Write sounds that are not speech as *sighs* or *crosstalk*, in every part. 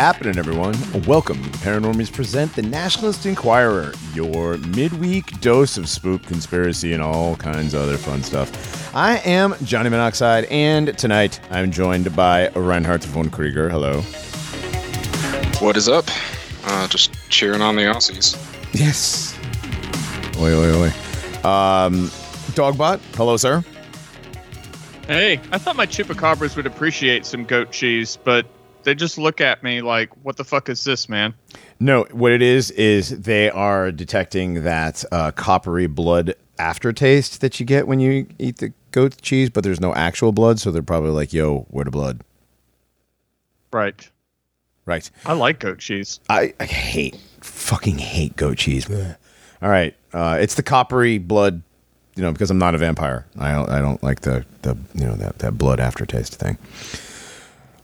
What's happening, everyone? Welcome to Paranormies present the Nationalist Enquirer, your midweek dose of spook, conspiracy, and all kinds of other fun stuff. I am Johnny Monoxide, and tonight I'm joined by Reinhardt von Krieger. Hello. What is up? Uh, just cheering on the Aussies. Yes. Oi, oi, oi. Um, Dogbot. Hello, sir. Hey, I thought my chupacabras would appreciate some goat cheese, but they just look at me like, "What the fuck is this, man?" No, what it is is they are detecting that uh, coppery blood aftertaste that you get when you eat the goat cheese, but there's no actual blood, so they're probably like, "Yo, where the blood?" Right. Right. I like goat cheese. I, I hate, fucking hate goat cheese. Blech. All right, uh, it's the coppery blood, you know, because I'm not a vampire. I don't, I don't like the the you know that that blood aftertaste thing.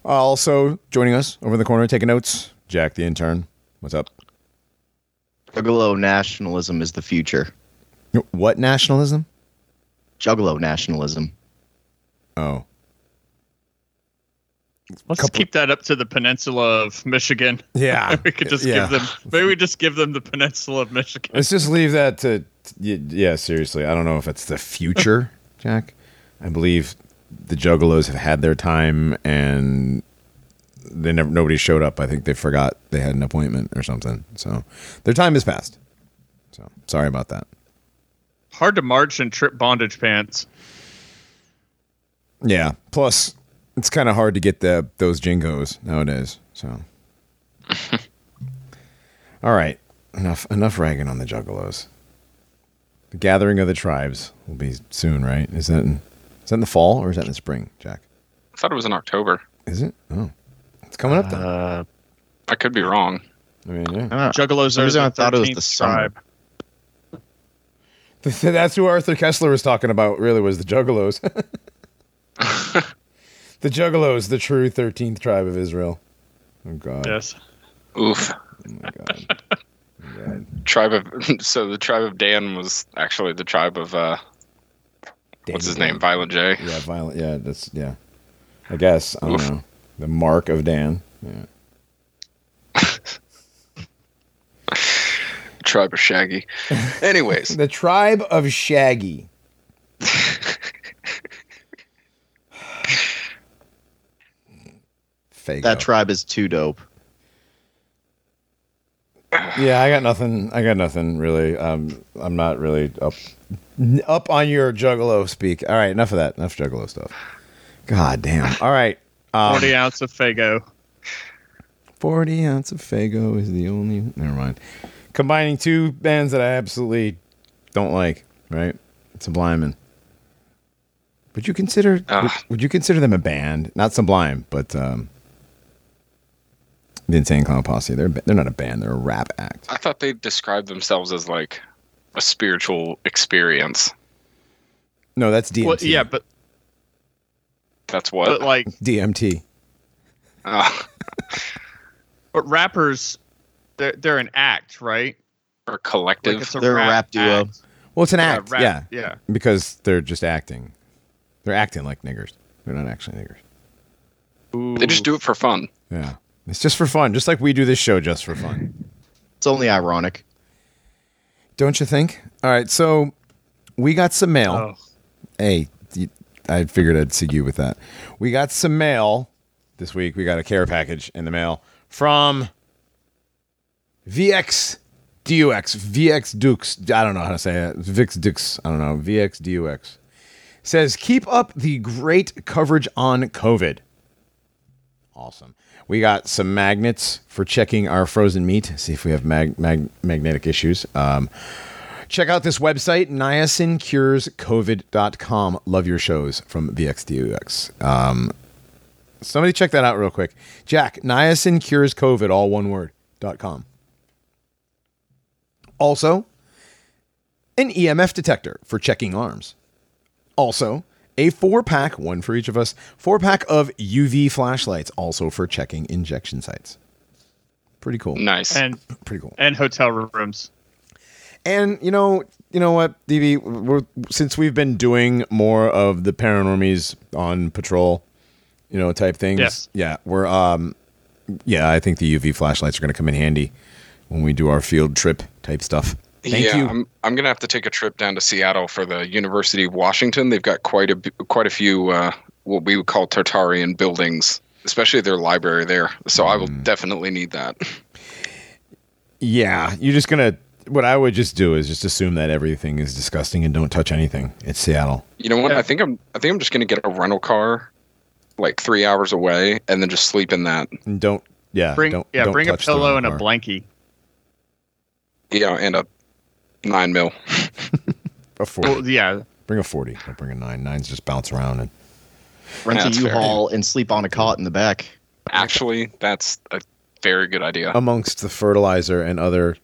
Uh, also joining us over in the corner, taking notes, Jack the intern. What's up? Juggalo nationalism is the future. What nationalism? Juggalo nationalism. Oh, Let's Couple- keep that up to the peninsula of Michigan. *laughs* yeah. *laughs* we could just yeah. give them. Maybe we just give them the peninsula of Michigan. Let's just leave that to. y- Yeah, seriously. I don't know if it's the future, Jack. I believe the Juggalos have had their time and they never nobody showed up. I think they forgot they had an appointment or something. So their time has passed. So sorry about that. Hard to march in Tripp bondage pants. Yeah. Plus, it's kind of hard to get the those JNCOs nowadays. So. *laughs* All right. Enough enough ragging on the Juggalos. The gathering of the tribes will be soon, right? Is that is that in the fall or is that in the spring, Jack? I thought it was in October. Is it? Oh, it's coming up then. Uh, I could be wrong. I mean, yeah. I don't know. Juggalos some are reason the I thought it was the summer. tribe. *laughs* That's who Arthur Koestler was talking about. Really, was the Juggalos. *laughs* the Juggalos, the true thirteenth tribe of Israel. Oh God. Yes. Oof. Oh my God. Oh *laughs* my God. Tribe of so the tribe of Dan was actually the tribe of uh, what's his Danny name? Violent J. Yeah, violent. Yeah, that's yeah. I guess I don't Oof. know. The mark of Dan. Yeah. *laughs* Tribe of Shaggy. Anyways, *laughs* The tribe of Shaggy. *sighs* Fake. that tribe is too dope. Yeah, I got nothing. I got nothing really. Um, I'm not really up up on your Juggalo speak. All right, enough of that. Enough Juggalo stuff. God damn. All right. Um, Forty ounce of Faygo. 40 ounce of Faygo is the only. Never mind. Combining two bands that I absolutely don't like, right? Sublime and. Would you consider? Would, Ah. would you consider them a band? Not Sublime, but um, the Insane Clown Posse. They're they're not a band. They're a rap act. I thought they described themselves as like a spiritual experience. No, that's DMT. Well, yeah, but That's what. but like, *laughs* DMT. Ah, *laughs* but rappers, they're they're an act, right? or Like collective. it's a They're a rap, rap duo. act. Well, it's an Yeah, act. rap- yeah, yeah. because they're just acting. They're acting like niggers. They're not actually niggers. they just do it for fun. Yeah, it's just for fun, just like we do this show just for fun. It's only ironic. Don't you think? All right, so we got some mail. Oh, Hey, I figured I'd see you with that. We got some mail this week. We got a care package in the mail from VX DUX. VX Dukes. I don't know how to say it. Vix Dukes. I don't know. VX DUX. Says, keep up the great coverage on COVID. Awesome. We got some magnets for checking our frozen meat. See if we have mag- mag- magnetic issues. Um, Check out this website, niacincurescovid.com. Love your shows from VXDUX. Um, somebody check that out real quick. Jack, niacin cures COVID, all one word, dot com. Also, an EMF detector for checking arms. Also, a four pack, one for each of us, four pack of UV flashlights, also for checking injection sites. Pretty cool. Nice. and *clears throat* Pretty cool. and hotel rooms. And you know, you know what, DB, we're, since we've been doing more of the paranormies on patrol, you know, type things. Yes. Yeah, we're um, yeah, I think the UV flashlights are going to come in handy when we do our field trip type stuff. Thank yeah, you. I'm I'm gonna have to take a trip down to Seattle for the University of Washington. They've got quite a b- quite a few uh, what we would call Tartarian buildings, especially their library there. So I will Mm. definitely need that. Yeah, you're just gonna. What I would just do is just assume that everything is disgusting and don't touch anything. It's Seattle. You know what? Yeah. I think I'm I think I'm just gonna get a rental car, like three hours away, and then just sleep in that. And don't. Yeah. Bring don't, yeah, don't bring a touch the pillow and a blankie. Yeah, and a nine mil. A 40. Well, yeah, bring a forty. Don't bring a nine. Nines just bounce around and. Rent That's a fair. U-Haul and sleep on a cot in the back. Actually, that's a very good idea. amongst the fertilizer and other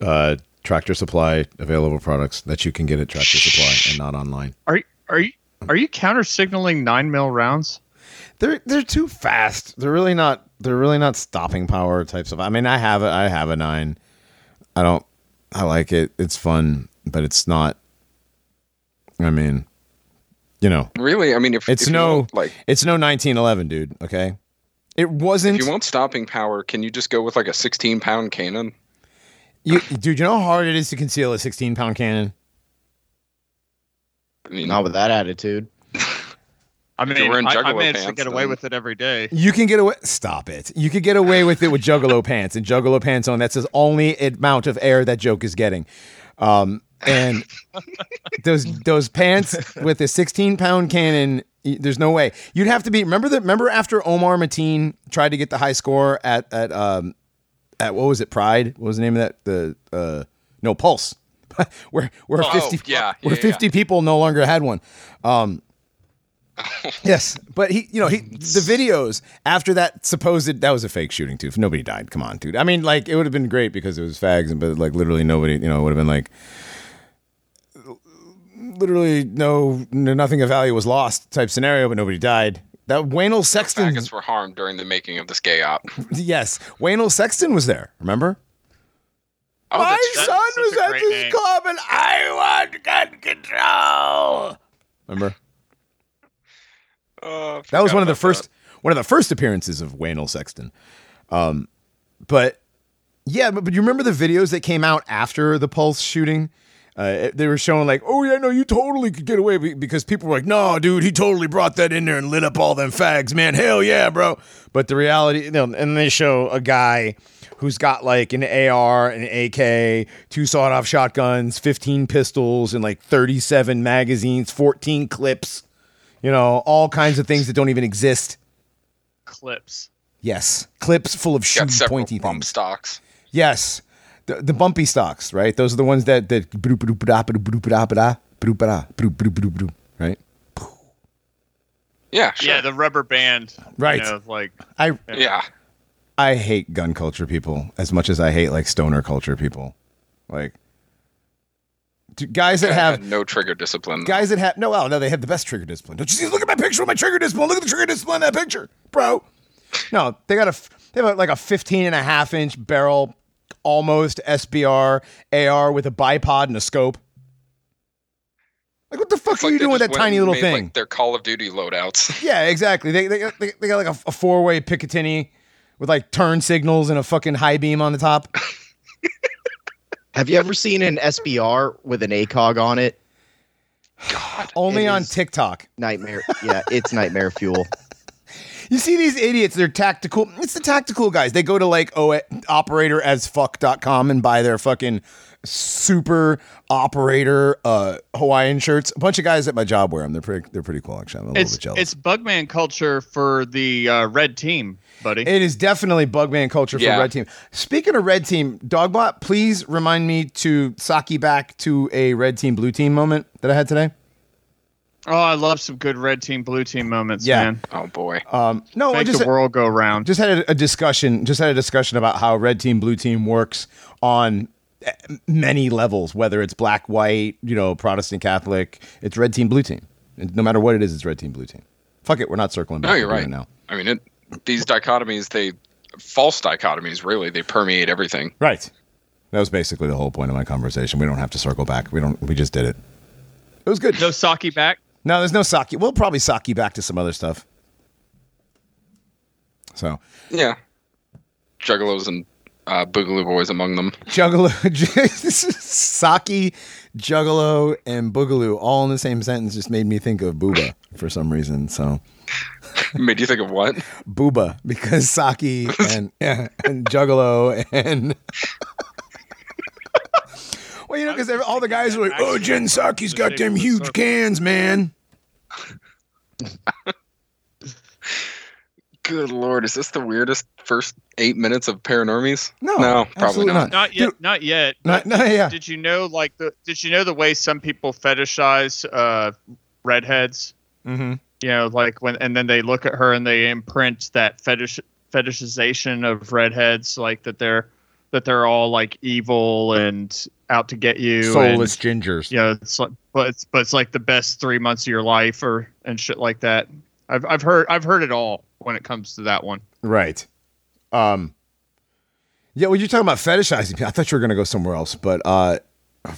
uh, tractor supply available products that you can get at tractor supply and not online. are are you are you counter signaling nine mil rounds? They're they're too fast. They're really not. They're really not stopping power types of. I mean, I have it. I have a nine. I don't. I like it. It's fun, but it's not. I mean, you know, really, I mean, if it's if no like it's no 1911, dude. Okay, it wasn't. if you want stopping power, can you just go with like a 16 pound cannon? you, dude, you know how hard it is to conceal a 16 pound cannon. I mean, Not with that attitude. I mean, wearing I, I juggalo managed to pants, get away then- with it every day. You can get away. Stop it. You could get away with it with Juggalo *laughs* pants and Juggalo pants on. That's the only amount of air that joke is getting. Um, and *laughs* those those pants with a 16 pound cannon. y- There's no way you'd have to be. Remember that? Remember after Omar Mateen tried to get the high score at at um at what was it? Pride. What was the name of that? The uh no Pulse. *laughs* where where Oh, 50 yeah, where yeah, 50 people no longer had one. Um, *laughs* yes, but he, you know, he the *laughs* videos after that supposed that was a fake shooting too. If Nobody died. Come on, dude. I mean, like it would have been great because it was fags, and but like literally nobody, you know, it would have been like literally no, no nothing of value was lost type scenario, but nobody died. That Waynell Sexton, Faggots were harmed during the making of this gay op. *laughs* yes, Waynell Sexton was there. Remember? Oh, My son was at this name. club, and I want gun control. Remember? Uh, That was one of the first one of the first appearances of Waynell Sexton. Um, but yeah, but, but you remember the videos that came out after the Pulse shooting? Uh, they were showing like, oh yeah, no, you totally could get away because people were like, no, dude, he totally brought that in there and lit up all them fags, man. Hell yeah, bro. But the reality, you know, and they show a guy who's got like an AR, an AK, two sawed-off shotguns, 15 pistols, and like 37 magazines, 14 clips. You know, all kinds of things that don't even exist. Clips. Yes, clips full of Got pointy bump things. stocks. Yes, the, the bumpy stocks, right? Those are the ones that that right? Yeah, sure. Yeah, the rubber band. Right. You know, like I yeah. I hate gun culture people as much as I hate like stoner culture people, like d- guys that have no trigger discipline. guys that have no, well, no, they have the best trigger discipline. Don't you see? Look at my picture with my trigger discipline. Look at the trigger discipline in that picture, bro. No, they got a they have a, like a 15 and a half inch barrel, almost SBR AR with a bipod and a scope. Like what the fuck It's are like you doing with that tiny little made, thing? Like their Call of Duty loadouts. *laughs* yeah, exactly. They they got, they, they got like a, a four way Picatinny with like turn signals and a fucking high beam on the top. *laughs* Have you ever seen an SBR with an ACOG on it? God. Only It on TikTok. Nightmare. Yeah, it's nightmare fuel. *laughs* You see these idiots, they're tactical. It's the tactical guys. They go to like oh, operator as fuck.com and buy their fucking super operator uh, Hawaiian shirts. A bunch of guys at my job wear them. They're pretty they're pretty cool actually. I'm a little it's bit jealous. it's Bugman culture for the uh, red team, buddy. it is definitely Bugman culture for Yeah. Red Team. Speaking of Red Team, Dogbot, please remind me to Psaki back to a Red Team Blue Team moment that I had today. oh, I love some good red team, blue team moments, Yeah. man. Oh boy. Um, no, I Make just the world go round. just had a, a discussion just had a discussion about how red team blue team works on eh, many levels whether it's black white you know protestant catholic it's red team blue team no matter what it is it's red team blue team fuck it we're not circling back No, you're We're right. now I mean, it, these dichotomies, they false dichotomies, really, they permeate everything. right that was basically the whole point of my conversation we don't have to circle back we don't we just did it it was good no Psaki back. no there's no saki we'll probably saki back to some other stuff so Yeah. Juggalos and uh, Boogaloo Boys among them. Juggalo, *laughs* Psaki, Juggalo, and Boogaloo all in the same sentence just made me think of Booba for some reason. So *laughs* *laughs* Made you think of what? Booba because Psaki *laughs* and and Juggalo and. *laughs* Well, you know, because all the guys are like, "Oh, Jen Psaki's got them huge cans, man." Good lord, is this the weirdest first eight minutes of Paranormies? No, no, probably absolutely not. Not yet. Dude. not yet. Not, no, yeah. Did you know like the? Did you know the way some people fetishize uh, redheads? Mm-hmm. You know, like when and then they look at her and they imprint that fetish fetishization of redheads, like that they're that they're all like evil and out to get you. Soulless and, gingers. you know, it's like, but it's but it's like the best three months of your life or and shit like that. I've I've heard I've heard it all when it comes to that one. Right. Um. Yeah, well, you're talking about fetishizing. I thought you were going to go somewhere else, but uh,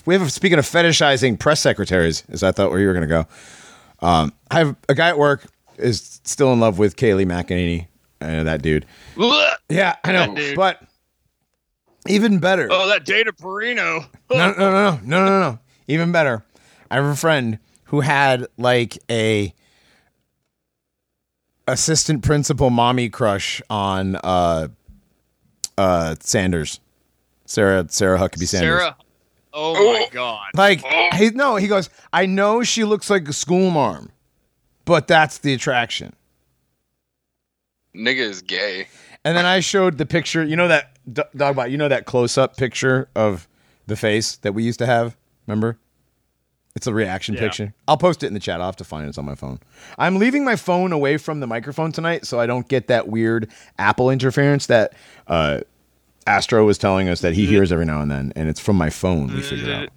we have speaking of fetishizing press secretaries, as I thought where you were going to go. Um, I have a guy at work is still in love with Kayleigh McEnany, and that dude. Yeah, I know, but even better. Oh, that Dana Perino. no, no, no, no, no, no, no. Even better. I have a friend who had like a assistant principal mommy crush on uh uh Sanders. Sarah Sarah Huckabee Sanders. Sarah. Oh my god. Like he no, he goes, I know she looks like a school marm, but that's the attraction. Nigga is gay. And then I showed the picture. You know that D- dogbot. You know that close-up picture of the face that we used to have. Remember? It's a reaction Yeah. picture. I'll post it in the chat. I'll have to find it. It's on my phone. I'm leaving my phone away from the microphone tonight, so I don't get that weird Apple interference that uh, Astro was telling us that he hears every now and then, and it's from my phone. We figured out.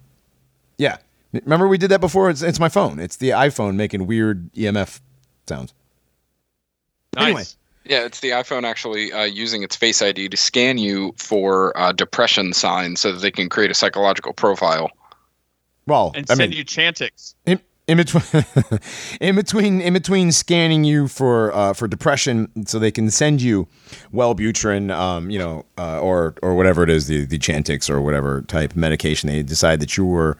Yeah, remember we did that before. It's it's my phone. It's the iPhone making weird EMF sounds. Nice. Anyway. Yeah, it's the iPhone actually uh, using its Face ID to scan you for uh, depression signs so that they can create a psychological profile. Well, And I send mean, you Chantix. in, in between *laughs* in between in between scanning you for uh, for depression so they can send you Wellbutrin um, you know uh, or or whatever it is the the Chantix or whatever type medication they decide that you were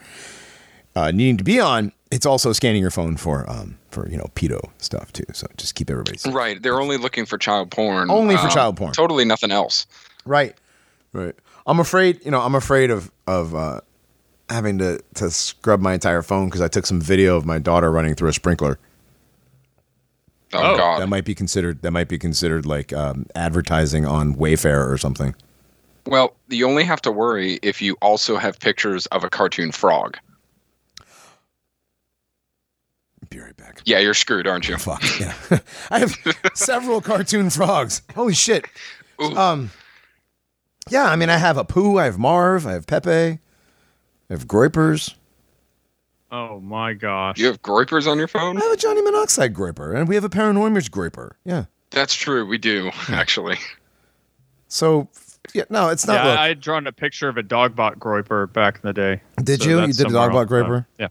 uh, needing to be on it's also scanning your phone for um for you know pedo stuff too so just keep everybody safe. Right. They're only looking for child porn. Only for um, child porn. Totally nothing else. right right I'm afraid you know I'm afraid of of uh, having to to scrub my entire phone because I took some video of my daughter running through a sprinkler Oh, Oh, God. that might be considered that might be considered like um, advertising on Wayfair or something. Well, you only have to worry if you also have pictures of a cartoon frog. Be right back. Yeah, you're screwed, aren't you? *laughs* Fuck yeah! *laughs* I have several cartoon frogs. Holy shit! Ooh. Um, yeah. I mean, I have a Pooh. I have Marv. I have Pepe. I have Groipers. Oh my gosh. You have groypers on your phone? I have a Johnny Monoxide Groyper, and we have a Paranormies Groyper. Yeah. That's true. We do, actually. So yeah, no, it's not. yeah, look, I had drawn a picture of a dogbot groyper back in the day. Did So you? You did a Dogbot else. Groyper? Yeah.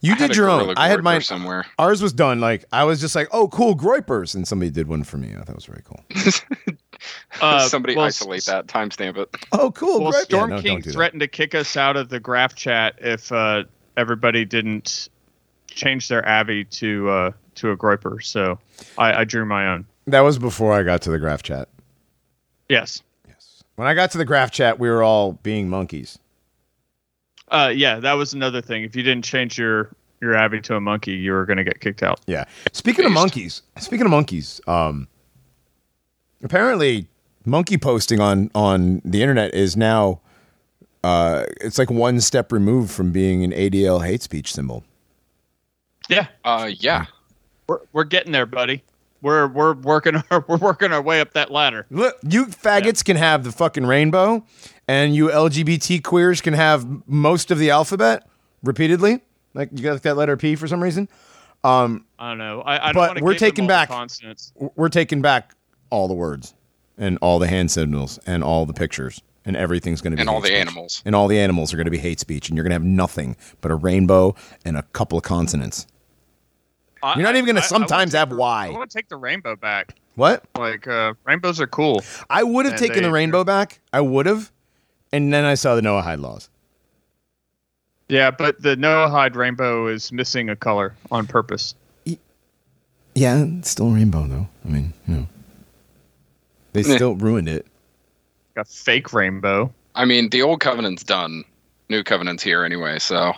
you I did your own. I had mine. somewhere. Ours was done. Like I was just like, oh, cool, Groypers, and somebody did one for me. I thought it was very cool. *laughs* *laughs* Uh, Somebody well, isolate that, timestamp it. Oh, cool. Well, Groyper. Storm Yeah, no, King don't do that. threatened to kick us out of the graph chat if uh, everybody didn't change their Avi to uh, to a groyper. So I, I drew my own. That was before I got to the graph chat. Yes. Yes. When I got to the graph chat, we were all being monkeys. Uh, yeah, that was another thing. If you didn't change your your Avi to a monkey, you were going to get kicked out. Yeah. Speaking of monkeys, speaking of monkeys, um, apparently monkey posting on on the internet is now uh, it's like one step removed from being an ADL hate speech symbol. Yeah, Uh, yeah. we're we're getting there, buddy. We're we're working our *laughs* we're working our way up that ladder. Look, you faggots can have the fucking rainbow, and you LGBT queers can have most of the alphabet repeatedly. Like you got that letter P for some reason. I don't know. I, I don't But we're taking back- consonants. we're taking back all the words and all the hand signals and all the pictures and everything's going to be And all the speech. animals. and all the animals are going to be hate speech and you're going to have nothing but a rainbow and a couple of consonants I- You're not even gonna I- I- I sometimes have take the- Y. I want to take the rainbow back. What? Like uh, rainbows are cool. I would have taken they- the rainbow back. I would have. And then I saw the Noahide laws. Yeah, but the Noahide rainbow is missing a color on purpose. Yeah, it's still a rainbow though. I mean, you know. They Meh. still ruined it. A fake rainbow. I mean, the old covenant's done. New covenant's here anyway, so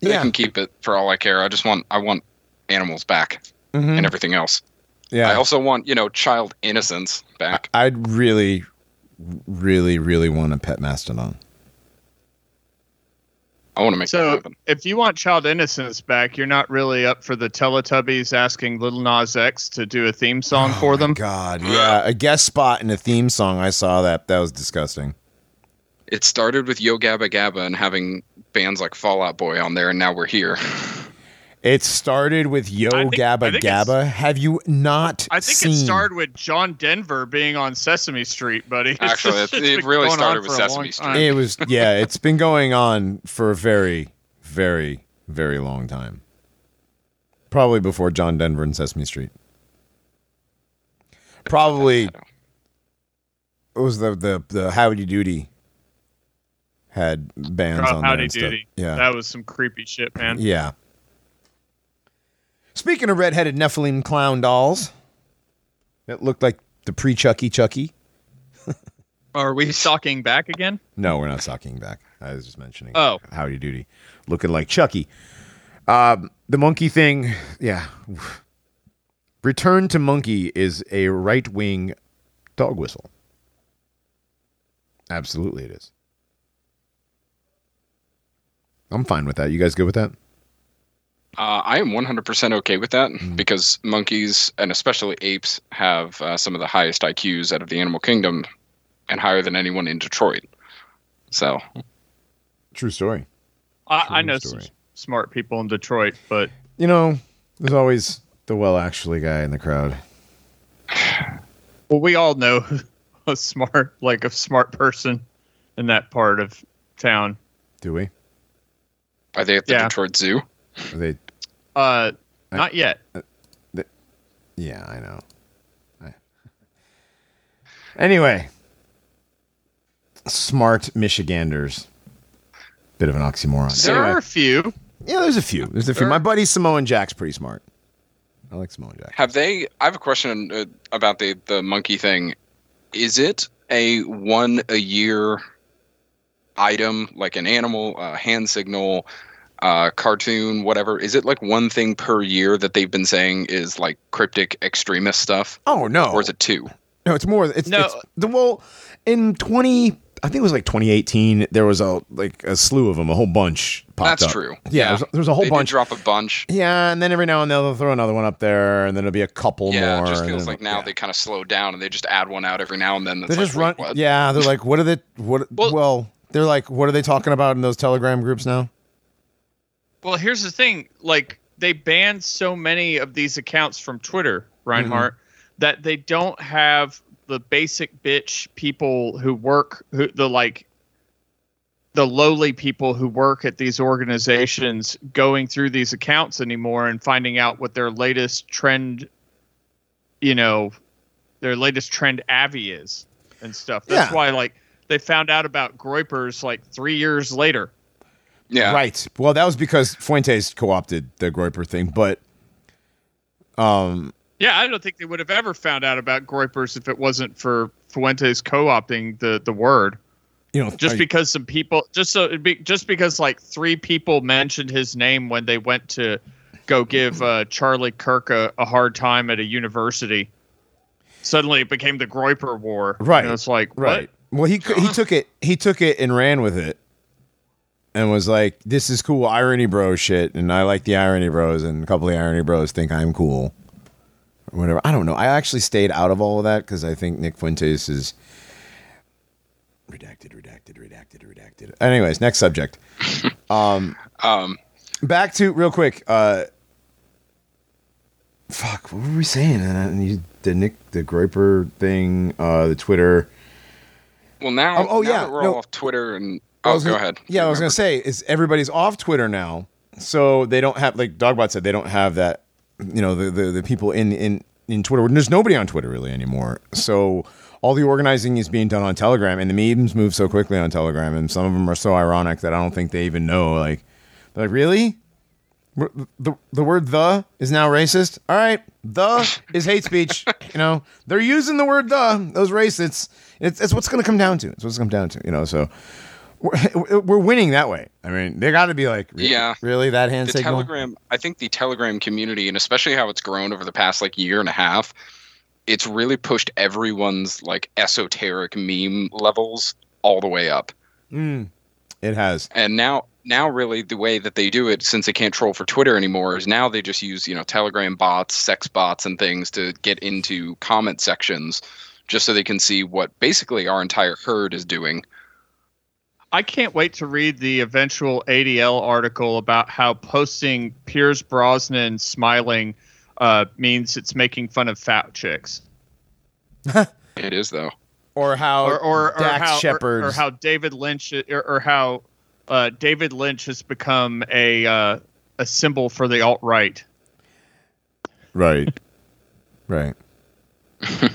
they Yeah. can keep it for all I care. I just want I want animals back Mhm. and everything else. Yeah. I also want you know child innocence back. I'd really, really, really want a pet mastodon. I want to make that So happen. if you want child innocence back, you're not really up for the Teletubbies asking Lil Nas X to do a theme song oh for them. Oh God, yeah, a guest spot in a theme song. I saw that. That was disgusting. It started with Yo Gabba Gabba and having bands like Fall Out Boy on there, and now we're here. *laughs* It started with Yo I think- Gabba Gabba. Have you not I think seen? it started with John Denver being on Sesame Street, buddy. It's *laughs* Actually, just- it- it's it really started with Sesame Street. It was yeah. It's been going on for a very, very, very long time. Probably before John Denver and Sesame Street. Probably it was the the the Howdy Doody had bands on Howdy there and stuff. Doody. Yeah, That was some creepy shit, man. yeah. Speaking of redheaded Nephilim clown dolls, it looked like the pre Chucky Chucky. *laughs* Are we stalking back again? No, we're not sucking back. I was just mentioning. Oh. Howdy Doody, looking like Chucky. Um, the monkey thing, yeah. Return to Monkey is a right wing dog whistle. Absolutely, it is. I'm fine with that. You guys good with that? Uh, I am 100% okay with that Mm. because monkeys and especially apes have uh, some of the highest IQs out of the animal kingdom and higher than anyone in Detroit. So, True story. I, True I know some smart people in Detroit, but You know, there's always the well actually guy in the crowd. well, we all know *laughs* a smart, like a smart person in that part of town. Do we? are they at the Yeah. Detroit Zoo? Are they? Uh, not yet. Yeah, I know. I- Anyway, smart Michiganders. Bit of an oxymoron. There Anyway, are a few. yeah, there's a few. There's a few. There- My buddy Samoan Jack's pretty smart. I like Samoan Jack. Have they? I have a question uh, about the the monkey thing. Is it a one a year item, like an animal, a hand signal, uh, cartoon, whatever? Is it like one thing per year that they've been saying is like cryptic extremist stuff, Oh no, or is it two? no, it's more. It's, No. it's the well in twenty. I think it was like 2018. There was a like a slew of them, a whole bunch popped That's up. true. Yeah, There's, there's a whole they bunch. Drop a bunch. yeah, and then every now and then they'll throw another one up there, and then it'll be a couple Yeah, more. it just feels like now yeah. they kind of slowed down and they just add one out every now and then. That's They like, just wait, run. what? Yeah, they're like, what are they? What? Well, Well- they're like, what are they talking about in those Telegram groups now? Well, here's the thing: like they banned so many of these accounts from Twitter, Reinhardt, mm-hmm. that they don't have the basic bitch people who work, who the like, the lowly people who work at these organizations going through these accounts anymore and finding out what their latest trend, you know, their latest trend avi is and stuff. That's Yeah. why, like, they found out about Groypers like three years later. Yeah, Right. Well, that was because Fuentes co-opted the Groyper thing, but um, Yeah, I don't think they would have ever found out about Groypers if it wasn't for Fuentes co-opting the the word. you know, Just because some people, just so it'd be, just because like three people mentioned his name when they went to go give uh, Charlie Kirk a, a hard time at a university. Suddenly, it became the Groyper War. Right, And it's like, right. Well, he he took it. He took it and ran with it, and was like, "This is cool irony bro shit," and I like the irony bros, and a couple of the irony bros think I'm cool, or whatever. I don't know. I actually stayed out of all of that because I think Nick Fuentes is redacted, redacted, redacted, redacted. Anyways, next subject. *laughs* Um, um, back to real quick. Uh, fuck, what were we saying? And you, the Nick, the Groyper thing, uh, the Twitter. well, now, Oh, oh, now yeah, we're no. all off Twitter and oh, was go ahead. Yeah, I was gonna say is everybody's off Twitter now, so they don't have like Dogbot said they don't have that you know the, the the people in in in Twitter. There's nobody on Twitter really anymore. So all the organizing is being done on Telegram, and the memes move so quickly on Telegram, and some of them are so ironic that I don't think they even know. Like, they're like really. The, the word the is now racist. All right, the is hate speech. You know, they're using the word the. Those racists. It's, it's what's going to come down to. It's what's going to come down to. You know, so we're, we're winning that way. I mean, they got to be like, re- Yeah. really that hand the signal. telegram i think the telegram community and especially how it's grown over the past like year and a half it's really pushed everyone's like esoteric meme levels all the way up Mm, it has. and now now really the way that they do it since they can't troll for twitter anymore is now they just use you know telegram bots sex bots and things to get into comment sections just so they can see what basically our entire herd is doing I can't wait to read the eventual ADL article about how posting Pierce Brosnan smiling uh, means it's making fun of fat chicks, *laughs* it is though Or how or or, or Dax how or, or how David Lynch or, or how uh, David Lynch has become a uh, a symbol for the alt right. Right. right. *laughs*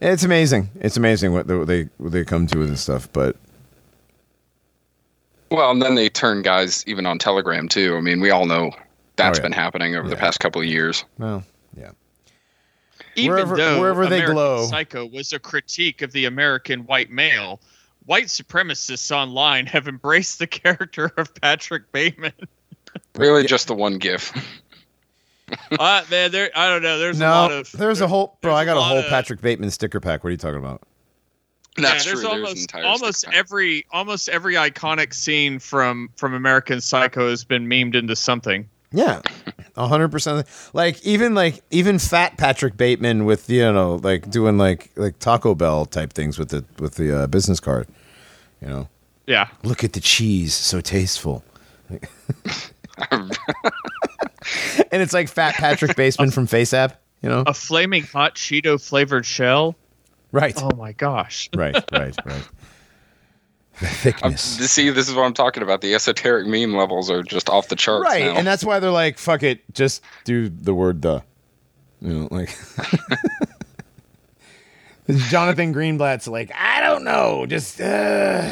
it's amazing. It's amazing what they, they what they come to with this stuff. But Well, and then they turn guys even on Telegram too. I mean, we all know that's Oh, yeah. been happening over the past couple of years. well, yeah. Even Wherever- though wherever they American glow. Psycho was a critique of the American white male, white supremacists online have embraced the character of Patrick Bateman. Really, just the one GIF. *laughs* uh, there, there, I don't know. There's a No, lot of there's a whole bro. I got a a whole of- Patrick Bateman sticker pack. What are you talking about? That's yeah, true. there's There's an almost entire almost stick pack. every almost every iconic scene from from American Psycho has been memed into something. Yeah, a hundred percent. Like even like even fat Patrick Bateman with you know like doing like like Taco Bell type things with the with the uh, business card. You know, Yeah, look at the cheese, so tasteful. *laughs* *laughs* *laughs* and it's like fat Patrick Bateman from FaceApp. You know, a flaming hot Cheeto flavored shell. right, Oh my gosh! *laughs* right, right, right. The thickness. see, this is what I'm talking about. The esoteric meme levels are just off the charts right now. and that's why they're like fuck it just do the word the you know like *laughs* jonathan greenblatt's like i don't know just uh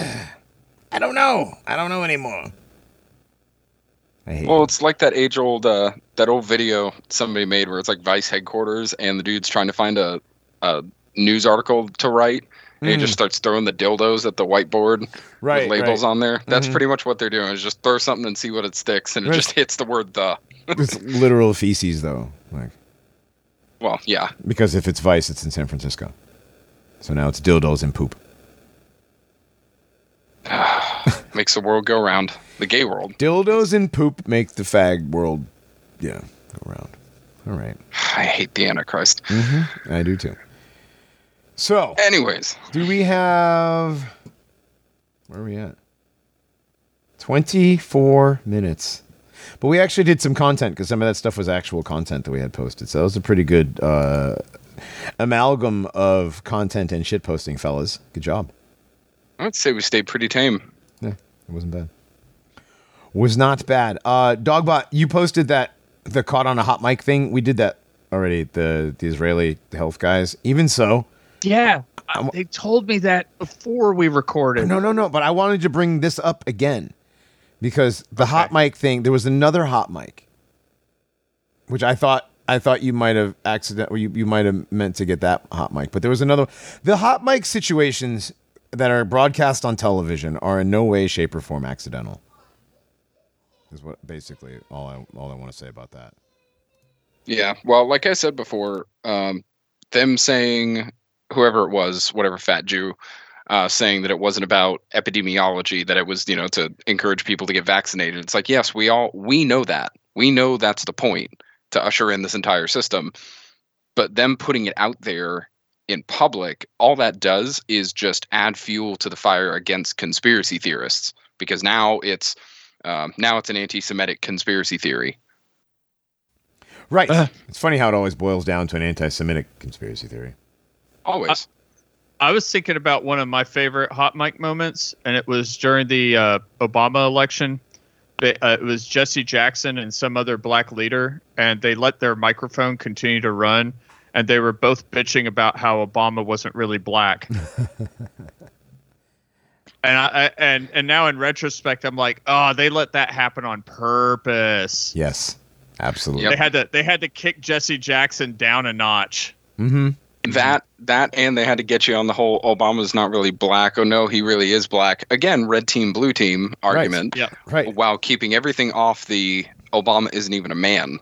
i don't know i don't know anymore well, it's like that age-old, uh, that old video somebody made where it's like Vice headquarters, and the dude's trying to find a, a news article to write, and he Mm. just starts throwing the dildos at the whiteboard right with labels right. on there. That's Mhm. pretty much what they're doing. Is just throw something and see what it sticks, and it Right. just hits the word the. *laughs* it's literal feces though like Well, yeah. because if it's vice it's in san francisco so now it's dildos and poop *sighs* *sighs* Makes the world go round. The gay world. dildos and poop make the fag world yeah go around all right *sighs* I hate the Antichrist. i do too so Anyways, Do we have where are we at? 24 minutes. But we actually did some content because some of that stuff was actual content that we had posted. So that was a pretty good uh, amalgam of content and shit posting, fellas. Good job. I'd say we stayed pretty tame. It wasn't bad. Was not bad. Uh, Dogbot, you posted that the caught on a hot mic thing. We did that already. The the Israeli health guys. Even so, Yeah, I- they told me that before we recorded. No, no, no. But I wanted to bring this up again because the hot mic thing. There was another hot mic, which I thought I thought you might have accident. or You you might have meant to get that hot mic, but there was another. The hot mic situations that are broadcast on television are in no way, shape, or form accidental. Is what basically all I all I want to say about that. Yeah. Well, like I said before, um, them saying whoever it was, whatever fat Jew, uh, saying that it wasn't about epidemiology, that it was you know to encourage people to get vaccinated. It's like yes, we all we know that we know that's the point to usher in this entire system, but them putting it out there in public, all that does is just add fuel to the fire against conspiracy theorists because now it's um, now it's an anti-Semitic conspiracy theory. Right. Uh. it's funny how it always boils down to an anti-Semitic conspiracy theory. Always. I was thinking about one of my favorite hot mic moments, and it was during the uh, Obama election. ba- uh, it was Jesse Jackson and some other black leader, and they let their microphone continue to run, and they were both bitching about how Obama wasn't really black. *laughs* and I, I and and now in retrospect, I'm like, oh, they let that happen on purpose. Yes, absolutely. They had to they had to kick Jesse Jackson down a notch. Mm-hmm. That that and they had to get you on the whole Obama's not really black. Oh no, he really is black. Again, red team, blue team argument. Yeah. Right. While keeping everything off the Obama isn't even a man.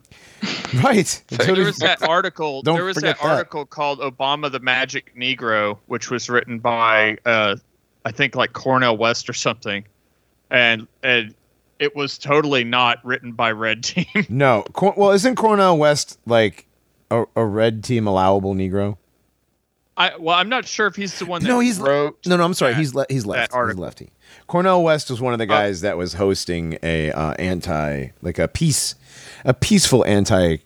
*laughs* Right. So there was that article. Don't there was that, that. article called "Obama the Magic Negro," which was written by, uh, I think, like Cornel West or something, and and it was totally not written by Red *laughs* Team. no. Cor- well, isn't Cornel West like a, a red team allowable Negro? I well, I'm not sure if he's the one that No, he's- wrote. No, no. I'm sorry. that- he's le- he's left. He's lefty. Cornel West was one of the guys that was hosting a uh, anti, like a peace, a peaceful anti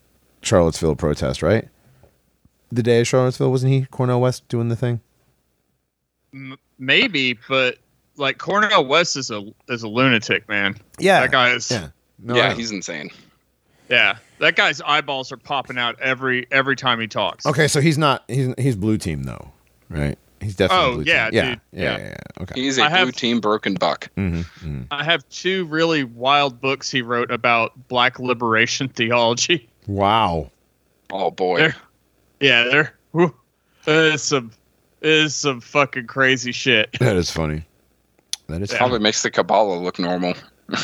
Charlottesville protest. Right. The day of Charlottesville, wasn't he? Cornel West doing the thing. M- maybe, but like Cornel West is a is a lunatic, man. Yeah. That guy is. Yeah. No, yeah, he's insane. Yeah, that guy's eyeballs are popping out every every time he talks. Okay, so he's not. He's he's blue team though, right? He's definitely. Oh, blue yeah, team. yeah, dude, yeah, yeah. yeah, yeah. Okay. He's a I have- blue team broken buck. Mm-hmm, I have two really wild books he wrote about black liberation theology. Wow. Oh boy. There- Yeah, there whew, is some is some fucking crazy shit. That is funny. That is Yeah. Probably makes the Kabbalah look normal. *laughs*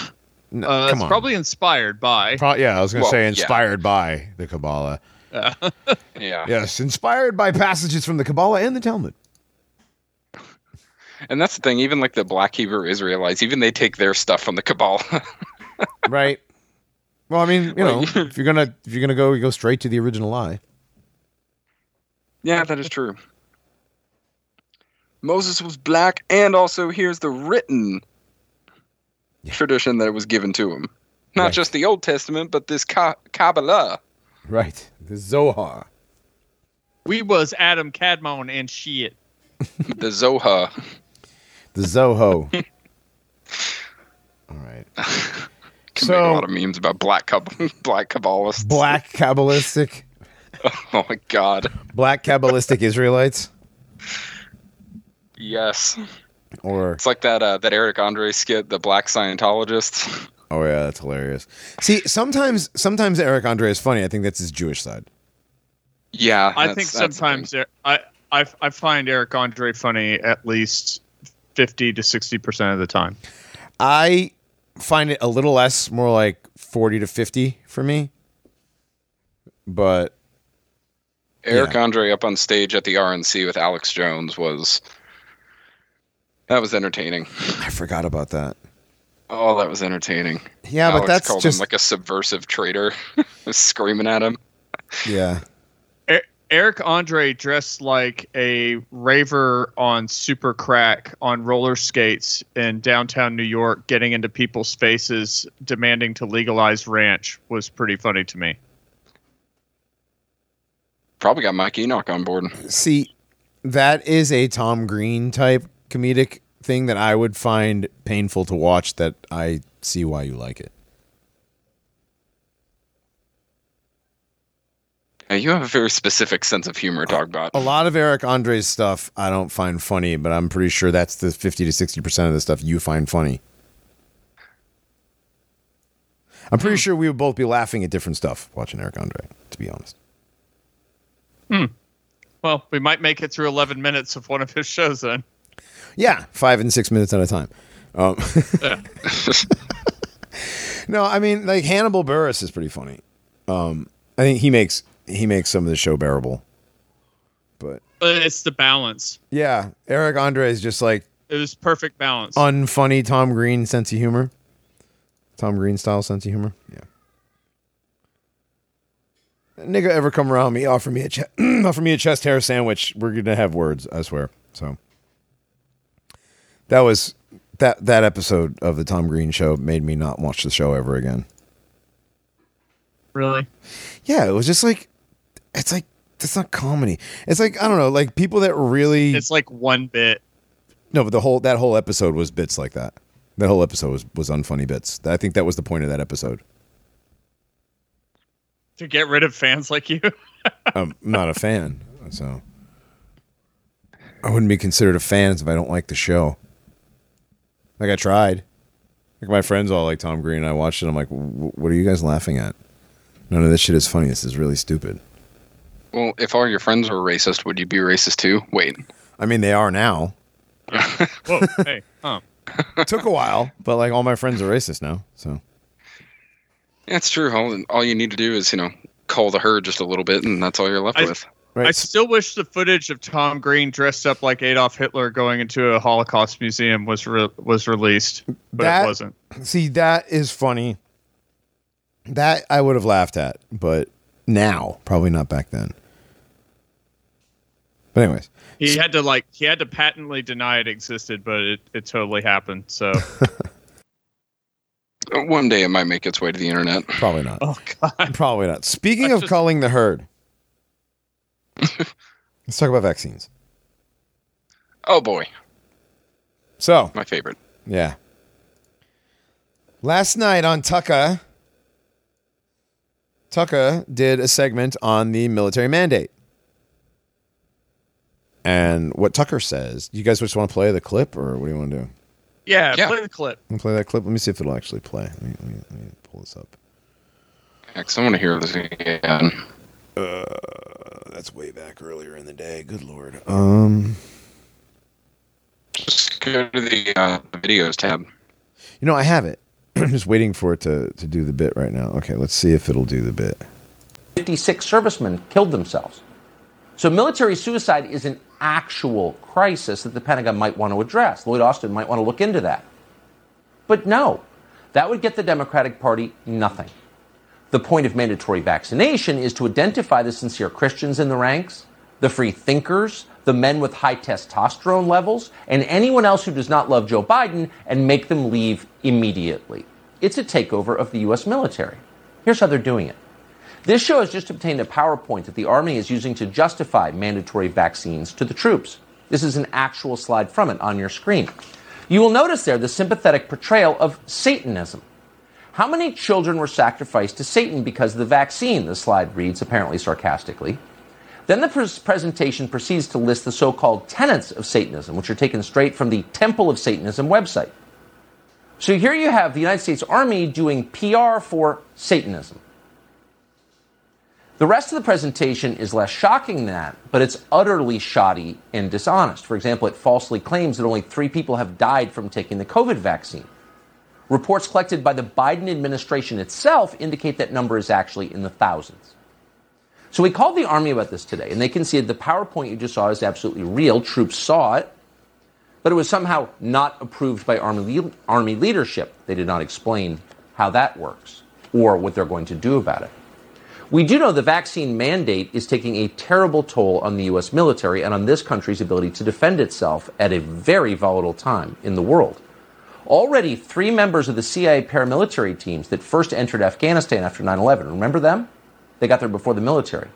No, Uh, come it's on. probably inspired by. Pro- yeah, I was going to Well, say yeah. inspired by the Kabbalah. Uh, *laughs* Yeah. Yes, inspired by passages from the Kabbalah and the Talmud. And that's the thing, even like the black Hebrew Israelites, even they take their stuff from the Kabbalah. *laughs* right. Well, I mean, you know, *laughs* if you're gonna if you're gonna go, you go straight to the original lie. yeah, that is true. Moses was black, and also here's the written Yeah. tradition that was given to him. Not Right. just the Old Testament, but this Ka- Kabbalah. Right. The Zohar. we was Adam Kadmon and shit. the Zohar. The Zoho. *laughs* All right. *laughs* Can So- make a lot of memes about black Kab- *laughs* black Kabbalists. Black Kabbalistic, Oh my god. black Kabbalistic Israelites, Yes. or It's like that uh, that Eric Andre skit, the black Scientologist. oh yeah, that's hilarious. See, sometimes sometimes Eric Andre is funny. I think that's his Jewish side. Yeah. I think sometimes I, I I find Eric Andre funny at least fifty to sixty percent of the time. I find it a little less, more like forty to fifty for me. But Eric Yeah. Andre up on stage at the RNC with Alex Jones was that was entertaining. I forgot about that. Oh, that was entertaining. Yeah, Alex but that's called just him like a subversive traitor, *laughs* screaming at him. yeah. Eric Andre dressed like a raver on super crack on roller skates in downtown New York, getting into people's faces, demanding to legalize ranch was pretty funny to me. Probably got Mike Enoch on board. See, that is a Tom Green type comedic thing that I would find painful to watch. That I see why you like it. Yeah, you have a very specific sense of humor, Dogbot. A lot of Eric Andre's stuff I don't find funny, but I'm pretty sure that's the 50 to 60% of the stuff you find funny. I'm pretty sure we would both be laughing at different stuff watching Eric Andre, to be honest. Hmm. Well, we might make it through 11 minutes of one of his shows then. Yeah, five and six minutes at a time. Um, Yeah. *laughs* no, I mean, like Hannibal Buress is pretty funny. Um, I think he makes he makes some of the show bearable. But But it's the balance. yeah, Eric Andre is just like It was perfect balance. unfunny Tom Green sense of humor. Tom Green style sense of humor. Yeah. Nigga ever come around me, offer me a che- *clears throat* offer me a chest hair sandwich. We're gonna have words, I swear. So that was that that episode of the Tom Green show made me not watch the show ever again. really? Yeah, it was just like it's like that's not comedy. It's like I don't know, like people that really It's like one bit. no, but the whole that whole episode was bits like that. That whole episode was was unfunny bits. I think that was the point of that episode. To get rid of fans like you. *laughs* I'm not a fan, so I wouldn't be considered a fan if I don't like the show. Like I tried. Like my friends all like Tom Green. And I watched it. I'm like, what are you guys laughing at? None of this shit is funny. This is really stupid. Well, if all your friends were racist, would you be racist too? Wait. I mean, they are now. *laughs* Whoa, hey, huh. It took a while, but like all my friends are racist now. So Yeah, it's true. All, all you need to do is, you know, call the herd just a little bit, and that's all you're left I- with. right. I still wish the footage of Tom Green dressed up like Adolf Hitler going into a Holocaust museum was re- was released, but That- it wasn't. See, that is funny. That I would have laughed at, but now probably not back then. But anyways, He had to like he had to patently deny it existed, but it, it totally happened. So *laughs* One day it might make its way to the internet. probably not. oh god. Probably not. Speaking Let's of just- culling the herd, *laughs* let's talk about vaccines. Oh boy, So, my favorite. yeah. Last night on Tucka, Tucka did a segment on the military mandate. And what Tucker says, you guys just want to play the clip or what do you want to do? Yeah, Yeah. play the clip. Can we play that clip? Let me see if it'll actually play. Let me, let me, let me pull this up. Next, I want to hear this again. That's way back earlier in the day. Good lord. Um, Just go to the uh, videos tab. you know, I have it. *clears throat* I'm just waiting for it to, to do the bit right now. Okay, let's see if it'll do the bit. 56 servicemen killed themselves. So military suicide is an actual crisis that the Pentagon might want to address. Lloyd Austin might want to look into that. But no, that would get the Democratic Party nothing. The point of mandatory vaccination is to identify the sincere Christians in the ranks, the free thinkers, the men with high testosterone levels, and anyone else who does not love Joe Biden and make them leave immediately. It's a takeover of the U.S. military. Here's how they're doing it. This show has just obtained a PowerPoint that the Army is using to justify mandatory vaccines to the troops. This is an actual slide from it on your screen. You will notice there the sympathetic portrayal of Satanism. How many children were sacrificed to Satan because of the vaccine? The slide reads, apparently sarcastically. Then the pres- presentation proceeds to list the so called tenets of Satanism, which are taken straight from the Temple of Satanism website. So here you have the United States Army doing PR for Satanism. The rest of the presentation is less shocking than that, but it's utterly shoddy and dishonest. For example, it falsely claims that only three people have died from taking the COVID vaccine. Reports collected by the Biden administration itself indicate that number is actually in the thousands. So we called the Army about this today, and they conceded the PowerPoint you just saw is absolutely real. Troops saw it, but it was somehow not approved by Army, le- Army leadership. They did not explain how that works or what they're going to do about it. We do know the vaccine mandate is taking a terrible toll on the U.S. military and on this country's ability to defend itself at a very volatile time in the world. Already, three members of the CIA paramilitary teams that first entered Afghanistan after 9 11, remember them? They got there before the military.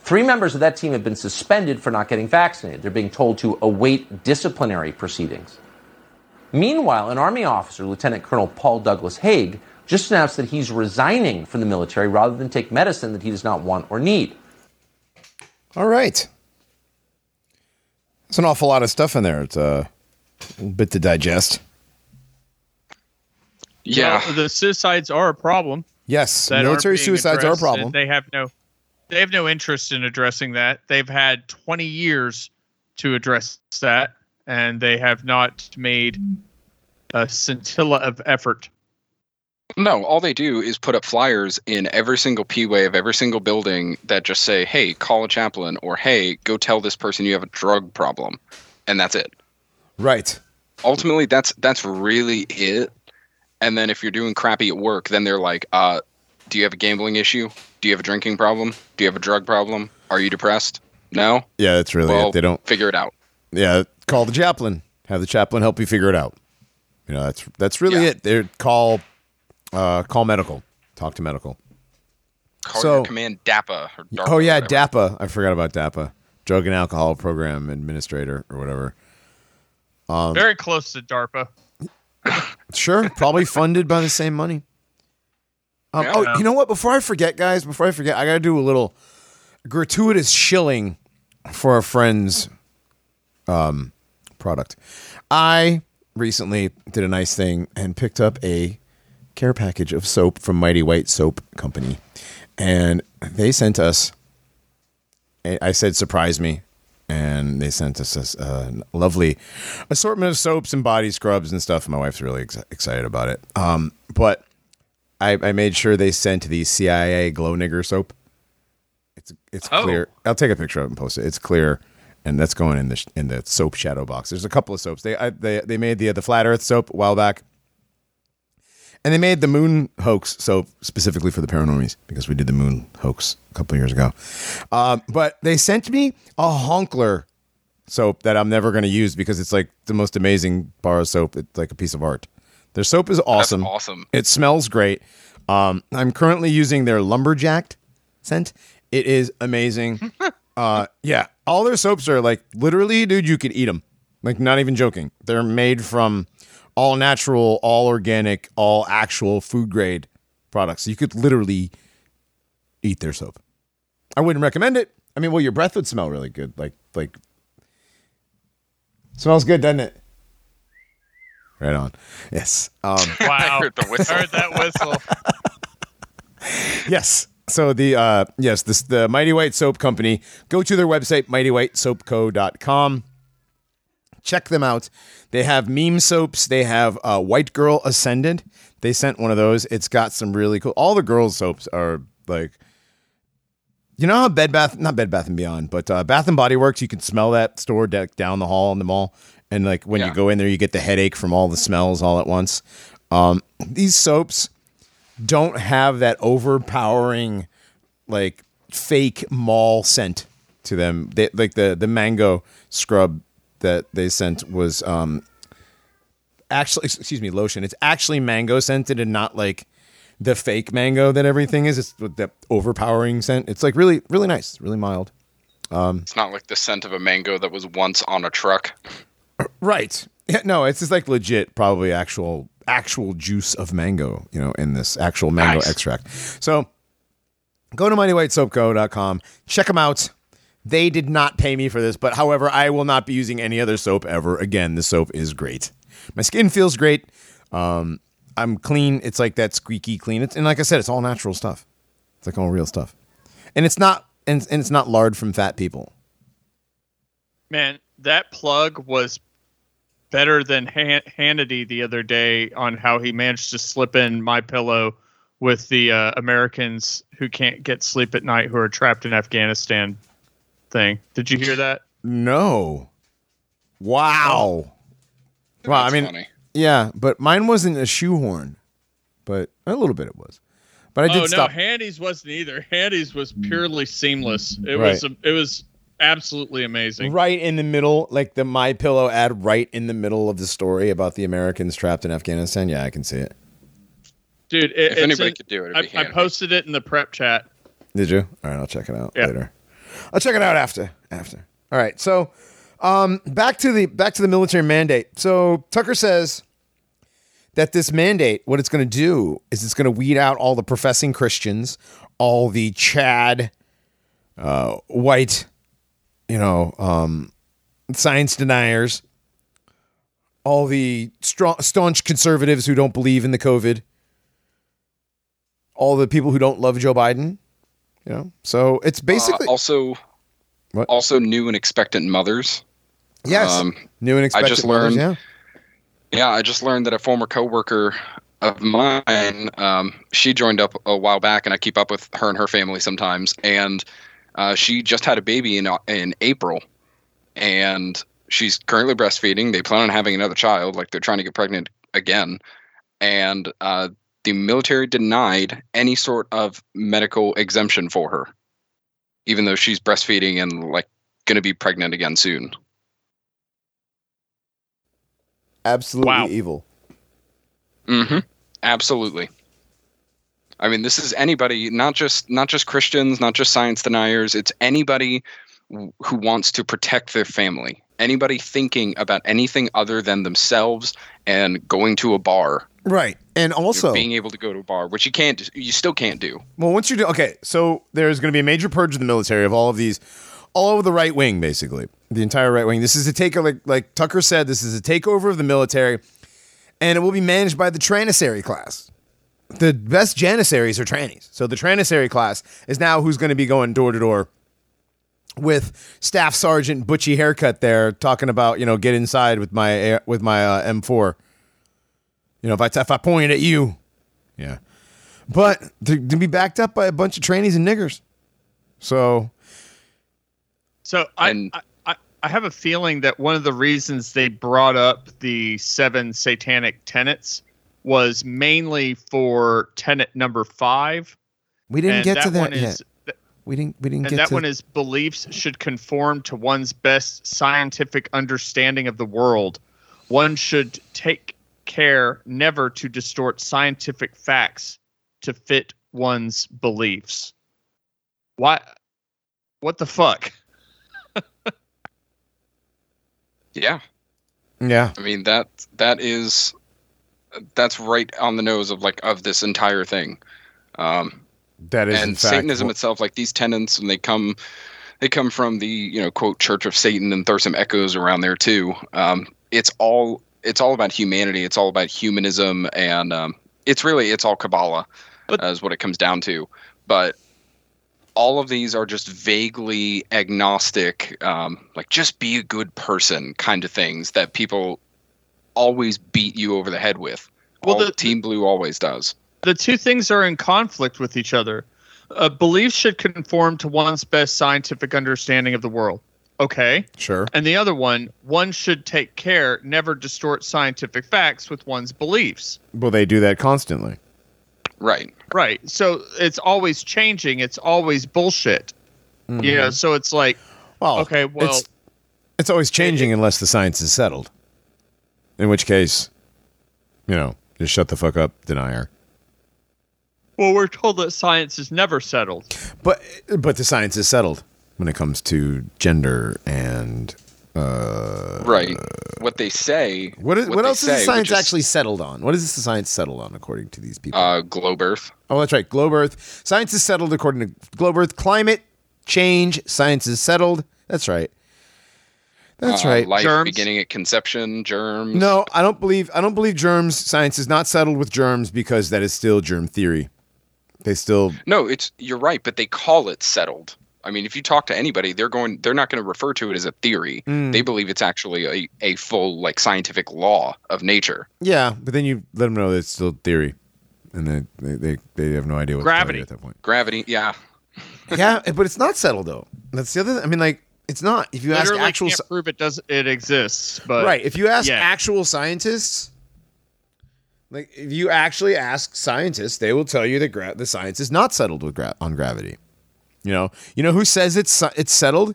Three members of that team have been suspended for not getting vaccinated. They're being told to await disciplinary proceedings. Meanwhile, an Army officer, Lieutenant Colonel Paul Douglas Hague, just announced that he's resigning from the military rather than take medicine that he does not want or need. All right. It's an awful lot of stuff in there. It's uh, a bit to digest. Yeah. Well, the suicides are a problem. Yes, military suicides are a problem. They have no they have no interest in addressing that. They've had 20 years to address that and they have not made a scintilla of effort. No, all they do is put up flyers in every single P-way of every single building that just say, "Hey, call a chaplain," or "Hey, go tell this person you have a drug problem," and that's it. right. Ultimately, that's that's really it. And then if you're doing crappy at work, then they're like, uh, "Do you have a gambling issue? Do you have a drinking problem? Do you have a drug problem? Are you depressed? No. Yeah, that's really Well, it. They don't. figure it out. Yeah, call the chaplain. Have the chaplain help you figure it out. You know, that's that's really Yeah. it. They call uh, call medical. Talk to medical. Call So- your command DAPA. Or DARPA Oh yeah, or. DAPA. I forgot about DAPA. Drug and Alcohol Program Administrator or whatever. Um, Very close to DARPA. *coughs* Sure, probably funded by the same money. Um, Yeah. oh, you know what? Before I forget, guys, before I forget, I got to do a little gratuitous shilling for a friend's um, product. I recently did a nice thing and picked up a care package of soap from Mighty White Soap Company, and they sent us. I said, "Surprise me," and they sent us a, a lovely assortment of soaps and body scrubs and stuff. My wife's really ex- excited about it. Um, but I, I made sure they sent the CIA glow nigger soap. It's it's Oh. clear. I'll take a picture of it and post it. It's clear, and that's going in the sh- in the soap shadow box. There's a couple of soaps. They I, they they made the the flat Earth soap a while back, and they made the moon hoax soap specifically for the paranormies because we did the moon hoax a couple years ago. Um, but they sent me a honkler soap that I'm never going to use because it's like the most amazing bar of soap. It's like a piece of art. Their soap is awesome. That's awesome. It smells great. Um, I'm currently using their lumberjack scent. It is amazing. *laughs* uh, yeah, all their soaps are like literally, dude. You could eat them. Like not even joking. They're made from all natural, all organic, all actual food grade products. You could literally eat their soap. I wouldn't recommend it. I mean, well, your breath would smell really good. Like like smells good, doesn't it? Right on. Yes. Um, *laughs* Wow. heard the whistle. Heard that whistle. Yes. So the uh yes, this the Mighty White Soap Company. Go to their website mightywhitesoapco.com. Check them out. They have meme soaps. They have uh, White Girl Ascendant. They sent one of those. It's got some really cool. All the girls' soaps are like, you know how Bed Bath, not Bed Bath and Beyond, but uh, Bath and Body Works. You can smell that store deck down the hall in the mall, and like when you go in there, you get the headache from all the smells all at once. Um, these soaps don't have that overpowering like fake mall scent to them. They, like the the mango scrub that they sent was um actually excuse me lotion. It's actually mango scented and not like the fake mango that everything is. It's with that overpowering scent. It's like really really nice, really mild. It's not like the scent of a mango that was once on a truck. Right. Yeah, no, it's just like legit, probably actual actual juice of mango, you know, in this actual mango Nice. extract. So go to mightywhitesoapco.com, check them out. They did not pay me for this, but however, I will not be using any other soap ever again. The soap is great. My skin feels great. Um, I'm clean. It's like that squeaky clean. It's, and like I said, it's all natural stuff. It's like all real stuff. And it's not and, and it's not lard from fat people. Man, that plug was better than Han- Hannity the other day on how he managed to slip in my pillow with the uh, Americans who can't get sleep at night who are trapped in Afghanistan thing. Did you hear that? No. Wow. Well, I mean, funny. yeah, but mine wasn't a shoehorn, but a little bit it was. But I did oh no, stop. Handy's wasn't either. Handy's was purely seamless. It Right. was it was absolutely amazing. right in the middle, like the My Pillow ad, right in the middle of the story about the Americans trapped in Afghanistan. Yeah, I can see it. Dude, it, If anybody in- could do it, it'd I, be I Hannity. posted it in the prep chat. Did you? All right, I'll check it out Yeah. later. I'll check it out after. After. All right. So, um, back to the back to the military mandate. So Tucker says that this mandate, what it's going to do is it's going to weed out all the professing Christians, all the Chad, uh, white, you know, um, science deniers, all the strong, staunch conservatives who don't believe in the COVID, all the people who don't love Joe Biden. You know, so it's basically Uh, also, What? also new and expectant mothers. yes, um, new and expectant. I just mothers, learned- yeah. Yeah, I just learned that a former coworker of mine, um, she joined up a while back, and I keep up with her and her family sometimes. And uh, she just had a baby in in April, and she's currently breastfeeding. They plan on having another child, like they're trying to get pregnant again. And uh, the military denied any sort of medical exemption for her, even though she's breastfeeding and like going to be pregnant again soon. Absolutely Wow. evil. Mm-hmm. Absolutely. I mean, this is anybody, not just not just Christians, not just science deniers. It's anybody w- who wants to protect their family. Anybody thinking about anything other than themselves and going to a bar, Right. And also, being able to go to a bar, which you can't, you still can't do. well, once you do, okay, so there's going to be a major purge of the military of all of these, all over the right wing, basically, the entire right wing. This is a takeover, like, like Tucker said, this is a takeover of the military, and it will be managed by the Tranissary class. The best Janissaries are trannies. So the Tranissary class is now who's going to be going door to door with Staff Sergeant Butchie haircut there, talking about you know get inside with my air- with my uh, M4. You know if I if I point at you, yeah. But to, to be backed up by a bunch of trainees and niggers. So So I, And- I, I I have a feeling that one of the reasons they brought up the seven satanic tenets was mainly for tenet number five. we didn't and get to that one yet. is, we didn't we didn't and get that to one is beliefs should conform to one's best scientific understanding of the world. One should take care never to distort scientific facts to fit one's beliefs. Why? What the fuck? *laughs* Yeah, yeah. I mean that that is that's right on the nose of like of this entire thing. Um, That is and fact Satanism what- itself, like these tenets, and they come they come from the you know quote Church of Satan, and there's some echoes around there too. Um, it's all it's all about humanity. It's all about humanism, and um, it's really it's all Kabbalah, But- is what it comes down to. But all of these are just vaguely agnostic, um, like just be a good person kind of things that people always beat you over the head with. Well, All- the- Team Blue always does. the two things are in conflict with each other. Uh, beliefs should conform to one's best scientific understanding of the world. Okay. sure. And the other one, one should take care never distort scientific facts with one's beliefs. Well, they do that constantly. Right. Right. So it's always changing. It's always bullshit. Mm-hmm. You know, so it's like, Well, okay, well, it's, it's always changing unless the science is settled. In which case, you know, just shut the fuck up, denier. well, we're told that science is never settled. But but the science is settled when it comes to gender and uh, Right. What they say. what is, what, they else is the science is, actually settled on? What is the science settled on according to these people? Uh, globe Earth. oh, that's right. Globe Earth. Science is settled according to Globe Earth. Climate change. Science is settled. That's right. That's uh, right. Life Germs. beginning at conception. Germs. No, I don't believe I don't believe germs. Science is not settled with germs because that is still germ theory. They still No, it's you're right, but they call it settled. I mean, if you talk to anybody, they're going. They're not going to refer to it as a theory. Mm. They believe it's actually a, a full like scientific law of nature. yeah, but then you let them know that it's still theory, and they they they, they have no idea what Gravity. at that point. Gravity. Yeah. *laughs* yeah, but it's not settled though. That's the other. I mean, like it's not. If you ask actual can't sci- prove it does it exists, but right, if you ask yeah. actual scientists, like if you actually ask scientists, they will tell you that gra- the science is not settled with gra- on gravity. You know, you know who says it's it's settled?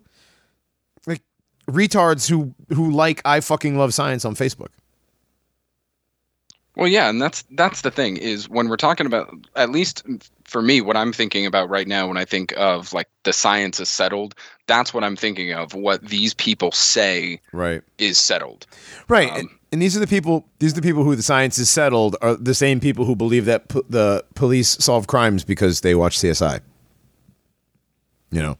Like retards who who like I fucking love science on Facebook. Well, yeah, and that's that's the thing is when we're talking about at least for me, what I'm thinking about right now when I think of like the science is settled, that's what I'm thinking of. What these people say Right. is settled. Right. Um, and, and these are the people. These are the people who the science is settled are the same people who believe that p- the police solve crimes because they watch CSI. You know.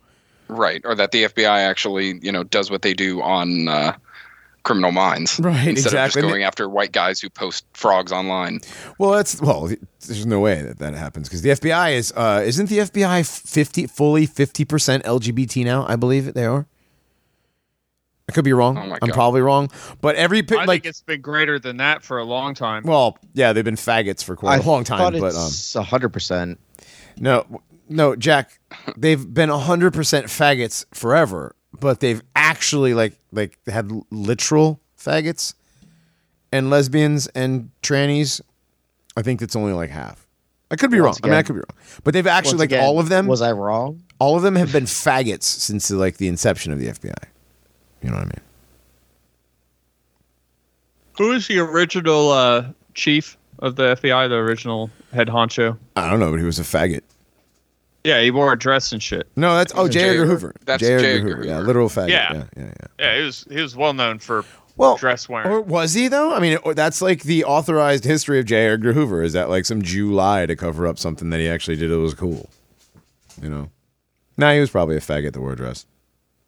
Right, or that the FBI actually, you know, does what they do on uh, Criminal Minds, Right, Instead exactly. of just going after white guys who post frogs online. Well, that's well. There's no way that that happens because the FBI is. uh Isn't the FBI fifty fully fifty percent LGBT now? I believe they are. I could be wrong. Oh I'm probably wrong. But every pi- I like, think it's been greater than that for a long time. well, yeah, they've been faggots for quite a long time. thought But um, hundred percent. No, no, Jack. They've been hundred percent faggots forever, but they've actually like like had literal faggots and lesbians and trannies. I think it's only like half. I could be Once wrong. I mean, I could be wrong. But they've actually Once like again, all of them. Was I wrong? all of them have been faggots since the, like the inception of the FBI. You know what I mean? Who is the original uh, chief of the FBI? The original head honcho. I don't know, but he was a faggot. Yeah, he wore a dress and shit. No, that's oh J. J. Edgar Edgar- Hoover. that's J. J. Edgar Edgar Hoover. Yeah, literal faggot. Yeah. Yeah, yeah, yeah. Yeah, he was he was well known for Well, dress wearing. Or was he though? I mean, it- that's like the authorized history of J. Edgar Hoover. Is that like some Jew lie to cover up something that he actually did that was cool? You know. Nah, he was probably a faggot that wore a dress.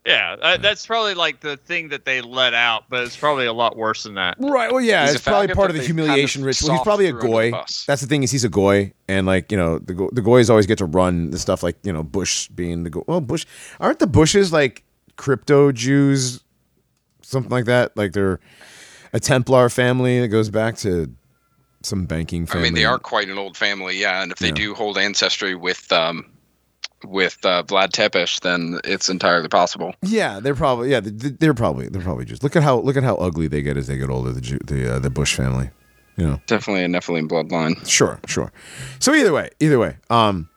Yeah, uh, that's probably like the thing that they let out, but it's probably a lot worse than that. Right. Well, yeah, He's it's probably part of the they kind humiliation of ritual. He's probably a threw the goy. That's the thing is he's a goy, and like you know the go- the goys always get to run the stuff like you know Bush being the go- well Bush aren't the Bushes like crypto Jews, something like that. Like they're a Templar family that goes back to some banking family. I mean, they are quite an old family, yeah. And if they Yeah. do hold ancestry with um, with uh, Vlad Tepes, then it's entirely possible. Yeah, they're probably yeah they- they're probably they're probably Jews. Look at how look at how ugly they get as they get older. The Jew, the uh, the Bush family, you know. Definitely a Nephilim bloodline. Sure, sure. So either way, either way, um,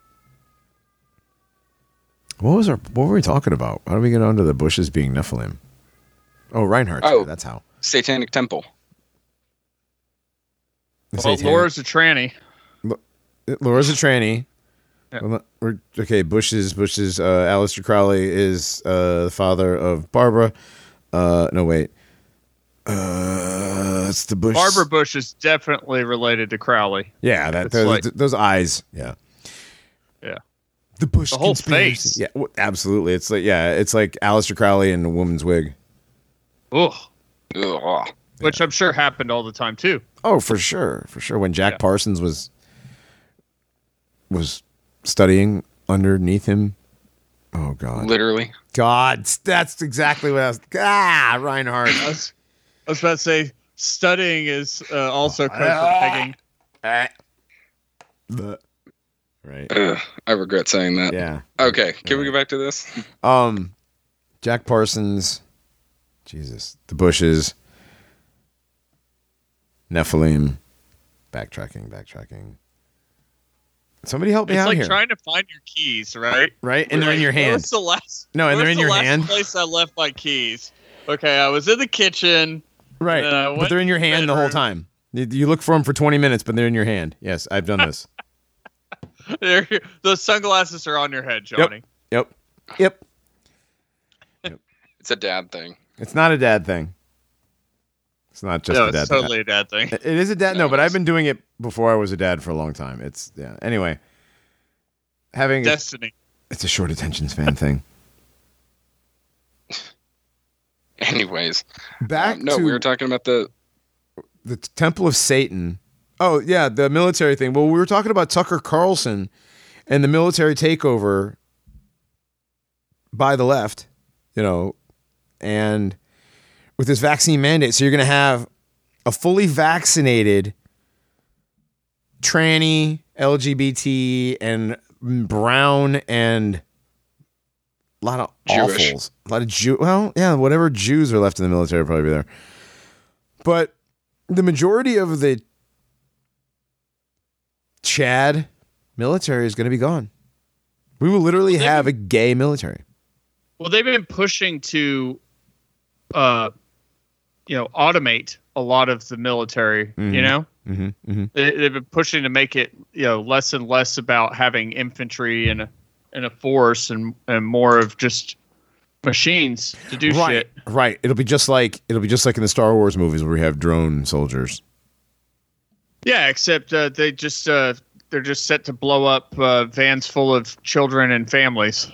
what was our what were we talking about? How do we get onto the Bushes being Nephilim? Oh, Reinhardt. Oh. that's how. Satanic Temple. The Well, Satanic- Laura's a tranny. Laura's a tranny. Yeah. Well, we're, okay, Bush's Bush's uh, Aleister Crowley is uh, the father of Barbara. Uh, no, wait. Uh, it's the Bush. Barbara Bush is definitely related to Crowley. Yeah, that It's those, like- those eyes. Yeah. Yeah. The Bush The whole conspiracy. face. Yeah, w- absolutely. It's like yeah, it's like Aleister Crowley in a woman's wig. Ugh. Ugh. Which I'm sure happened all the time too. Oh, for sure, for sure. When Jack Yeah. Parsons was was studying underneath him. Oh God, Literally. God, that's exactly what I was. Ah, Reinhardt. I was, I was about to say studying is uh, also code for pegging. The- right. Ugh, I regret saying that. Yeah. Okay, can we go back to this? Um, Jack Parsons, Jesus, the Bushes, Nephilim, backtracking, backtracking. Somebody help me It's out like here, trying to find your keys, right? right? And they're in your hand. Where's the last? No, and they're in the your last hand. Place I left my keys. Okay, I was in the kitchen. Right, but they're in your to the hand the whole time. You, you look for them for twenty minutes, but they're in your hand. Yes, I've done this. *laughs* *laughs* They're- the sunglasses are on your head, Johnny. Yep, yep, yep. It's a dad thing. It's not a dad thing. It's not just no, a dad it's thing. totally a dad thing. *laughs* It is a dad. No, No, but I've been doing it before I was a dad for a long time. It's yeah. Anyway, having a, Destiny. it's a short attention span *laughs* thing. Anyways, Back um, no, to we were talking about the the Temple of Satan. Oh yeah, the military thing. Well, we were talking about Tucker Carlson and the military takeover by the left, you know, and with this vaccine mandate. So you're going to have a fully vaccinated tranny, LGBT, and brown and a lot of Jewish. awfuls. A lot of Jew. Well, yeah, whatever Jews are left in the military will probably be there. But the majority of the Chad military is going to be gone. We will literally Well, have a gay military. Well, they've been pushing to, uh, you know, automate a lot of the military. Mhm. You know, Mm-hmm, mm-hmm. they, they've been pushing to make it, you know, less and less about having infantry and a and a force and and more of just machines to do Right, shit. right. It'll be just like it'll be just like in the Star Wars movies where we have drone soldiers. Yeah, except uh, they just uh, they're just set to blow up uh, vans full of children and families.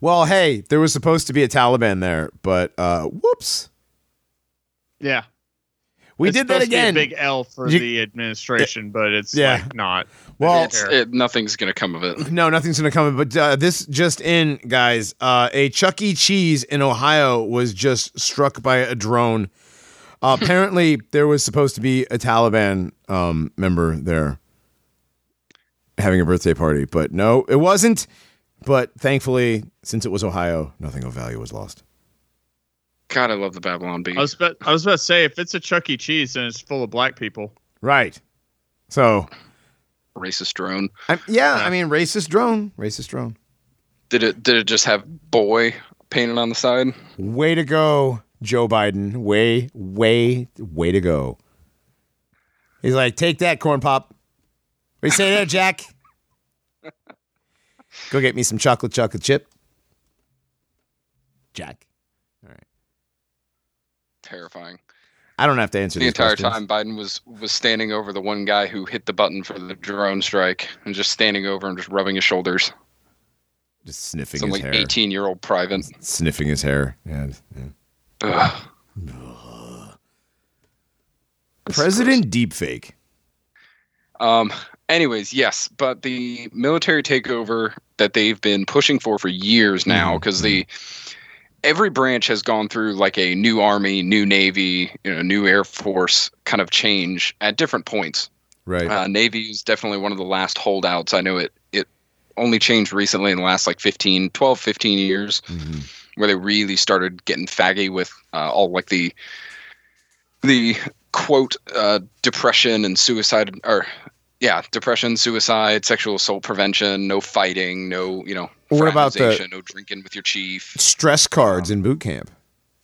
Well, hey, there was supposed to be a Taliban there, but uh, whoops, Yeah, we It's did that supposed to be a again. big L for You- the administration, but it's Yeah. like not. well, it's, it, nothing's gonna come of it. *laughs* No, nothing's gonna come. But uh, this just in, guys. Uh, a Chuck E. Cheese in Ohio was just struck by a drone. Uh, *laughs* apparently, there was supposed to be a Taliban um, member there having a birthday party, but no, it wasn't. But thankfully, since it was Ohio, nothing of value was lost. God, I love the Babylon Bee. I was about, I was about to say if it's a Chuck E. Cheese and it's full of black people, Right. So, Racist drone. I, yeah, I mean, racist drone, racist drone. Did it? Did it just have boy painted on the side? Way to go, Joe Biden. Way, way, way to go. He's like, take that, corn pop. What do you say there, Jack? *laughs* Go get me some chocolate chocolate chip. Jack. Terrifying. I don't have to answer The entire questions. time, Biden was was standing over the one guy who hit the button for the drone strike, and just standing over him, just rubbing his shoulders. Just sniffing Some his like hair. eighteen year old private. Sniffing his hair. Yeah. yeah. *sighs* President deepfake. Um. Anyways, yes, but the military takeover that they've been pushing for for years now, because the every branch has gone through like a new army, new navy, you know, new air force kind of change at different points. Right. Uh, navy is definitely one of the last holdouts. I know it. It only changed recently in the last like 15, 12, 15 years, Mhm. where they really started getting faggy with uh, all like the the quote uh, depression and suicide or yeah depression suicide sexual assault prevention no fighting no you know What about the- no drinking with your chief Stress cards in boot camp.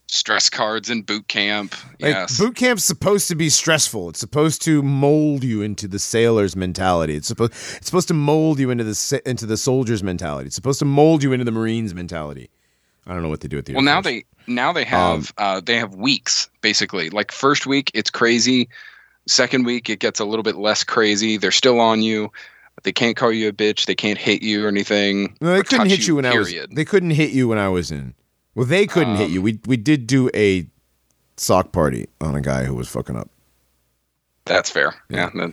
stress cards in boot camp Like yes boot camp's supposed to be stressful. It's supposed to mold you into the sailor's mentality. It's supposed it's supposed to mold you into the into the soldier's mentality. It's supposed to mold you into the marine's mentality. I don't know what they do with the well now they now they have uh, they have weeks basically like first week it's crazy second week it gets a little bit less crazy they're still on you they can't call you a bitch they can't hit you or anything No, they or couldn't hit you when period. I was. They couldn't hit you when I was in. Well, they couldn't hit Um, you. We we did do a sock party on a guy who was fucking up. that's fair Yeah. yeah,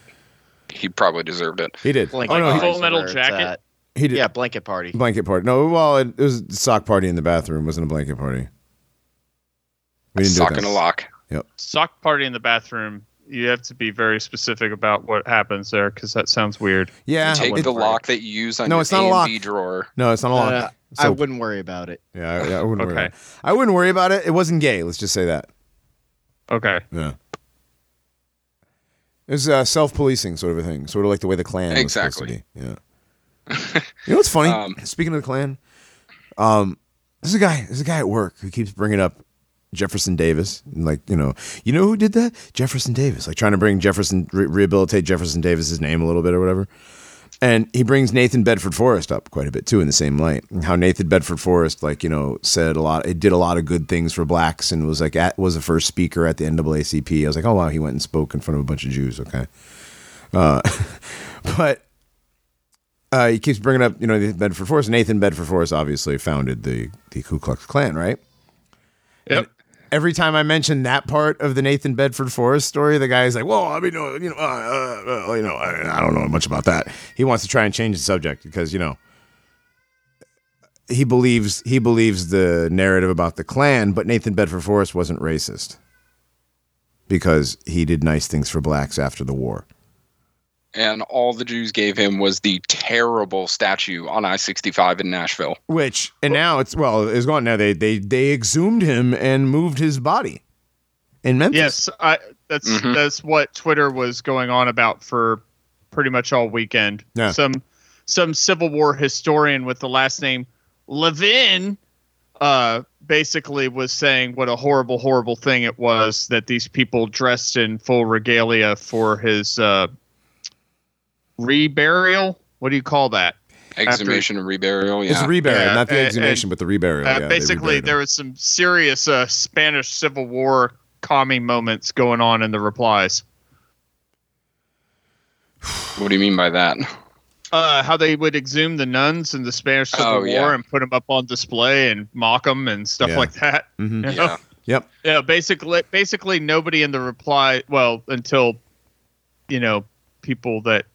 he probably deserved it He did. Blanket oh no, Full Metal Jacket? he did. Yeah, blanket party. Blanket party. No, well, it, it was a sock party in the bathroom. It wasn't a blanket party. We didn't sock do and a that. lock Yep. Sock party in the bathroom. You have to be very specific about what happens there because that sounds weird. Yeah. take it- the lock that you use on No, your it's not a A lock. Drawer no, it's not a lock. Uh, I wouldn't worry about it. Yeah, I, yeah, I wouldn't worry. Okay. About it. I wouldn't worry about it. It wasn't gay. Let's just say that. Okay. Yeah. It was uh, self-policing sort of a thing, sort of like the way the Klan was Exactly. supposed to be. Yeah. *laughs* you know what's funny? Um, Speaking of the Klan, um, there's a guy. There's a guy at work who keeps bringing up Jefferson Davis, like you know, you know who did that? Jefferson Davis, like trying to bring Jefferson, re- rehabilitate Jefferson Davis's name a little bit or whatever. And he brings Nathan Bedford Forrest up quite a bit too in the same light. How Nathan Bedford Forrest, like you know, said a lot. It did a lot of good things for blacks, and was like at, was the first speaker at the NAACP. I was like, oh wow, he went and spoke in front of a bunch of Jews. Okay, uh, *laughs* but uh, he keeps bringing up you know Bedford Forrest. Nathan Bedford Forrest obviously founded the the Ku Klux Klan, right? Yep. Every time I mention that part of the Nathan Bedford Forrest story, the guy's like, "Well, I mean, uh, you know, uh, uh, uh, you know, I, I don't know much about that." He wants to try and change the subject because you know he believes he believes the narrative about the Klan, but Nathan Bedford Forrest wasn't racist because he did nice things for blacks after the war. And all the Jews gave him was the terrible statue on I sixty five in Nashville. Which and now it's well, it's gone now. They they they exhumed him and moved his body in Memphis. Yes, I. That's Mhm. that's what Twitter was going on about for pretty much all weekend. Yeah. Some some Civil War historian with the last name Levin, uh, basically was saying what a horrible, horrible thing it was that these people dressed in full regalia for his uh, reburial. What do you call that? Exhumation and reburial. It's Yeah. a reburial, Yeah, not the and- exhumation, but the reburial. Uh, yeah, basically, there was some serious uh, Spanish Civil War commie moments going on in the replies. what do you mean by that? uh, how they would exhume the nuns in the Spanish Civil Oh, War yeah. and put them up on display and mock them and stuff Yeah. like that. Mhm. You know? Yeah. Yep. Yeah, basically, basically nobody in the reply. Well, until you know people that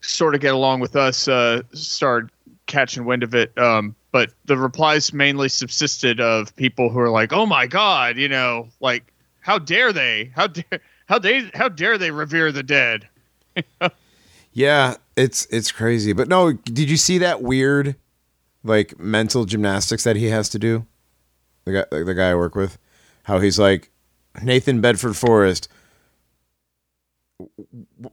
sort of get along with us uh, start catching wind of it. Um, but the replies mainly subsisted of people who are like, "Oh my God," you know, like, "How dare they? How dare how they how dare they revere the dead?" *laughs* Yeah, it's it's crazy. But no, did you see that weird like mental gymnastics that he has to do? The guy the guy I work with, how he's like Nathan Bedford Forrest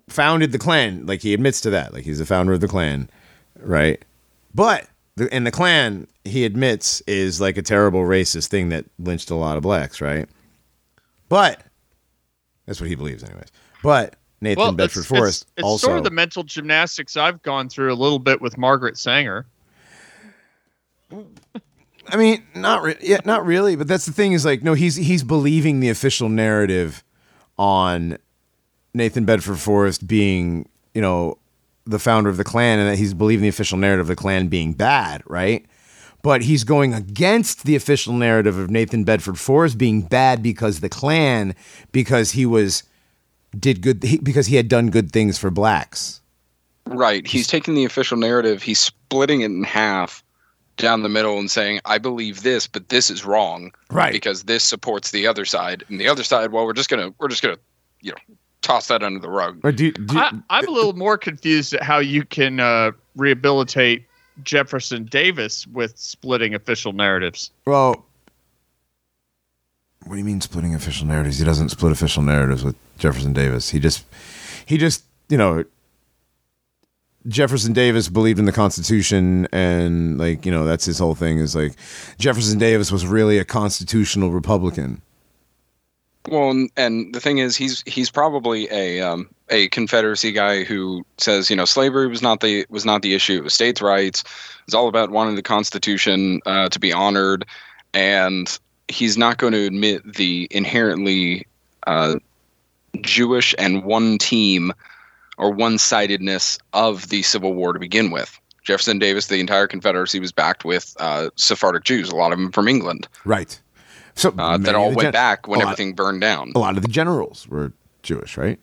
founded the Klan. Like he admits to that. Like he's the founder of the Klan, right? But the, and the Klan, he admits, is like a terrible racist thing that lynched a lot of blacks, right? But that's what he believes, anyways. But Nathan well, Bedford it's, Forrest it's, it's also. sort of the mental gymnastics I've gone through a little bit with Margaret Sanger. *laughs* I mean, not re- yeah, not really. But that's the thing is like, no, he's he's believing the official narrative on Nathan Bedford Forrest being, you know, the founder of the Klan, and that he's believing the official narrative of the Klan being bad, right? But he's going against the official narrative of Nathan Bedford Forrest being bad because the Klan, because he was did good, he, because he had done good things for blacks. Right. He's taking the official narrative, he's splitting it in half down the middle and saying, I believe this, but this is wrong. Right. Because this supports the other side. And the other side, well, we're just gonna we're just gonna, you know, toss that under the rug. Or do, do I, I'm a little more confused at how you can uh, rehabilitate Jefferson Davis with splitting official narratives. Well, what do you mean splitting official narratives? He doesn't split official narratives with Jefferson Davis. He just, he just, you know, Jefferson Davis believed in the Constitution, and like you know, that's his whole thing. Is like Jefferson Davis was really a constitutional Republican. Well, and, the thing is, he's he's probably a um, a Confederacy guy who says, you know, slavery was not the was not the issue. It was states' rights. It's all about wanting the Constitution uh, to be honored, and he's not going to admit the inherently uh, Jewish and one team or one sidedness of the Civil War to begin with. Jefferson Davis, the entire Confederacy was backed with uh, Sephardic Jews, a lot of them from England, Right. So uh, that all went gen- back when a lot- everything burned down. A lot of the generals were Jewish, right?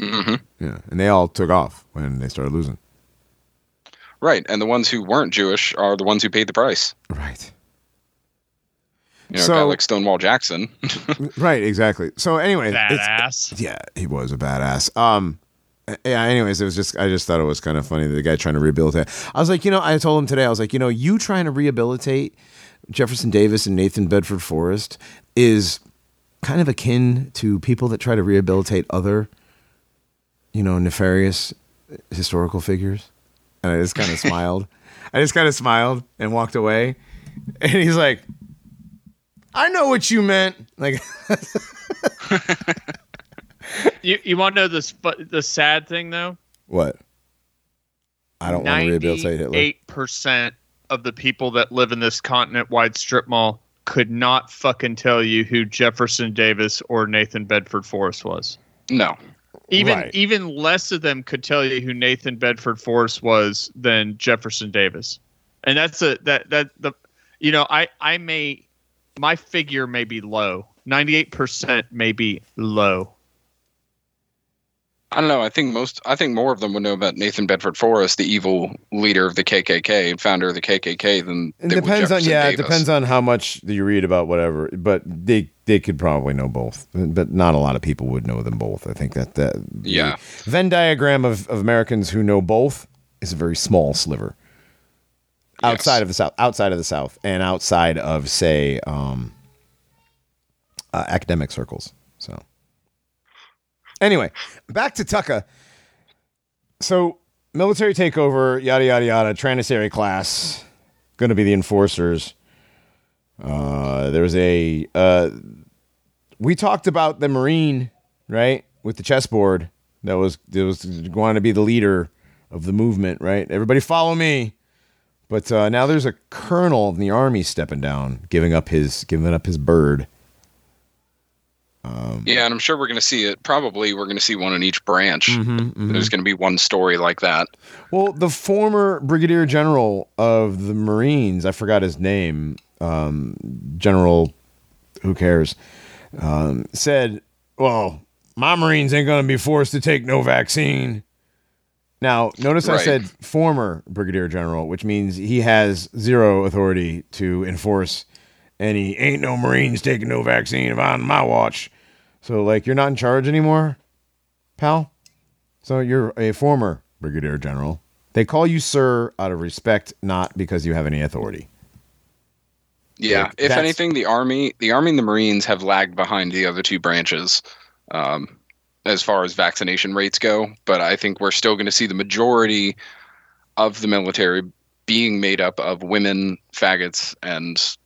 hmm Yeah, and they all took off when they started losing. Right, and the ones who weren't Jewish are the ones who paid the price. Right. You know, a guy like Stonewall Jackson. *laughs* Right. Exactly. So anyway, Badass. Yeah, he was a badass. Um, yeah. Anyways, it was just I just thought it was kind of funny that the guy trying to rehabilitate. I was like, you know, I told him today. I was like, you know, you trying to rehabilitate Jefferson Davis and Nathan Bedford Forrest is kind of akin to people that try to rehabilitate other, you know, nefarious historical figures. And I just kind of smiled. I just kind of smiled and walked away. And he's like, I know what you meant. Like, *laughs* You you want to know this fu- the sad thing though? what? I don't want to rehabilitate Hitler. Eight percent of the people that live in this continent-wide strip mall could not fucking tell you who Jefferson Davis or Nathan Bedford Forrest was. no. Even Right. even less of them could tell you who Nathan Bedford Forrest was than Jefferson Davis. And that's a that that the you know, I I may my figure may be low. 98% may be low. I don't know. I think most, I think more of them would know about Nathan Bedford Forrest, the evil leader of the KKK and founder of the KKK, than It depends on yeah, it depends on how much you read about whatever. But they they could probably know both. But not a lot of people would know them both. I think that that the Yeah. Venn diagram of, of Americans who know both is a very small sliver. Outside Yes. of the South, outside of the South, and outside of say um, uh, academic circles. So anyway, back to Tucka. So military takeover, yada yada yada. Tranissary class going to be the enforcers. Uh, there was a uh, we talked about the Marine, right, with the chessboard that was that was going to be the leader of the movement, right? Everybody follow me. But uh, now there's a colonel in the army stepping down, giving up his giving up his bird. Yeah, and I'm sure we're going to see it. Probably we're going to see one in each branch. Mm-hmm, There's going to be one story like that. Well, the former brigadier general of the Marines, I forgot his name, um, General, who cares, um, said, Well, my Marines ain't going to be forced to take no vaccine. Now, notice I said former brigadier general, which means he has zero authority to enforce any ain't no Marines taking no vaccine if on my watch. So, like, you're not in charge anymore, pal? So you're a former brigadier general. They call you sir out of respect, not because you have any authority. Yeah, Like, if that's- anything, the army, the army and the Marines have lagged behind the other two branches, um, as far as vaccination rates go. But I think we're still going to see the majority of the military being made up of women, faggots, and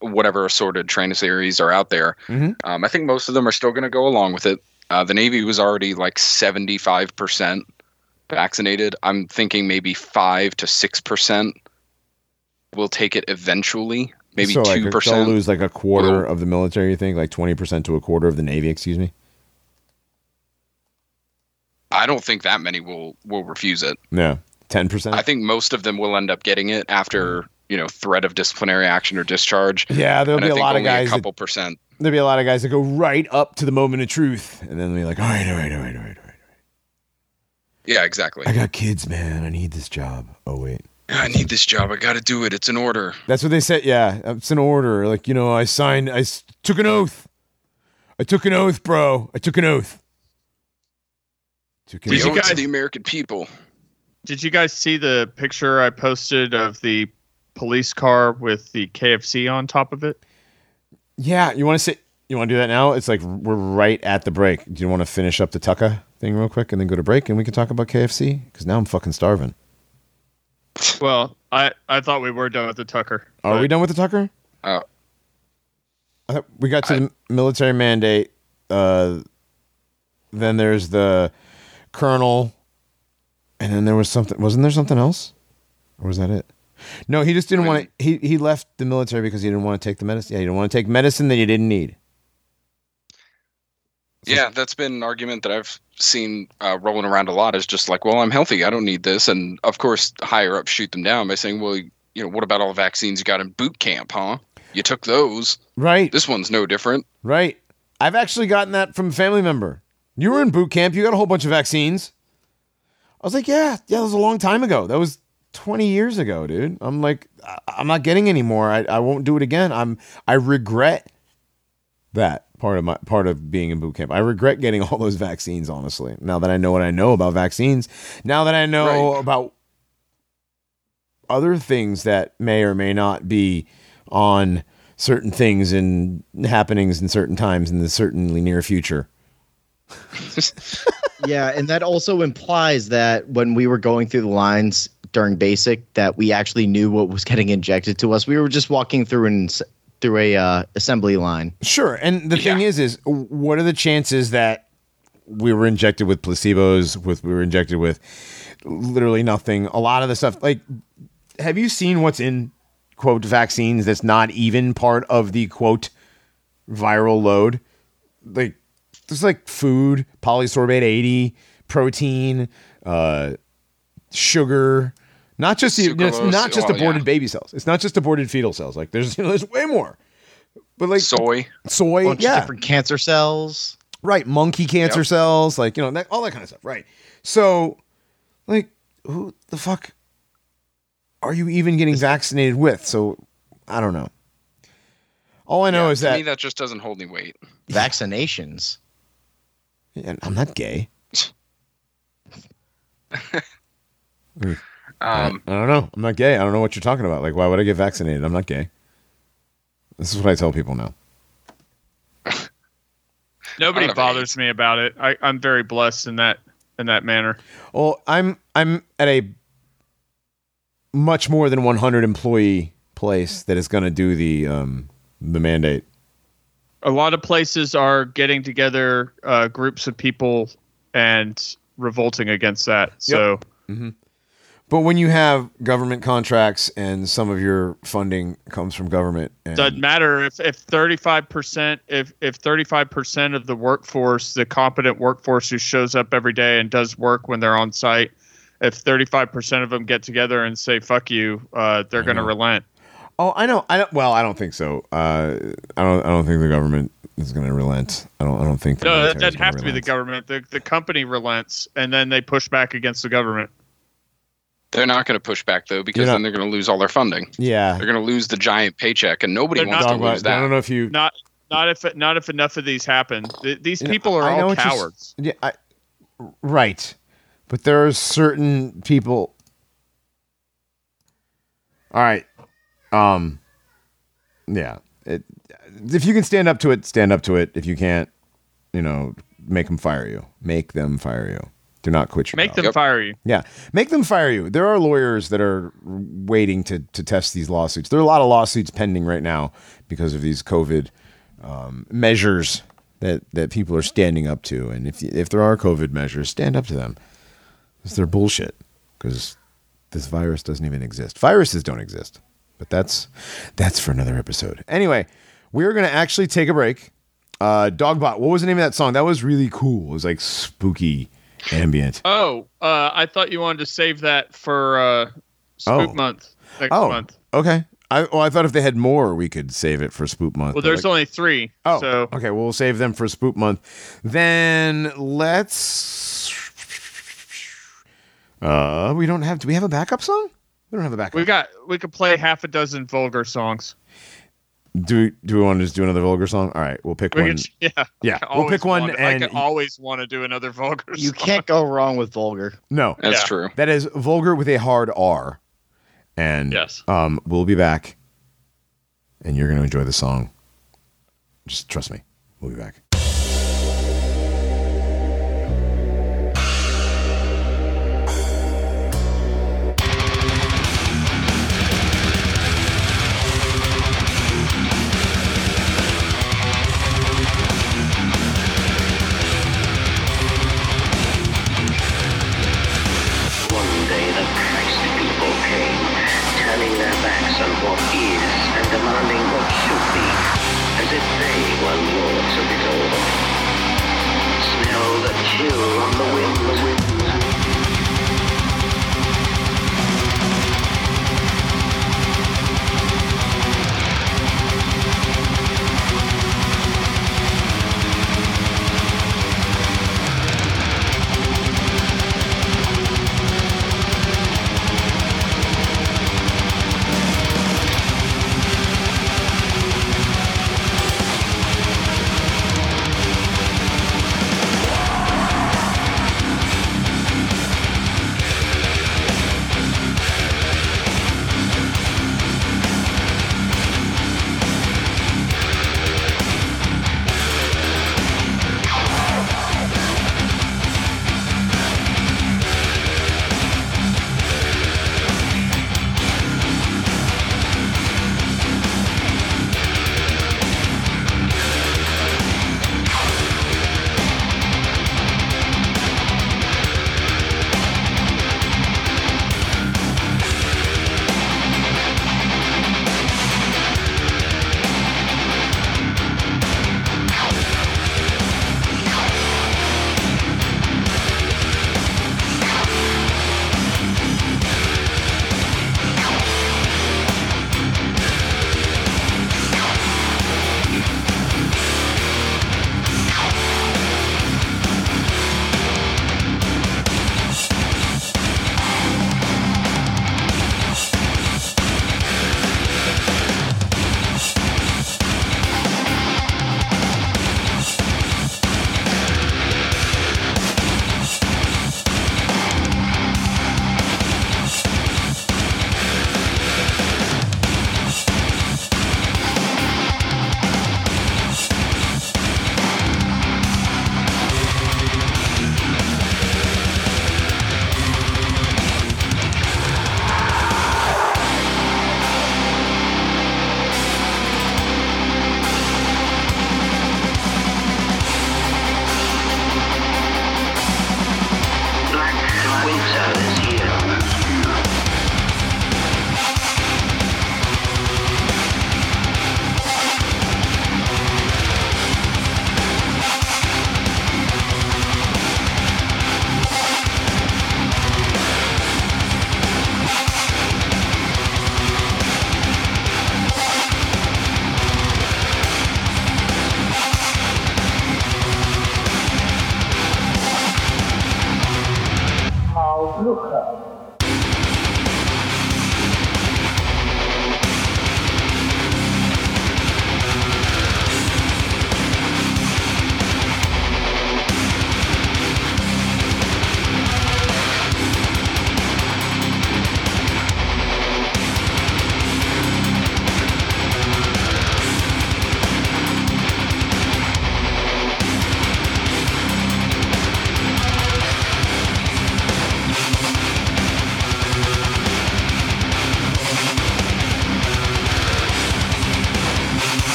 whatever assorted trainers are out there. Mhm. Um, I think most of them are still going to go along with it. Uh, the Navy was already like seventy five percent vaccinated. I'm thinking maybe five to six percent will take it eventually. Maybe so like two they'll lose like a quarter of the military. You think like twenty percent to a quarter of the Navy? Excuse me. I don't think that many will will refuse it. No, ten percent. I think most of them will end up getting it after you know threat of disciplinary action or discharge. Yeah, there'll and be I a think lot of guys. a That, couple percent. there'll be a lot of guys that go right up to the moment of truth, and then they'll be like, all right, all right, all right, all right, all right. Yeah, exactly. I got kids, man. I need this job. Oh wait. I need this job. I got to do it. It's an order. That's what they said. Yeah, it's an order. Like you know, I signed. I s- took an oath. I took an oath, bro. I took an oath. Took an Did oath. you owe to guys- the American people. Did you guys see the picture I posted of the police car with the KFC on top of it? Yeah, you want to sit? You want to do that now? It's like we're right at the break. Do you want to finish up the Tucker thing real quick and then go to break and we can talk about KFC? Because now I'm fucking starving. Well, I I thought we were done with the Tucker. Are but- we done with the Tucker? Oh. I thought we got to the military mandate. Uh, then there's the colonel, and then there was something. Wasn't there something else, or was that it? No, he just didn't want to. He he left the military because he didn't want to take the medicine. Yeah, he didn't want to take medicine that he didn't need. Yeah, that's been an argument that I've seen uh, rolling around a lot. Is just like, well, I'm healthy. I don't need this. And of course, higher up shoot them down by saying, well, you know, what about all the vaccines you got in boot camp, huh? You took those. Right, This one's no different. right. I've actually gotten that from a family member. You were in boot camp. You got a whole bunch of vaccines. I was like, yeah, yeah, that was a long time ago. That was 20 years ago, dude. I'm like, I- I'm not getting any more. I, I won't do it again. I'm I regret that part of my part of being in boot camp. I regret getting *laughs* all those vaccines, honestly. Now that I know what I know about vaccines, now that I know Right. about other things that may or may not be on certain things and happenings in certain times in the certainly near future. *laughs* yeah, and that also implies that when we were going through the lines during basic, that we actually knew what was getting injected to us. We were just walking through and through a uh, assembly line. Sure. And the thing is, is what are the chances that we were injected with placebos, with we were injected with literally nothing. A lot of the stuff, like, have you seen what's in quote vaccines that's not even part of the quote viral load? Like, there's like food, polysorbate 80, protein, uh, sugar. Not just the, it's not just oh, aborted yeah. baby cells. It's not just aborted fetal cells. Like there's you *laughs* know, there's way more. But like Soy. soy, bunch yeah, of different cancer cells. right. Monkey cancer Yep. cells, like you know, that, all that kind of stuff, right? So, like, who the fuck are you even getting vaccinated with? So, I don't know. All I know Yeah, is to that, me, that just doesn't hold any weight. Vaccinations. And I'm not gay. *laughs* Um, I don't know. I'm not gay. I don't know what you're talking about. Like, why would I get vaccinated? I'm not gay. This is what I tell people now. *laughs* Nobody I don't know. bothers me about it. I, I'm very blessed in that in that manner. Well, I'm I'm at a much more than 100 employee place that is going to do the um the mandate. A lot of places are getting together uh, groups of people and revolting against that. So But when you have government contracts and some of your funding comes from government, and doesn't matter if if 35% if if 35% of the workforce, the competent workforce who shows up every day and does work when they're on site, if 35% of them get together and say fuck you, uh, they're going to relent. Oh, I know, I don't, well, I don't think so. Uh, I don't, I don't think the government is going to relent. I don't, I don't think. The No, military that is doesn't gonna have to be the government. The the company relents and then they push back against the government. they're not going to push back though because You're then they're going to lose all their funding. Yeah, They're going to lose the giant paycheck, and nobody They're wants not- to lose bite. I don't know if you. Not not if not if enough of these happen. Th- These You know, people are I know all you're s- cowards. Yeah, I, right. But there are certain people. All right. Um. Yeah. It, if you can stand up to it, stand up to it. If you can't, you know, make them fire you. Make them fire you. Do not quit your Make job. them Yep. fire you. Yeah, make them fire you. There are lawyers that are waiting to to test these lawsuits. There are a lot of lawsuits pending right now because of these COVID um, measures that that people are standing up to, and if if there are COVID measures, stand up to them. Because they're bullshit. Because this virus doesn't even exist. Viruses don't exist. But that's that's for another episode. Anyway, we're gonna actually take a break. Uh, Dogbot, what was the name of that song? That was really cool. It was like spooky ambient. Oh, uh, I thought you wanted to save that for uh, Spook Oh. Month next Oh, month. okay. I well, I thought if they had more, we could save it for Spook Month. Well, there's like- only three. Oh, so okay. Well, we'll save them for Spook Month. Then let's. Uh, we don't have. Do we have a backup song? We don't have a backup. we got we could play half a dozen vulgar songs. do do we want to just do another vulgar song? All right, we'll pick We one. could, yeah, yeah, we'll pick one. wanna- and I can always want to do another vulgar. You song. can't go wrong with vulgar. no, That's Yeah. true. that is vulgar with a hard R. And Yes. um, we'll be back, and you're going to enjoy the song. Just trust me. We'll be back.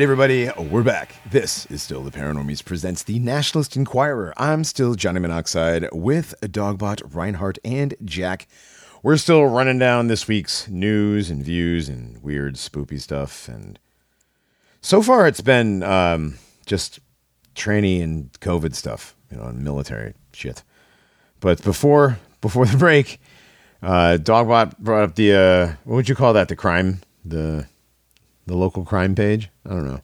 Right, everybody, we're back. This is still the Paranormies presents the Nationalist Inquirer. I'm still Johnny Monoxide with Dogbot, Reinhardt, and Jack. We're still running down this week's news and views and weird, spoopy stuff. And so far, it's been um, just training and COVID stuff, you know, and military shit. But before before the break, uh, Dogbot brought up the uh, what would you call that? The crime the the local crime page. I don't know.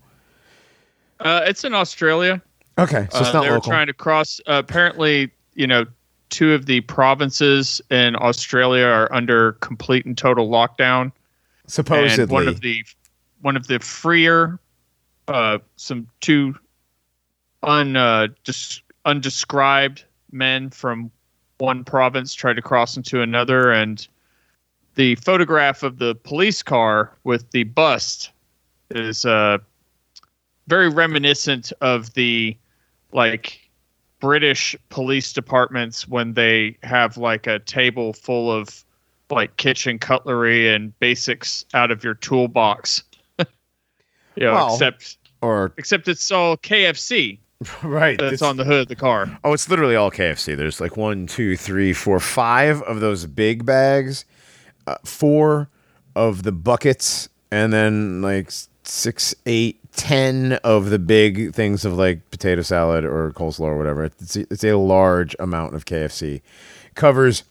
Uh, it's in Australia. Okay, so it's Uh, not they were local. trying to cross. Uh, apparently, you know, two of the provinces in Australia are under complete and total lockdown. Supposedly, and one of the one of the freer, uh, some two un uh, dis- undescribed men from one province tried to cross into another, and the photograph of the police car with the bust is uh, very reminiscent of the like British police departments when they have like a table full of like kitchen cutlery and basics out of your toolbox. *laughs* you know, Well, except or except it's all KFC *laughs* right. that's it's- on the hood of the car. Oh, it's literally all KFC. There's like one, two, three, four, five of those big bags, uh, four of the buckets, and then like six, eight, ten of the big things of like potato salad or coleslaw or whatever. It's a, it's a large amount of KFC. Covers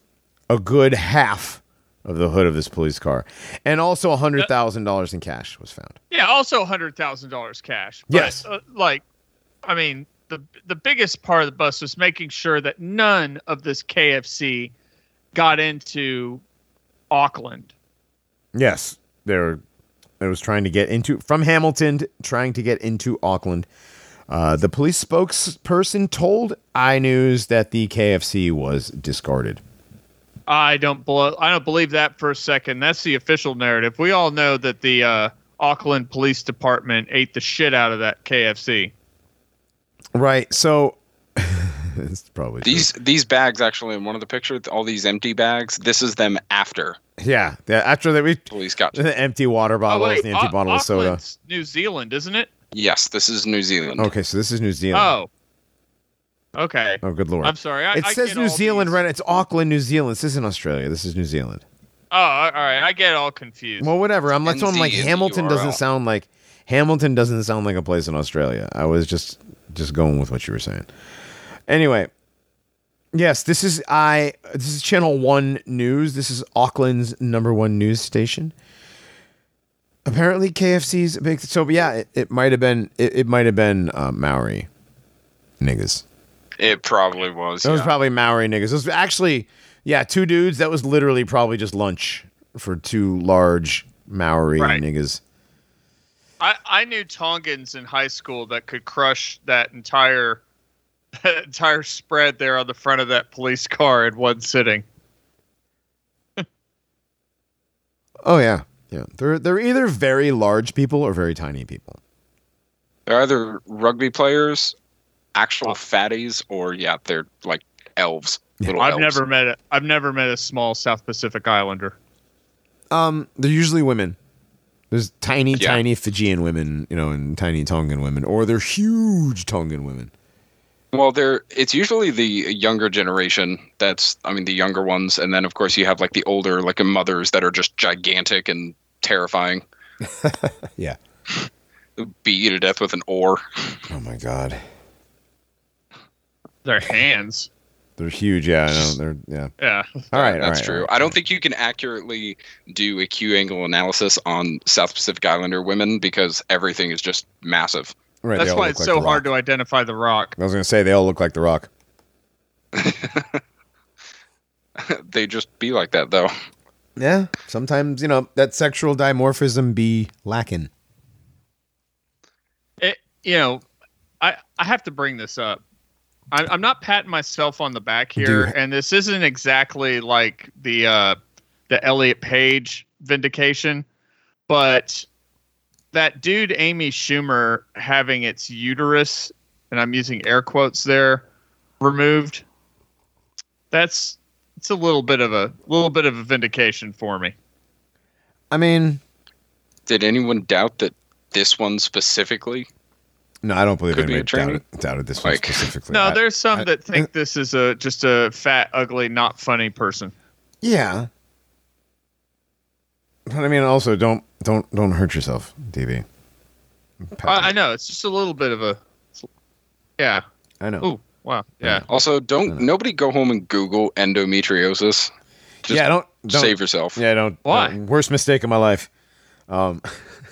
a good half of the hood of this police car, and also a hundred thousand dollars in cash was found. Yeah, also hundred thousand dollars cash. But, Yes. uh, like, I mean, the the biggest part of the bus was making sure that none of this KFC got into Auckland. Yes, they're. It was trying to get into from Hamilton, trying to get into Auckland. Uh, the police spokesperson told iNews that the KFC was discarded. I don't I don't believe that for a second. That's the official narrative. We all know that the uh, Auckland Police Department ate the shit out of that KFC. Right. So *laughs* it's probably true. These these bags actually in one of the pictures, all these empty bags. This is them after Yeah. yeah after that, we police got. the *laughs* empty water oh, bottles, the empty Au- bottle of soda. Auckland's New Zealand, isn't it? Yes, this is New Zealand. Okay, so this is New Zealand. Oh. Okay. Oh, good lord! I'm sorry. I, it I says New Zealand, these- right? It's Auckland, New Zealand. This isn't Australia. This is New Zealand. Oh, all right. I get all confused. Well, whatever. I'm like, NZ so I'm like Hamilton doesn't sound like Hamilton doesn't sound like a place in Australia. I was just just going with what you were saying. Anyway, yes, this is I. This is Channel One News. This is Auckland's number one news station. Apparently, KFC's a big. So yeah, it, it might have been. It, it might have been uh, Maori niggas. It probably was. That was probably Maori niggas. It was actually, yeah, two dudes. That was literally probably just lunch for two large Maori Right. niggas. I, I knew Tongans in high school that could crush that entire *laughs* that entire spread there on the front of that police car in one sitting. *laughs* Oh yeah, yeah. They're they're either very large people or very tiny people. They're either rugby players, actual fatties, or yeah, they're like elves. Little I've elves. never met a I've never met a small South Pacific Islander. Um, they're usually women. There's tiny, Yeah. tiny Fijian women, you know, and tiny Tongan women, or they're huge Tongan women. Well, they're it's usually the younger generation. That's I mean the younger ones, and then of course you have like the older like mothers that are just gigantic and terrifying. *laughs* Yeah. Beat you to death with an oar. Oh my god, Their hands. they're huge. Yeah, I know. They're yeah. Yeah. All right, That's right, true. all right. I don't think you can accurately do a Q angle analysis on South Pacific Islander women because everything is just massive. Right, That's why it's like so hard to identify the rock. I was gonna say they all look like the Rock. *laughs* they just be like that though. Yeah, sometimes you know that sexual dimorphism be lacking. it, you know, I I have to bring this up. I, I'm not patting myself on the back here, Dude. and this isn't exactly like the uh, the Elliot Page vindication, but that dude Amy Schumer having its uterus, and I'm using air quotes there, removed. That's it's a little bit of a little bit of a vindication for me. I mean, Did anyone doubt that this one specifically. No, I don't believe Could anybody training. doubted, doubted this one *laughs* specifically. No, I- there's some I- that think this is a just a fat, ugly, not funny person. Yeah. But I mean, also don't don't don't hurt yourself, DB. I, I know it's just a little bit of a. Yeah. I know. Ooh. Wow. Yeah. Also, don't nobody go home and Google endometriosis. Just yeah, don't, don't save yourself. Yeah, don't. Why? don't- worst mistake of my life. Um,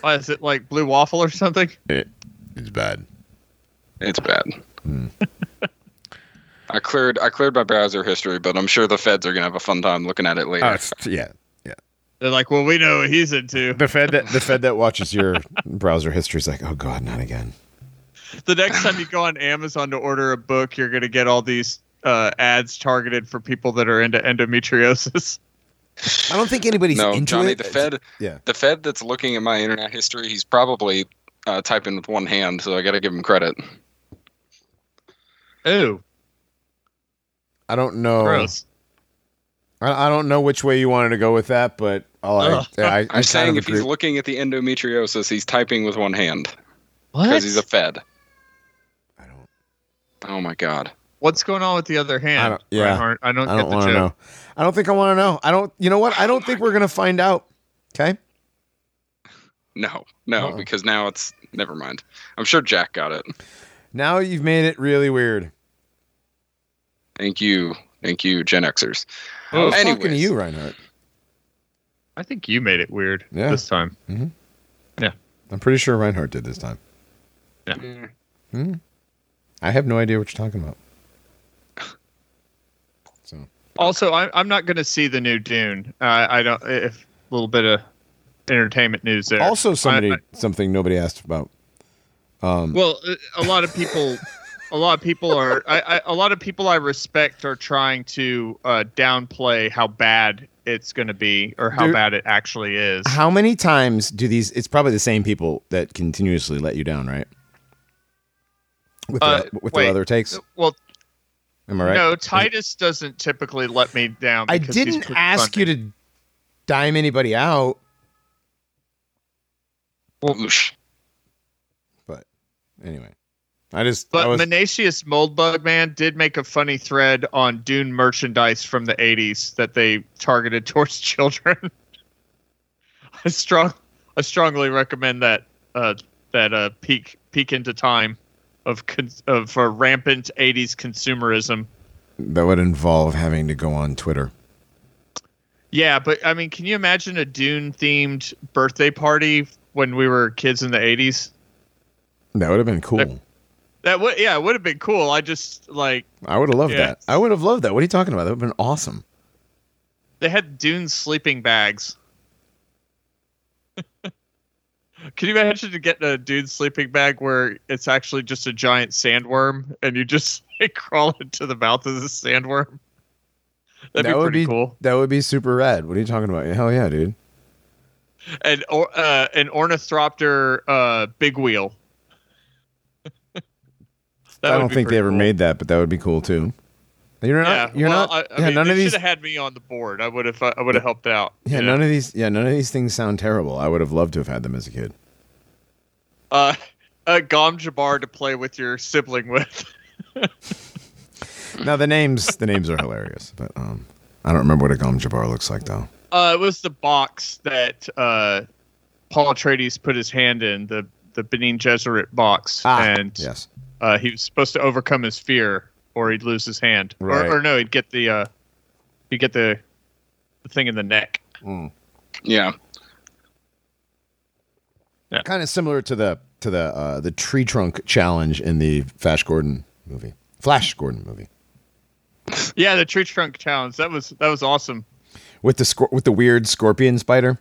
Why, is it like blue waffle or something? it, it's bad. It's bad. Hmm. *laughs* I cleared I cleared my browser history, but I'm sure the feds are gonna have a fun time looking at it later. Oh, yeah, yeah. They're like, well, we know what he's into. *laughs* The Fed that the Fed that watches your *laughs* browser history is like, oh god, not again. The next time you go on Amazon to order a book, you're gonna get all these uh, ads targeted for people that are into endometriosis. *laughs* I don't think anybody's no, into Johnny, it. the Fed Yeah. the Fed that's looking at my internet history, he's probably uh, typing with one hand, so I gotta give him credit. Ooh, I don't know. gross. I, I don't know which way you wanted to go with that, but all I, Ugh. I, I I'm kind saying of if he's looking at the endometriosis, he's typing with one hand What? because he's a Fed. I don't. Oh my god. What's going on with the other hand? I don't- yeah. Reinhardt? I don't, I don't get the want to joke. know. I don't think I want to know. I don't. You know what? I don't think we're gonna find out. Okay. No, no, Uh-uh. because now it's never mind. I'm sure Jack got it. Now you've made it really weird. Thank you, thank you, Gen Xers. I was talking to you, Reinhardt. I think you made it weird Yeah. this time. Yeah. Yeah. I'm pretty sure Reinhardt did this time. Mm. I have no idea what you're talking about. *laughs* So Also, I, I'm not going to see the new Dune. Uh, I don't. If a little bit of entertainment news there. also somebody I- I- something nobody asked about. Um, well, uh, a lot of people, *laughs* a lot of people are. I, I, a lot of people I respect are trying to uh, downplay how bad it's going to be or how Dude. bad it actually is. how many times do these? It's probably the same people that continuously let you down, right? With Uh, the, with wait. the other takes, Well, am I right? no, Titus doesn't typically let me down. I didn't pretty ask you to dime anybody out, Whoosh. but anyway, I just But I was, Moldbug Man did make a funny thread on Dune merchandise from the 80s that they targeted *laughs* towards children. I strong I strongly recommend that uh, that uh, peek peek into time of con- of uh, rampant 80s consumerism. that would involve having to go on Twitter. Yeah, but I mean, can you imagine a Dune themed birthday party when we were kids in the 80s? That would have been cool. That- That would yeah, it would have been cool. I just like I would have loved Yeah. that. I would have loved that. What are you talking about? That would have been awesome. They had Dune sleeping bags. *laughs* Can you imagine to get a Dune sleeping bag where it's actually just a giant sandworm and you just *laughs* like, crawl into the mouth of the sandworm? That'd that be would pretty be cool. That would be super rad. What are you talking about? Hell yeah, dude. And or uh, an ornithopter uh, big wheel. I don't think they ever cool. made that, but that would be cool too. You're not. Yeah, you're well, not. I, I yeah, mean, none of these. should have had me on the board. I would have. I would have helped out. Yeah, you know? none of these. Yeah, none of these things sound terrible. I would have loved to have had them as a kid. uh, a *laughs* Gom Jabbar to play with your sibling with. *laughs* Now the names, the names are hilarious, but um, I don't remember what a Gom Jabbar looks like though. Uh, it was the box that uh, Paul Atreides put his hand in the the Bene Gesserit box, Ah, and yes. Uh, he was supposed to overcome his fear, or he'd lose his hand, Right. or, or no, he'd get the uh, he'd get the the thing in the neck. Yeah. yeah. Kind of similar to the to the uh, the tree trunk challenge in the Flash Gordon movie. Flash Gordon movie Yeah, the tree trunk challenge. That was that was awesome. with the scor- with the weird scorpion spider.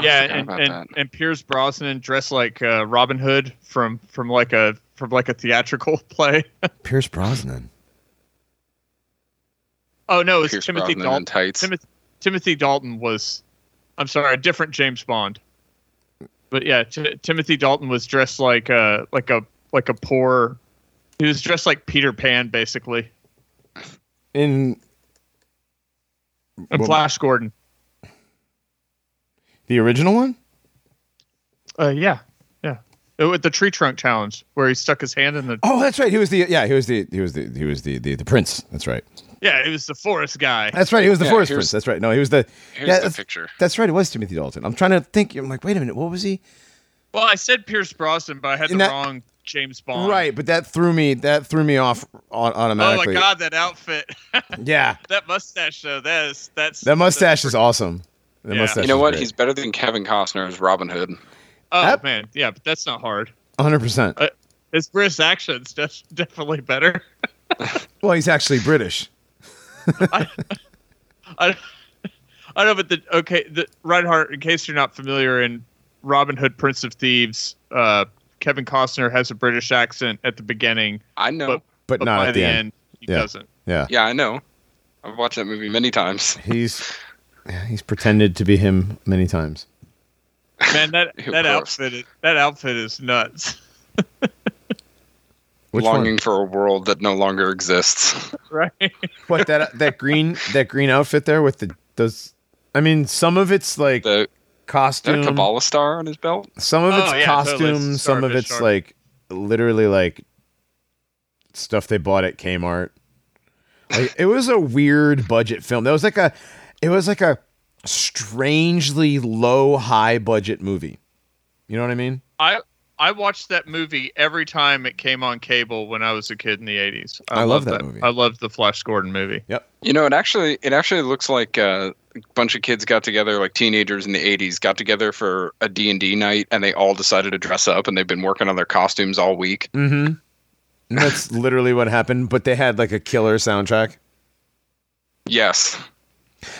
Yeah, and about and, that. and Pierce Brosnan dressed like uh, Robin Hood from from like a from like a theatrical *laughs* play. Pierce Brosnan. oh no, it's Pierce Timothy Brosnan Dalton. tights. Timothy, Timothy Dalton was, I'm sorry, a different James Bond. But yeah, Ti Timothy Dalton was dressed like a like a like a poor. He was dressed like Peter Pan, basically, In and Well- Flash Gordon. the original one? Uh, yeah, Uh, With the tree trunk challenge, where he stuck his hand in the. Oh, that's right. He was the yeah. He was the he was the he was the the, the prince. That's right. Yeah, he was the forest guy. That's right. He was the Yeah, forest prince. That's right. No, he was the. Here's yeah, the that's, picture. that's right. It was Timothy Dalton. I'm trying to think. I'm like, wait a minute. What was he? Well, I said Pierce Brosnan, but I had the that- wrong James Bond. Right, but that threw me. That threw me off au- Oh automatically. my god, that outfit, *laughs* Yeah, that mustache though. That is that's that mustache is awesome. The Yeah. mustache. You know what? great. He's better than Kevin Costner as Robin Hood. Oh That- man, yeah, but that's not hard. 100. percent His British accent's def- definitely better. *laughs* Well, he's actually British. *laughs* I, I know, but the okay, the Reinhardt. In case you're not familiar, in Robin Hood, Prince of Thieves, uh, Kevin Costner has a British accent at the beginning, I know. but But not by at the end. he Yeah. doesn't. Yeah, yeah, I know. I've watched that movie many times. he's he's pretended to be him many times. Man, that *laughs* that course. outfit, is, that outfit is nuts. Which Longing one? for a world that no longer exists. *laughs* right? What that that green that green outfit there with the those. I mean, some of it's like The is that a costume. Kabbalah star on his belt? Some of Oh, it's yeah, costume. totally. Some of it's shark. like literally like stuff they bought at Kmart. Like it was a weird budget film. That was like a it was like a strangely low high budget movie. You know what I mean? I I watched that movie every time it came on cable when I was a kid in the eighties. I love that movie. I love the Flash Gordon movie. Yep. You know, it actually it actually looks like uh, a bunch of kids got together, like teenagers in the '80s, got together for a D and D night, and they all decided to dress up, and they've been working on their costumes all week. Mm-hmm. And that's *laughs* literally what happened. But they had like a killer soundtrack. Yes,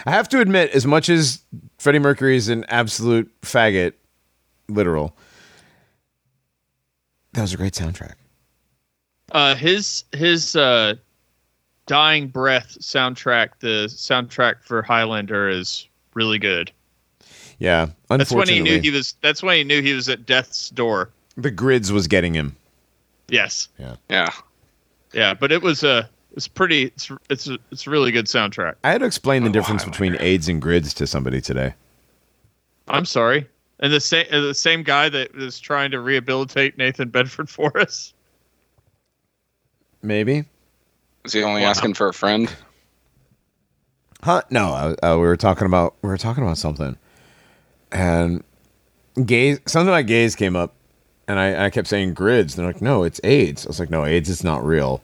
I have to admit, as much as Freddie Mercury is an absolute faggot, literal, that was a great soundtrack. Uh, his his uh, dying breath soundtrack, the soundtrack for Highlander, is really good. Yeah, That's when he knew he was. That's when he knew he was at death's door. the grids was getting him. Yes, Yeah. yeah. yeah, but it was a. It's pretty. It's it's a, it's a really good soundtrack. I had to explain the Oh, difference between AIDS and grids to somebody today. I'm sorry. And the same the same guy that is trying to rehabilitate Nathan Bedford *laughs* Forrest. Maybe, Is he only Wow. asking for a friend? huh? No, uh, uh, we were talking about we were talking about something, and gays. Something like gays came up, and I, I kept saying grids. They're like, no, it's AIDS. I was like, no, AIDS is not real.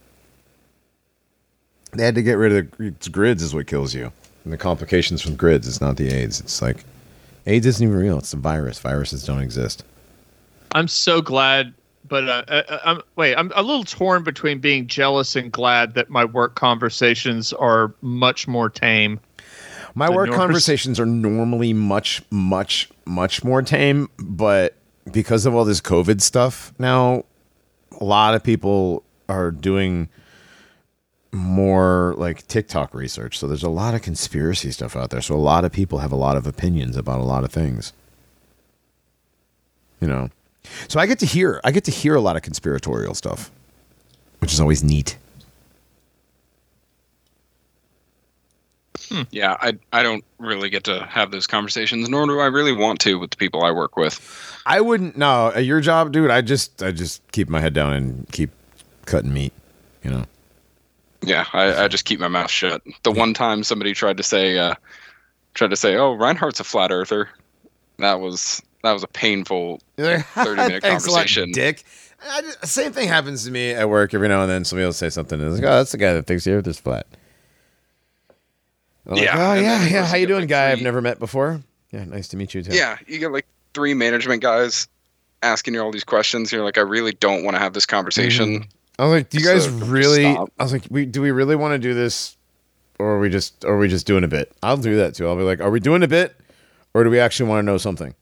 They had to get rid of the it's grids. Is what kills you, and the complications from grids. It's not the AIDS. It's like AIDS isn't even real. It's a virus. Viruses don't exist. I'm so glad, but uh, uh, I'm wait. I'm a little torn between being jealous and glad that my work conversations are much more tame. My work Norse- conversations are normally much, much, much more tame, but because of all this COVID stuff now, a lot of people are doing more like TikTok research. So there's a lot of conspiracy stuff out there. So a lot of people have a lot of opinions about a lot of things. You know. So I get to hear I get to hear a lot of conspiratorial stuff, which is always neat. Hmm. Yeah, I I don't really get to have those conversations, nor do I really want to with the people I work with. I wouldn't no, at your job, dude, I just I just keep my head down and keep cutting meat, you know. Yeah, I, I just keep my mouth shut. The one time somebody tried to say, uh, tried to say, "Oh, Reinhardt's a flat earther," that was that was a painful 30-minute *laughs* *laughs* Thanks a lot, conversation. dick. I just- same thing happens to me at work every now and then. Somebody will say something, and it's like, "Oh, that's the guy that thinks the Earth is flat." I'm like, Yeah, oh and yeah, yeah. How you doing, like, guy I've never met before? Yeah, nice to meet you too. Yeah, you get like three management guys asking you all these questions. You're like, I really don't want to have this conversation. I was like, do you guys So, really? stop. I was like, we do we really want to do this, or are we just or are we just doing a bit? I'll do that too. I'll be like, are we doing a bit, or do we actually want to know something?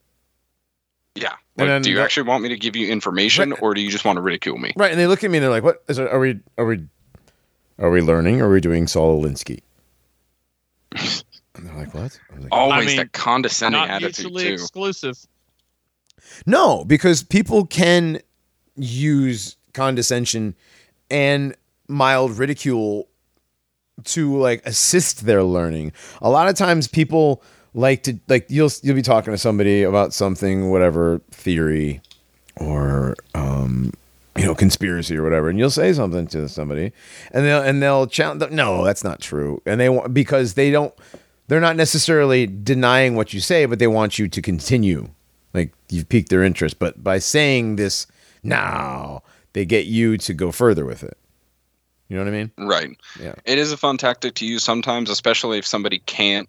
Yeah. And Like, then do you that- actually want me to give you information, Right. or do you just want to ridicule me? Right, and they look at me and they're like, "What is it? Are we are we are we learning? Or are we doing Saul Alinsky?" And they're like, "What?" I like, Always mean, that condescending Not attitude mutually too. exclusive. No, because people can use condescension and mild ridicule to like assist their learning. A lot of times people like to like you'll you'll be talking to somebody about something whatever theory or um, you know, conspiracy or whatever, and you'll say something to somebody, and they'll and they'll challenge. No, that's not true, and they want because they don't. They're not necessarily denying what you say, but they want you to continue. Like you've piqued their interest, but by saying this now, they get you to go further with it. You know what I mean? Right. Yeah. It is a fun tactic to use sometimes, especially if somebody can't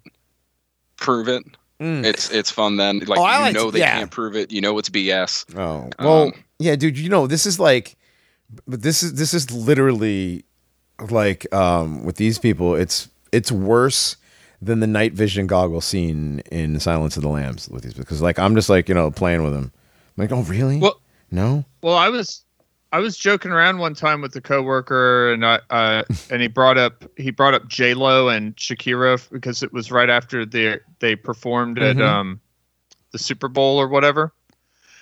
prove it. It's it's fun then. Like Mm. Oh, you like- know they yeah. can't prove it. You know it's BS. Oh well, Um, yeah, dude. You know, this is like, but this is this is literally like um with these people. It's it's worse than the night vision goggle scene in Silence of the Lambs with these because like I'm just like you know playing with them. I'm like, oh really? Well- no. Well, I was I was joking around one time with a coworker, and I uh, and he brought up he brought up J Lo and Shakira because it was right after they they performed at Mhm. um the Super Bowl or whatever,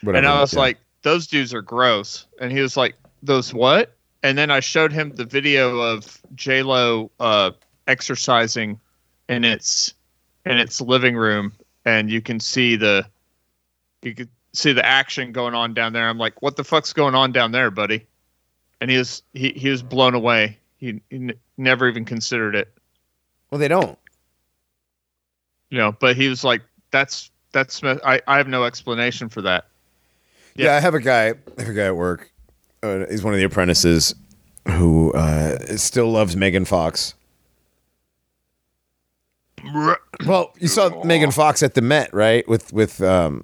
Whatever. and I was yeah. like, those dudes are gross, and he was like, those what? And then I showed him the video of J Lo uh, exercising in its in its living room, and you can see the you could see the action going on down there. I'm like, what the fuck's going on down there, buddy? And he was he, he was blown away. He, he n- never even considered it, well, they don't. you know. But he was like, that's that's I, I have no explanation for that. Yeah. Yeah. I have a guy. I have a guy at work. Uh, he's one of the apprentices who uh, still loves Megan Fox. Well, you saw Megan Fox at the Met, right? With with um,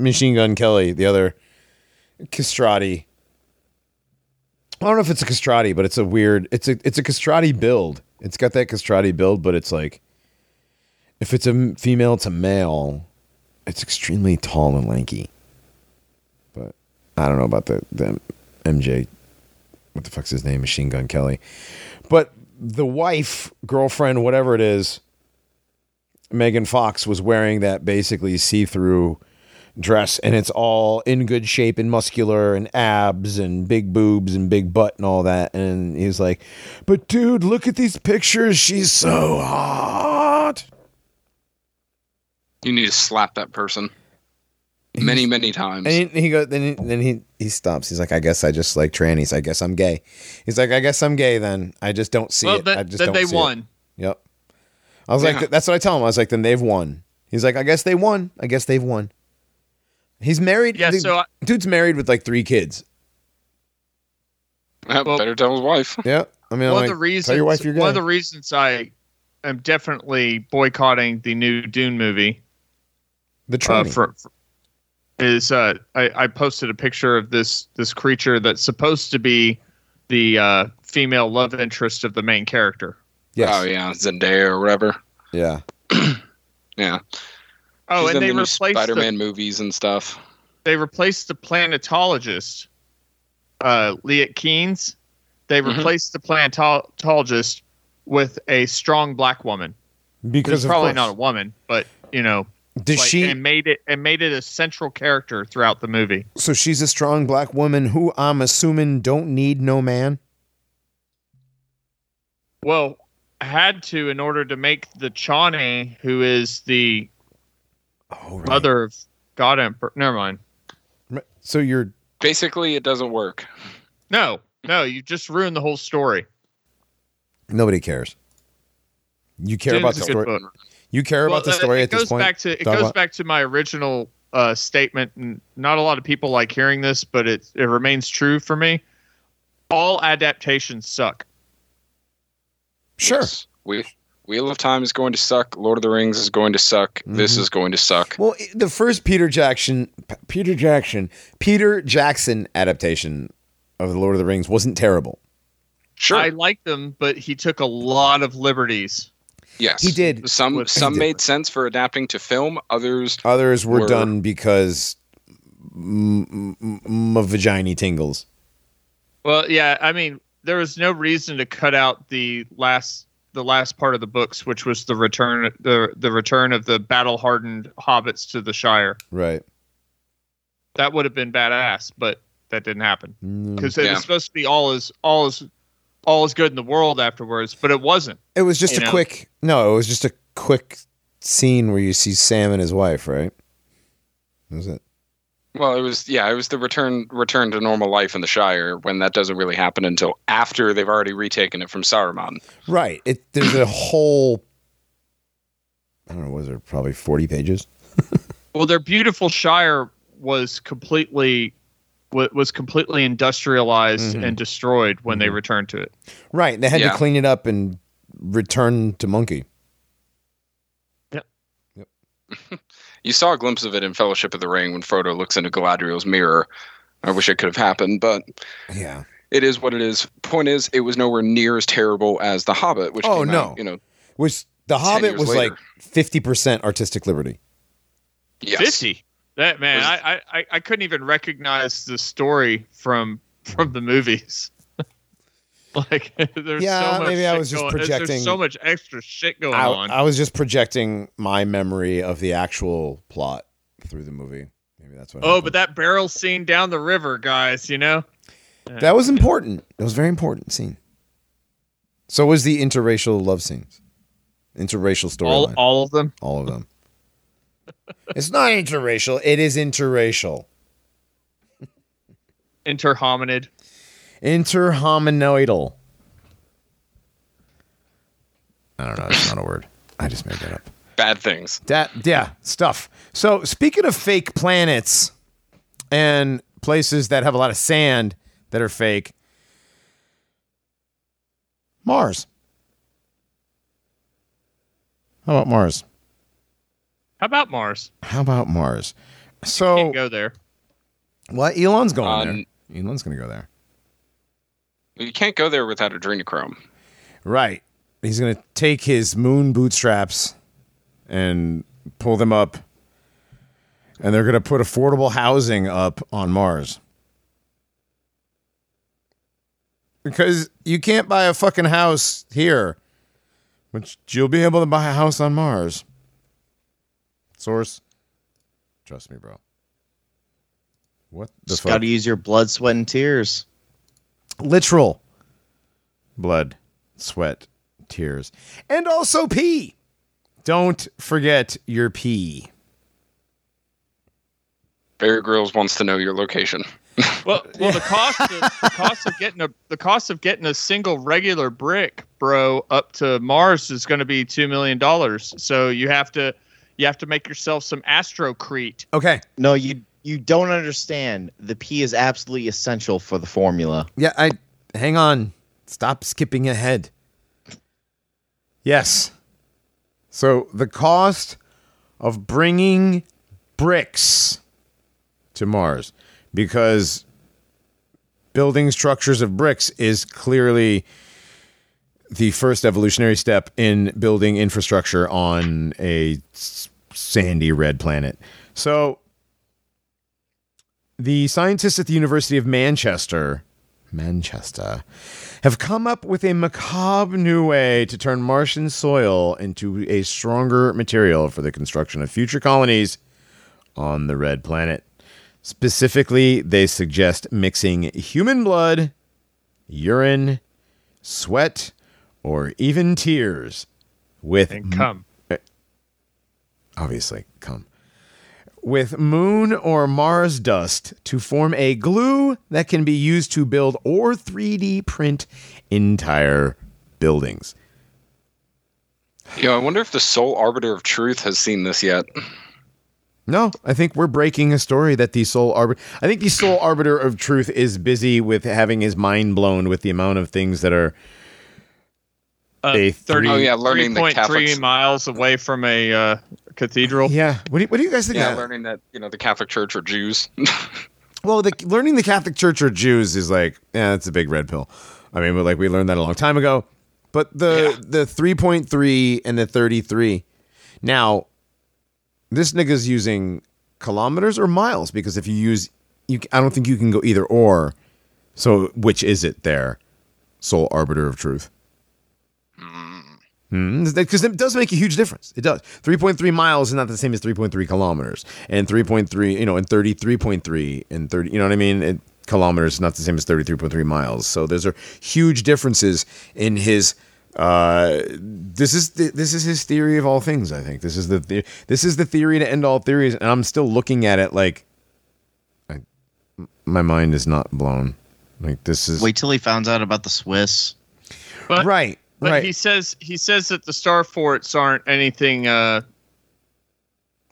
Machine Gun Kelly, the other castrati. I don't know if it's a castrati, but it's a weird. It's a it's a castrati build. It's got that castrati build, but it's like if it's a female to male, it's extremely tall and lanky. But I don't know about the the MJ. What the fuck's his name? Machine Gun Kelly. But the wife, girlfriend, whatever it is, Megan Fox was wearing that basically see through dress, and it's all in good shape and muscular and abs and big boobs and big butt and all that. And he's like, But dude, look at these pictures. She's so hot. You need to slap that person many many times. And he, he goes, then he, then he he stops. He's like, I guess I just like trannies. I guess I'm gay. He's like, I guess I'm gay. Then I just don't see well, it. then, I just then don't they see it." won. Yep. I was Yeah. like, that's what I tell him. I was like, then they've won. He's like, I guess they won. I guess they've won. He's married. Yeah, the so I- dude's married with like three kids. Yeah, well- better tell his wife. *laughs* Yeah. I mean, I'm one like, of the reasons tell your wife you're gay. one of the reasons I am definitely boycotting the new Dune movie the uh, for, for- is uh, I, I posted a picture of this this creature that's supposed to be the uh, female love interest of the main character. yes. Oh yeah, Zendaya or whatever. yeah. *clears throat* Yeah. Oh, She's and they the replaced Spider-Man the, movies and stuff. they replaced the planetologist, uh, Liet-Kynes. They Mhm. replaced the planetologist with a strong black woman. Because probably course. not a woman, but you know, Does like, she? and made it and made it a central character throughout the movie. so she's a strong black woman who I'm assuming don't need no man. Well, had to in order to make the Chani, who is the Oh, right. mother of God Emperor. Never mind. So you're Basically, it doesn't work. No, no, you just ruined the whole story. nobody cares. You care Dune's about the story. book. You care about the Well, uh, story it at goes this point. Back to, it Talk goes about- back to my original uh, statement, and not a lot of people like hearing this, but it it remains true for me. All adaptations suck. Sure. Yes. We Wheel of Time is going to suck. Lord of the Rings is going to suck. This Mhm. is going to suck. Well, the first Peter Jackson, Peter Jackson, Peter Jackson adaptation of the Lord of the Rings wasn't terrible. Sure. I liked them, but he took a lot of liberties. yes. He did. Some With- some did. made sense for adapting to film. Others Others were, Were- done because m- m- my vagina tingles. Well, yeah, I mean, there was no reason to cut out the last the last part of the books, which was the return the the return of the battle hardened hobbits to the Shire. Right. That would have been badass, but that didn't happen Mm. because it Yeah. was supposed to be all is all is all is good in the world afterwards, but it wasn't. It was just a know? quick. No, it was just a quick scene where you see Sam and his wife. Right. Was it. Well, it was yeah, it was the return return to normal life in the Shire when that doesn't really happen until after they've already retaken it from Saruman. Right. It there's a whole I don't know, was there probably 40 pages? *laughs* Well, their beautiful Shire was completely was completely industrialized Mhm. and destroyed when they Mhm. returned to it. Right. They had to clean it up and return to monkey. *laughs* You saw a glimpse of it in Fellowship of the Ring when Frodo looks into Galadriel's mirror. I wish it could have happened, but Yeah. it is what it is. Point is, it was nowhere near as terrible as The Hobbit, which Oh, came no. out, you know, Which The Hobbit was later. like 50% artistic liberty. yes. Fifty. That man, Was- I, I I couldn't even recognize the story from from the movies. *laughs* like there's Yeah, so much maybe I was just going- projecting- There's so much extra shit going I, on. I was just projecting my memory of the actual plot through the movie. Maybe that's what oh, happened. but that barrel scene down the river, guys. You know. That was important. That was a very important scene. So was the interracial love scenes. Interracial all storyline. all of them. All of them. *laughs* it's not interracial. It is interracial. Interhominid. Interhominoidal. I don't know. That's not a word. I just made that up. Bad things. That yeah, stuff. So speaking of fake planets and places that have a lot of sand that are fake, Mars. How about Mars? How about Mars? How about Mars? So Can't go there. what? Elon's going Um, there. Elon's going to go there. You can't go there without adrenochrome. Right. He's going to take his moon bootstraps and pull them up, and they're going to put affordable housing up on Mars. Because you can't buy a fucking house here, but you'll be able to buy a house on Mars. Source. Trust me, bro. What the Just fuck? got to use your blood, sweat, and tears. Literal blood, sweat, tears, and also pee. Don't forget your pee. Bear Grylls wants to know your location. *laughs* Well, well, the cost of, the cost of getting a the cost of getting a single regular brick, bro, up to Mars is going to be two million dollars. So you have to you have to make yourself some astrocrete. Okay. No, you you don't understand. The P is absolutely essential for the formula. Yeah, I hang on. Stop skipping ahead. Yes. So the cost of bringing bricks to Mars because building structures of bricks is clearly the first evolutionary step in building infrastructure on a sandy red planet. So the scientists at the University of Manchester, Manchester, have come up with a macabre new way to turn Martian soil into a stronger material for the construction of future colonies on the red planet. Specifically, they suggest mixing human blood, urine, sweat, or even tears with And come. obviously come with moon or Mars dust to form a glue that can be used to build or 3D print entire buildings. Yeah, I wonder if the sole arbiter of truth has seen this yet. No, I think we're breaking a story that the sole arbiter. I think the sole arbiter of truth is busy with having his mind blown with the amount of things that are. Uh, A three- Oh, yeah, learning the 3.3 Catholics- miles away from a uh, cathedral. Yeah, what do you, what do you guys think? Yeah, of learning that you know the Catholic Church are Jews. *laughs* Well, the, learning the Catholic Church or Jews is like, yeah, it's a big red pill. I mean, but like we learned that a long time ago. But the Yeah. the three point three and the thirty three. Now, this nigga's using kilometers or miles because if you use, you I don't think you can go either or. So which is it there? Sole arbiter of truth. Because it does make a huge difference. It does. 3.3 miles is not the same as 3.3 kilometers. And 3.3, you know, and 33.3 and 30, you know what I mean? It, kilometers is not the same as 33.3 miles. So those are huge differences in his. Uh, this is the, this is his theory of all things. I think this is the, the this is the theory to end all theories, and I'm still looking at it like I, my mind is not blown. Like this is Wait till he finds out about the Swiss. But, right, but right. he says he says that the star forts aren't anything uh,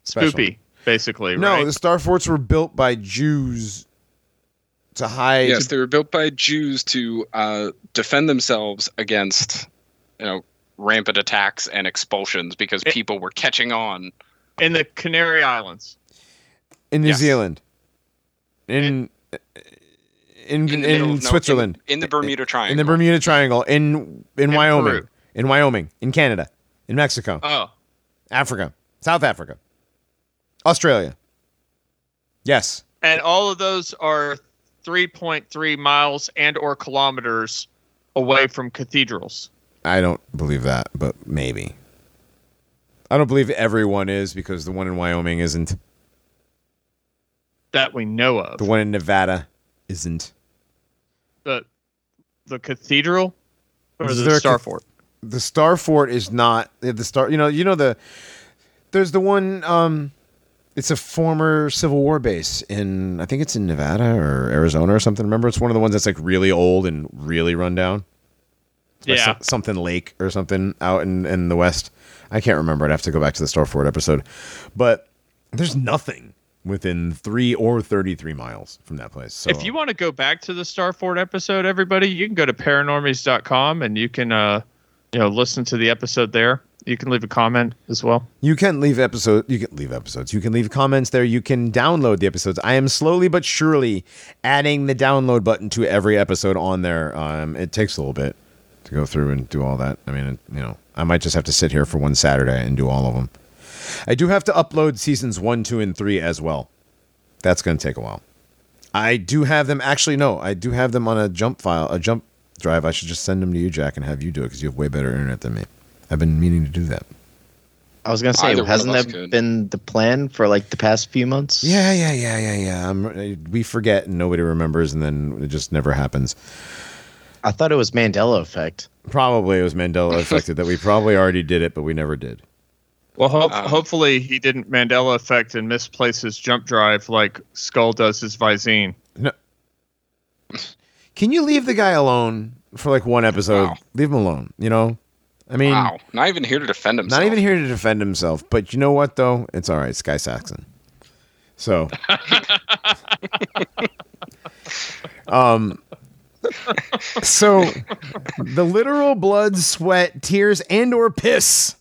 Special. spoopy, basically. No, right? the star forts were built by Jews to hide. Yes, they were built by Jews to uh, defend themselves against, you know, rampant attacks and expulsions because It- people were catching on. in the Canary Islands. in New Yes. Zealand, in in in, the middle- no, in- Switzerland, in, the Bermuda Triangle. in the Bermuda Triangle, in in In Wyoming, Peru. in Wyoming, in Canada, in Mexico, Oh, Africa, South Africa, Australia. Yes, and all of those are 3.3 miles and or kilometers away from cathedrals. I don't believe that, but maybe. I don't believe everyone is because the one in Wyoming isn't. that we know of. The one in Nevada isn't. The the cathedral or Is the star fort. the Star Fort is not the star. You know, you know the. There's the one. Um, it's a former Civil War base in. I think it's in Nevada or Arizona or something. Remember, it's one of the ones that's like really old and really run down. Yeah. some- something Lake or something out in in the west. I can't remember. I'd have to go back to the Star Fort episode, but there's nothing within three or thirty-three miles from that place. So If you want to go back to the Star Fort episode, everybody, you can go to paranormies.com and you can uh you know listen to the episode there. You can leave a comment as well. You can leave episode. You can leave episodes. You can leave comments there. You can download the episodes. I am slowly but surely adding the download button to every episode on there. Um, it takes a little bit to go through and do all that. I mean, you know, I might just have to sit here for one Saturday and do all of them. I do have to upload seasons one, two, and three as well. That's going to take a while. I do have them. Actually, no, I do have them on a jump file, a jump drive. I should just send them to you, Jack, and have you do it because you have way better internet than me. I've been meaning to do that. I was gonna say, Either hasn't that could. been the plan for like the past few months? Yeah, yeah, yeah, yeah, yeah. I'm, uh, we forget and nobody remembers, and then it just never happens. I thought it was Mandela effect. Probably it was Mandela affected that we probably already did it, but we never did. Well, ho- Um, hopefully he didn't Mandela effect and misplace his jump drive like Skull does his Visine. No. Can you leave the guy alone for like one episode? Wow. Leave him alone. You know, I mean, wow, not even here to defend himself. not even here to defend himself. But you know what though? It's all right. Sky Saxon. So, *laughs* um, so the literal blood, sweat, tears, and or piss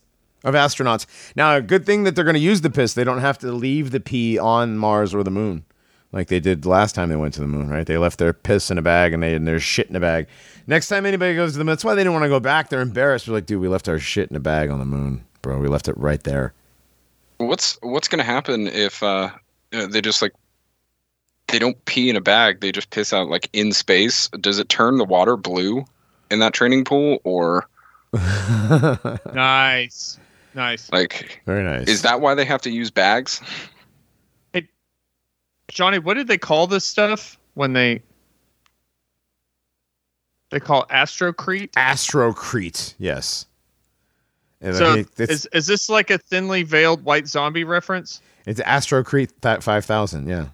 of astronauts. Now, a good thing that they're going to use the piss. They don't have to leave the pee on Mars or the moon, like they did last time they went to the moon. Right? They left their piss in a bag and they and their shit in a bag. Next time anybody goes to the moon, that's why they didn't want to go back. They're embarrassed. They're like, dude, we left our shit in a bag on the moon, bro. We left it right there. What's what's gonna happen if uh, uh, they just like they don't pee in a bag? They just piss out like in space. Does it turn the water blue in that training pool, or *laughs* Nice, nice. like Very nice. is that why they have to use bags? Hey, Johnny, what did they call this stuff when they they call astrocrete? Astrocrete? Yes. And So think is is this like a thinly veiled white zombie reference? it's Astrocrete that five thousand. Yeah.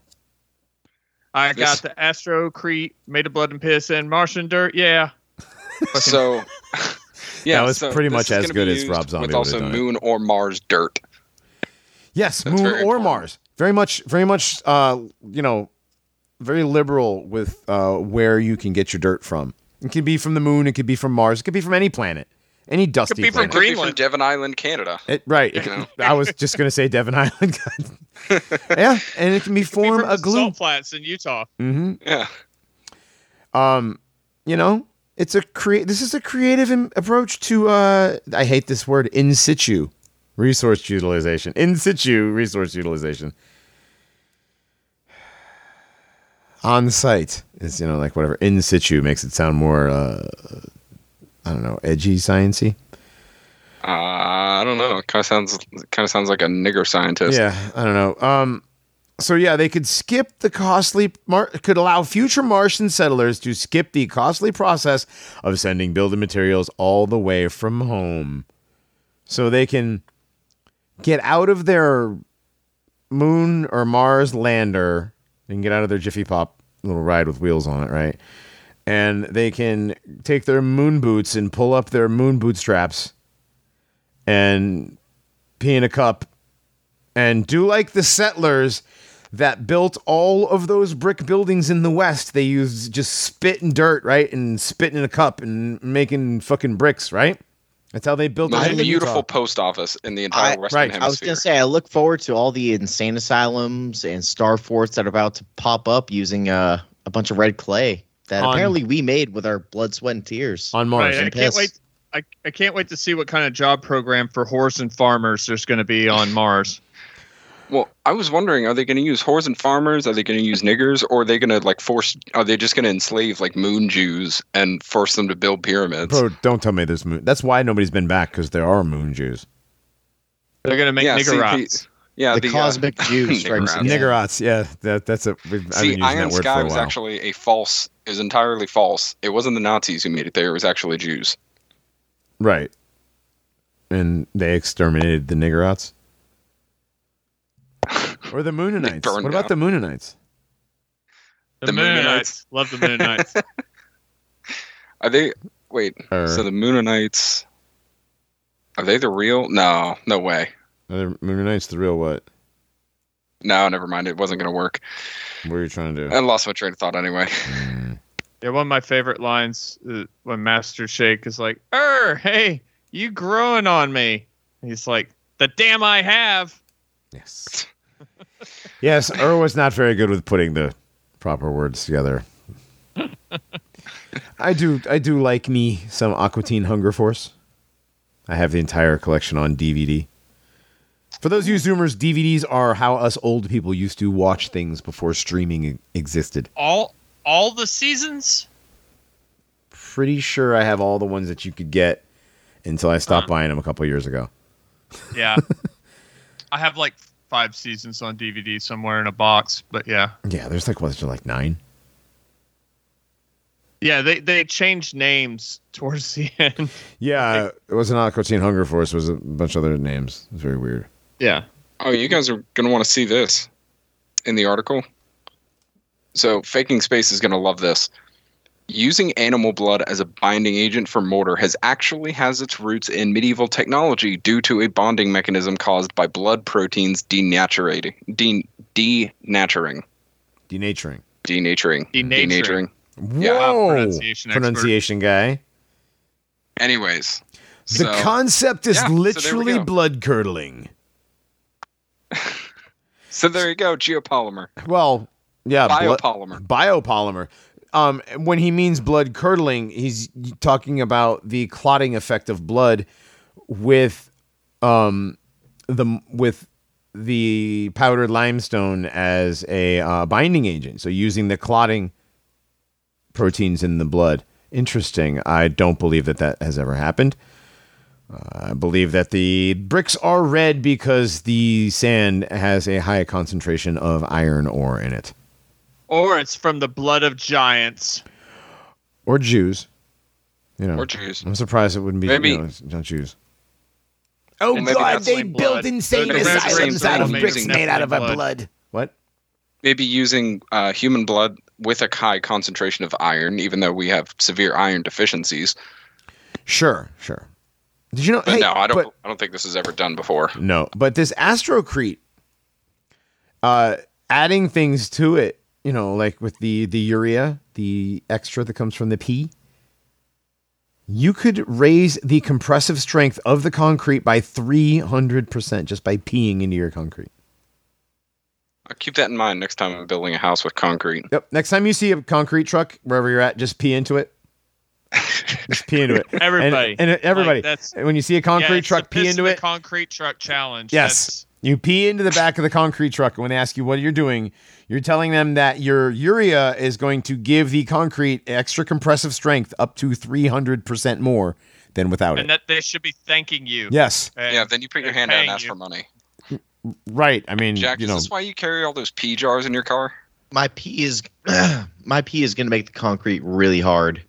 I This- got the astrocrete made of blood and piss and Martian dirt. Yeah. *laughs* So *laughs* yeah, That was so pretty much as good as used Rob Zombie with would've also done it. Moon or Mars dirt. Yes, That's Moon or important. Mars. Very much, very much. Uh, you know, very liberal with uh, where you can get your dirt from. It could be from the moon. It could be from Mars. It could be from any planet, any dusty be from planet. Could be from Greenland. Devon Island, Canada. It, right. You know? I was just gonna say Devon Island. *laughs* yeah, and it can be Be form from a the glue. Salt Flats in Utah. hmm Yeah. Um, you know, it's a create. This is a creative im- approach to. Uh, I hate this word. In situ resource utilization. In situ resource utilization. On site is you know like whatever. In situ makes it sound more. Uh, I don't know, edgy, sciency. Uh, I don't know. It kind of sounds kind of sounds like a nigger scientist. Yeah, I don't know. Um, so yeah, they could skip the costly mar- could allow future Martian settlers to skip the costly process of sending building materials all the way from home, so they can get out of their moon or Mars lander and get out of their Jiffy Pop little ride with wheels on it, right? And they can take their moon boots and pull up their moon bootstraps and pee in a cup and do like the settlers that built all of those brick buildings in the West. They used just spit and dirt, right? And spitting in a cup and making fucking bricks, right? That's how they built Most it beautiful Utah. post office in the entire I- Western right, Hemisphere. I was gonna say I look forward to all the insane asylums and star forts that are about to pop up using uh, a bunch of red clay that On- apparently we made with our blood, sweat, and tears. on Mars. Right, I and can't wait. I, I can't wait to see what kind of job program for horse and farmers there's going to be on Mars. Well, I was wondering, are they going to use whores and farmers? Are they going to use niggers? Or are they going to like force? Are they just going to enslave like moon Jews and force them to build pyramids? Bro, don't tell me there's moon. That's why nobody's been back because there are moon Jews. They're going to make Yeah, see, niggerots. yeah, the, uh, cosmic *laughs* Jews strikes Niggerots. yeah, that, that's a. We've, I've been See, using Iron that word Sky was actually a false. Is entirely false. It wasn't the Nazis who made it there. It was actually Jews. right, and they exterminated the Niggerots. Or the Mooninites. burned What about the Mooninites? The, The Mooninites. Mooninites. Love the Mooninites. *laughs* Are they? Wait. Or So the Mooninites. Are they the real? No, no way. are the Mooninites the real what? No, never mind. It wasn't going to work. What are you trying to do? I lost my train of thought anyway. *laughs* yeah, one of my favorite lines uh, when Master Shake is like, "Er, hey, you growing on me?" He's like, "The damn I have." Yes. Yes, Er was not very good with putting the proper words together. I do I do like me some Aqua Teen Hunger Force. I have the entire collection on DVD. For those of you Zoomers, DVDs are how us old people used to watch things before streaming existed. All all the seasons. Pretty sure I have all the ones that you could get until I stopped Huh. buying them a couple years ago. Yeah, *laughs* I have like five seasons on DVD somewhere in a box. But yeah, Yeah, there's like what's there like nine? yeah, they they changed names towards the *laughs* end. Yeah, it wasn't Aqua Teen Hunger Force. It was a bunch of other names. It's very weird. Yeah. Oh, you guys are going to want to see this in the article. So, Faking Space is going to love this. Using animal blood as a binding agent for mortar has actually has its roots in medieval technology due to a bonding mechanism caused by blood proteins denaturating, de- denaturing, Denaturing. denaturing, Denaturing. Yeah, Whoa, pronunciation pronunciation guy. Anyways, The so- concept is yeah, so there we literally go. blood curdling. *laughs* so there you go, geopolymer, Well, yeah, blood- biopolymer. biopolymer. Um, when he means blood curdling, he's talking about the clotting effect of blood with, um, the with the powdered limestone as a uh, binding agent. So using the clotting proteins in the blood. Interesting. I don't believe that that has ever happened. Uh, I believe that the bricks are red because the sand has a high concentration of iron ore in it. Or it's from the blood of giants. or Jews. You know, Or Jews. I'm surprised it wouldn't be Maybe- you know, not Jews. Oh Well, maybe God, that's they like built blood. insane Maybe that's asylums out of blood. bricks made out of a blood. blood. What? maybe using uh, human blood with a high concentration of iron, even though we have severe iron deficiencies. Sure, sure. Did you know? But hey, no, I don't. but- I don't think this is ever done before. no, but this astrocrete, uh, adding things to it, you know, like with the the urea, the extra that comes from the pee. You could raise the compressive strength of the concrete by 300% just by peeing into your concrete. I'll keep that in mind next time I'm building a house with concrete. Yep. Next time you see a concrete truck, wherever you're at, just pee into it. *laughs* Just pee into it. Everybody. And, and everybody. Like, that's- when you see a concrete it's truck, pee into the it. Concrete truck challenge. Yes. You pee into the back of the concrete truck, and when they ask you what you're doing, you're telling them that your urea is going to give the concrete extra compressive strength up to 300% more than without That's, it. and that they should be thanking you. yes, And yeah, then you put your hand out and ask you. for money. right. I mean, Jack, you is know, this why you carry all those pee jars in your car? My pee is *clears throat* my pee is going to make the concrete really hard.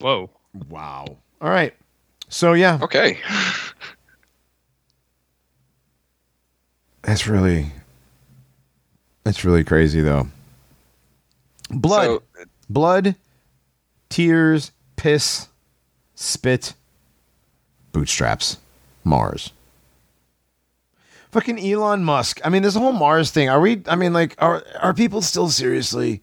Whoa. wow. All right. So yeah, Okay. that's really that's really crazy though. Blood, So, blood, tears, piss, spit, bootstraps, Mars. Fucking Elon Musk. I mean, this whole Mars thing. Are we? I mean, like, are are people still seriously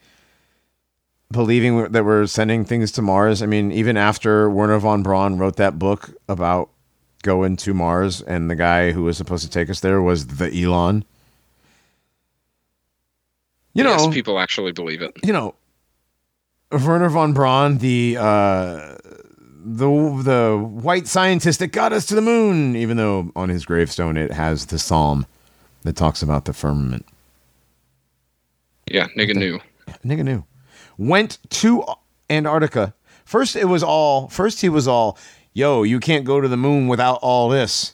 believing that we're sending things to Mars? I mean, even after Wernher von Braun wrote that book about going to Mars, and the guy who was supposed to take us there was the Elon. You know, yes, people actually believe it. you know, Wernher von Braun, the uh, the the white scientist that got us to the moon, even though on his gravestone it has the psalm that talks about the firmament. Yeah, nigga knew. Nigga knew. Went to Antarctica. First, it was all. First, he was all, "Yo, you can't go to the moon without all this."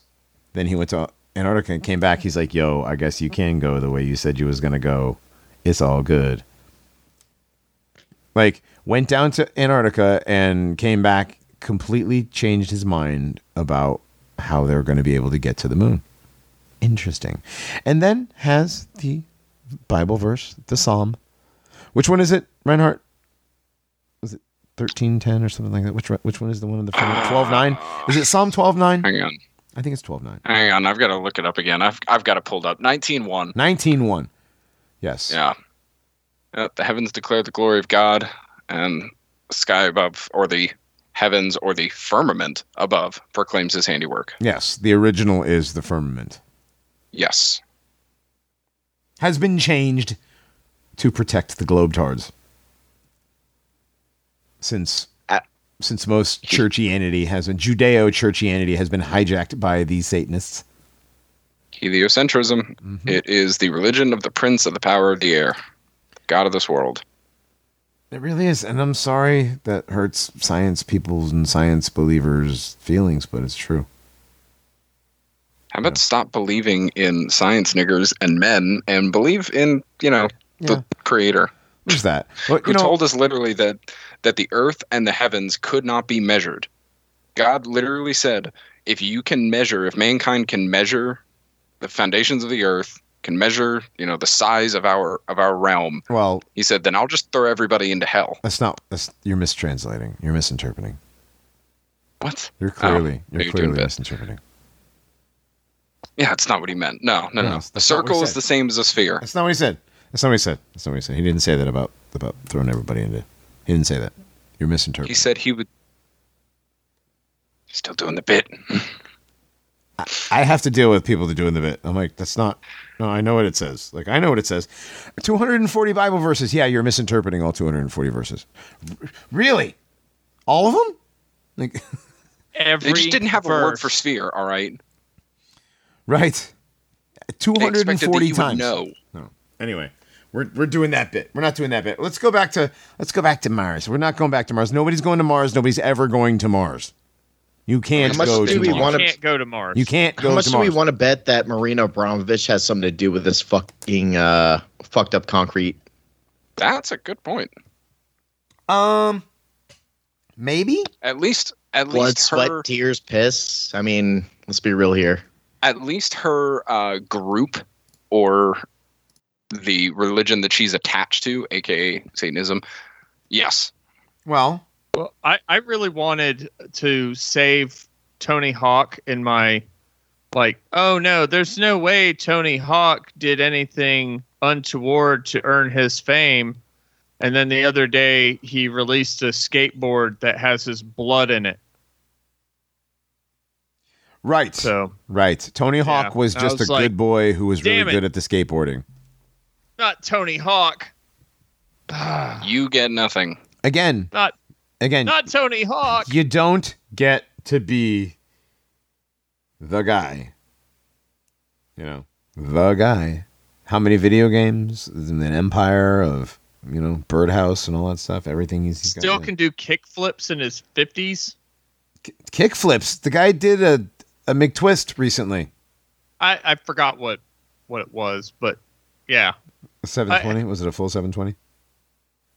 Then he went to Antarctica and came back. He's like, "Yo, I guess you can go the way you said you was gonna go. It's all good." Like, went down to Antarctica and came back, completely changed his mind about how they're going to be able to get to the moon. Interesting. And then has the Bible verse, the Psalm. Which one is it, Reinhardt? Was it thirteen ten or something like that? Which one- which one is the one in the front? Twelve nine? Is it Psalm twelve nine? Hang on. I think it's twelve nine. Hang on. I've got to look it up again. I've, I've got it pulled up. 19.1. Nineteen one. Yes. Yeah. Uh, the heavens declare the glory of God, and sky above, or the heavens, or the firmament above, proclaims his handiwork. Yes. The original is the firmament. Yes. Has been changed to protect the globetards. Since since most churchianity has been Judeo churchianity has been hijacked by these Satanists. Heliocentrism. Mm-hmm. It is the religion of the prince of the power of the air, God of this world. It really is, and I'm sorry that hurts science people's and science believers' feelings, but it's true. How about stop believing in science niggers and men and believe in, you know, Yeah. the creator There's that. But who know, told us literally that that the earth and the heavens could not be measured. God literally said, if you can measure, if mankind can measure the foundations of the earth, can measure, you know, the size of our of our realm, well, he said, then I'll just throw everybody into hell. that's not. That's you're mistranslating. You're misinterpreting. What? You're clearly Oh, you're you're clearly misinterpreting. Yeah, that's not what he meant. No, no, No, no. that's A not what he circle is the same as a sphere. That's not what he said. That's not what he said. That's not what he said. He didn't say that about about throwing everybody into. He didn't say that. You're misinterpreting. He said he would. Still doing the bit. *laughs* I have to deal with people that doing the bit. I'm like, that's not. No, I know what it says. Like, I know what it says. 240 Bible verses. Yeah, you're misinterpreting all 240 verses. R- really? All of them? Like, *laughs* Every They just didn't have a word for sphere. All right. right. They expected 240 you would times. know. No. Anyway, we're we're doing that bit. We're not doing that bit. Let's go back to let's go back to Mars. We're not going back to Mars. Nobody's going to Mars. Nobody's ever going to Mars. You can't How much go do to we Mars. You wanna- can't go to Mars. You can't go How much to do Mars. we want to bet that Marina Abramovich has something to do with this fucking uh, fucked up concrete? That's a good point. um, maybe. At least, at Blood, least sweat, her, tears, piss. I mean, let's be real here. at least her uh, group or the religion that she's attached to, aka Satanism. Yes, Well, Well, I, I really wanted to save Tony Hawk in my like, oh no, there's no way Tony Hawk did anything untoward to earn his fame. And then the other day he released a skateboard that has his blood in it. right. So Right. Tony Hawk Yeah, was just was a like, good boy who was really it." good at the skateboarding. not Tony Hawk. *sighs* you get nothing. Again, Not again, not Tony Hawk. you don't get to be the guy. You know, the guy. How many video games? An empire of, you know, Birdhouse and all that stuff. Everything he's, he's Still can do kick flips in his fifties. kick flips. The guy did a a McTwist recently. I, I forgot what what it was, but yeah. 720? was it a full 720?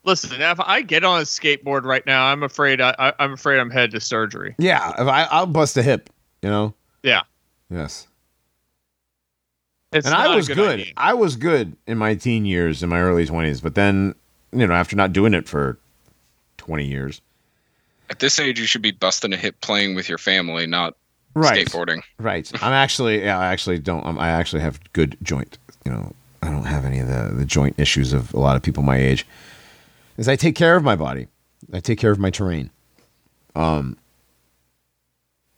Listen, if I get on a skateboard right now, I'm afraid I, I, I'm afraid I'm headed to surgery. Yeah, if I I'll bust a hip, you know. Yeah, Yes. it's and I was good. idea. I was good in my teen years, in my early 20s, but then you know, after not doing it for 20 years. At this age, you should be busting a hip playing with your family, not Right. skateboarding. Right. I'm actually, yeah, I actually don't, um, I actually have good joint, you know, I don't have any of the, the joint issues of a lot of people my age. Is I take care of my body. I take care of my terrain. Um,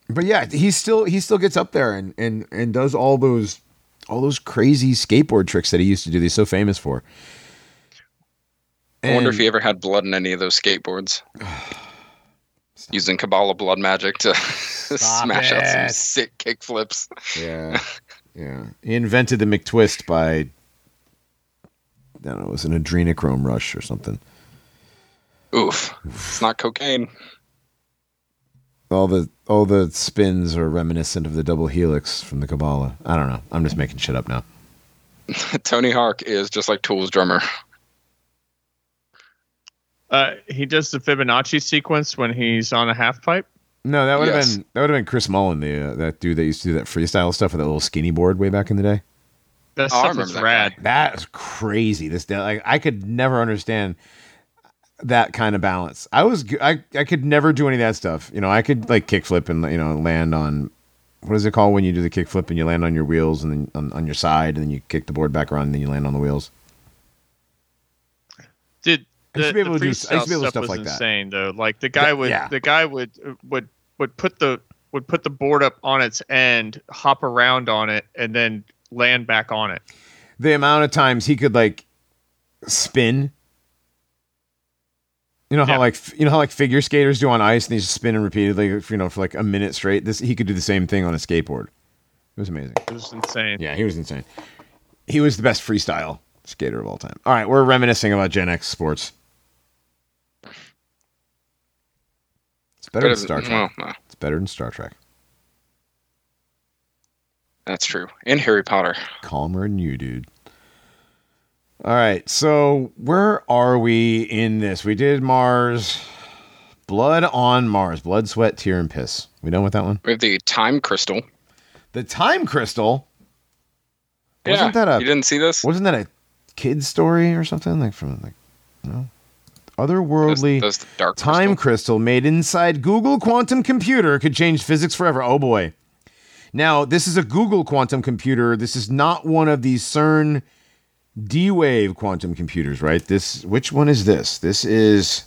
but yeah, he still he still gets up there and and and does all those all those crazy skateboard tricks that he used to do. He's so famous for. I wonder if he ever had blood in any of those skateboards. *sighs* Using Kabbalah blood magic to *laughs* smash out some sick kick flips. Yeah, *laughs* yeah. He invented the McTwist by I don't know, it was an adrenochrome rush or something. Oof. It's not cocaine. All the all the spins are reminiscent of the double helix from the Kabbalah. I don't know. I'm just making shit up now. *laughs* Tony Hawk is just like Tool's drummer. Uh, he does the Fibonacci sequence when he's on a half pipe. No, that would have Yes. been that would have been Chris Mullen, the uh, that dude that used to do that freestyle stuff with that little skinny board way back in the day. That Oh, stuff remember is that rad. That is crazy. This like I could never understand that kind of balance. I was I I could never do any of that stuff. You know, I could like kickflip and you know land on what is it called when you do the kickflip and you land on your wheels and then on, on your side and then you kick the board back around and then you land on the wheels. Did I used to be able to do- I be able to stuff stuff like that. insane though. Like the guy Yeah, would yeah. the guy would would would put the would put the board up on its end, hop around on it, and then land back on it. The amount of times he could like spin. You know how Yeah. like you know how like figure skaters do on ice and they just spin and repeatedly you know for like a minute straight. This he could do the same thing on a skateboard. It was amazing. It was insane. Yeah, he was insane. He was the best freestyle skater of all time. All right, we're reminiscing about Gen X sports. It's better than Star Trek. Well, no, It's better than Star Trek. that's true. And Harry Potter. Calmer than you, dude. All right, so where are we in this? We did Mars. Blood on Mars. Blood, sweat, tear, and piss. We done with that one? We have the time crystal. The time crystal. Yeah, Wasn't that a you didn't see this? wasn't that a kid's story or something? Like from like no? Otherworldly the dark time crystal. crystal made inside Google quantum computer could change physics forever. Oh boy. Now, this is a Google quantum computer. This is not one of these CERN D-Wave quantum computers, right? This which one is this? This is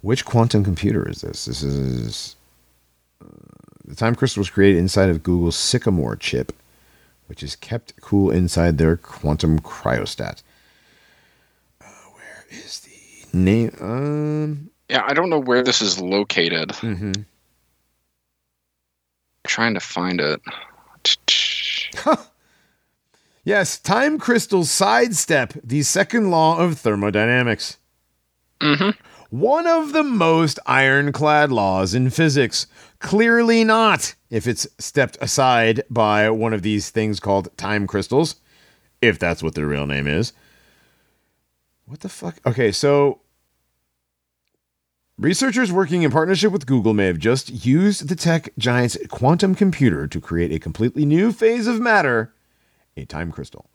which quantum computer is this? This is uh, the time crystal was created inside of Google's Sycamore chip, which is kept cool inside their quantum cryostat. Uh, where is the name? Um, Yeah, I don't know where this is located. Mm-hmm. trying to find it. Yes, time crystals sidestep the second law of thermodynamics. hmm One of the most ironclad laws in physics. Clearly not if it's stepped aside by one of these things called time crystals, if that's what their real name is. What the fuck? Okay, so researchers working in partnership with Google may have just used the tech giant's quantum computer to create a completely new phase of matter, a time crystal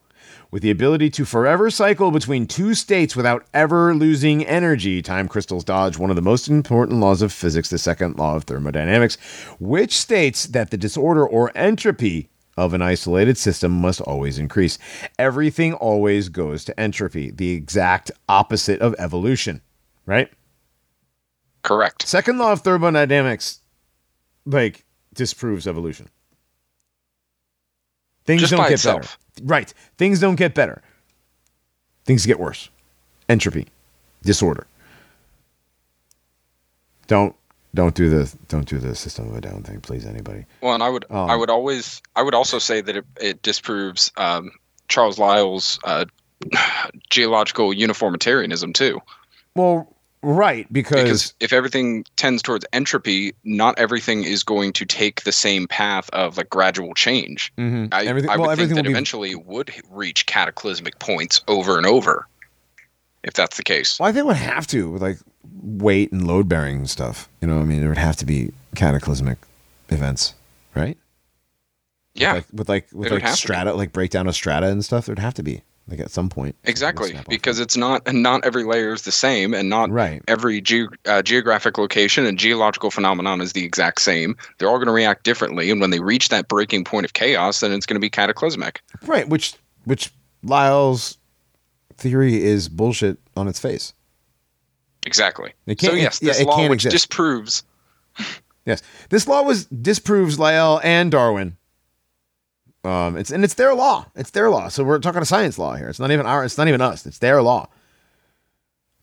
with the ability to forever cycle between two states without ever losing energy. Time crystals dodge one of the most important laws of physics, the second law of thermodynamics, which states that the disorder or entropy of an isolated system must always increase. Everything always goes to entropy, the exact opposite of evolution, right? Correct. Second law of thermodynamics, like, disproves evolution. Things Just don't get itself. better. Right. Things don't get better. Things get worse. Entropy, disorder. Don't don't do the don't do the system of a down thing, please, anybody. Well, and I would Um, I would always I would also say that it, it disproves um, Charles Lyell's uh, *sighs* geological uniformitarianism too. Well, right, because, Because if everything tends towards entropy, not everything is going to take the same path of like gradual change. Mhm. I, everything, I well, would think everything that be eventually would reach cataclysmic points over and over, if that's the case. Well, I think it would have to with like weight and load bearing and stuff. You know, I mean, there would have to be cataclysmic events, right? Yeah, like with like with like have to strata, like breakdown of strata and stuff. There'd have to be. Like at some point. Exactly, because it's not and not every layer is the same, and not Right. every ge- uh, geographic location and geological phenomenon is the exact same. They're all going to react differently, and when they reach that breaking point of chaos, then it's going to be cataclysmic. right, which which Lyell's theory is bullshit on its face. Exactly. It can't- so yes, yeah, this it law can't which exist. disproves Yes, this law was disproves Lyell and Darwin. Um, it's and it's their law. It's their law. So we're talking a science law here. It's not even our. It's not even us. It's their law.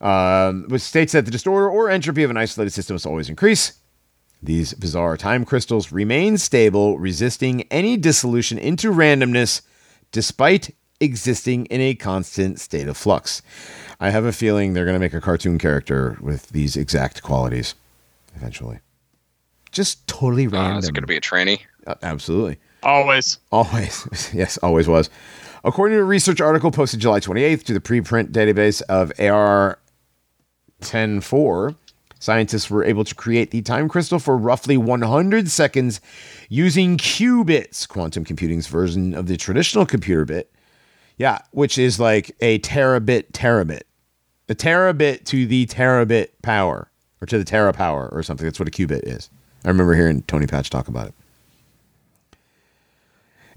Um, which states that the disorder or entropy of an isolated system must always increase. These bizarre time crystals remain stable, resisting any dissolution into randomness, despite existing in a constant state of flux. I have a feeling they're going to make a cartoon character with these exact qualities eventually. Just totally uh, random. is it going to be a tranny. Uh, absolutely. Always. Always. *laughs* yes, always was. According to a research article posted July 28th to the preprint database of AR 104, scientists were able to create the time crystal for roughly 100 seconds using qubits, quantum computing's version of the traditional computer bit. Yeah, which is like a terabit terabit. A terabit to the terabit power, or to the tera power, or something. That's what a qubit is. I remember hearing Tony Patch talk about it.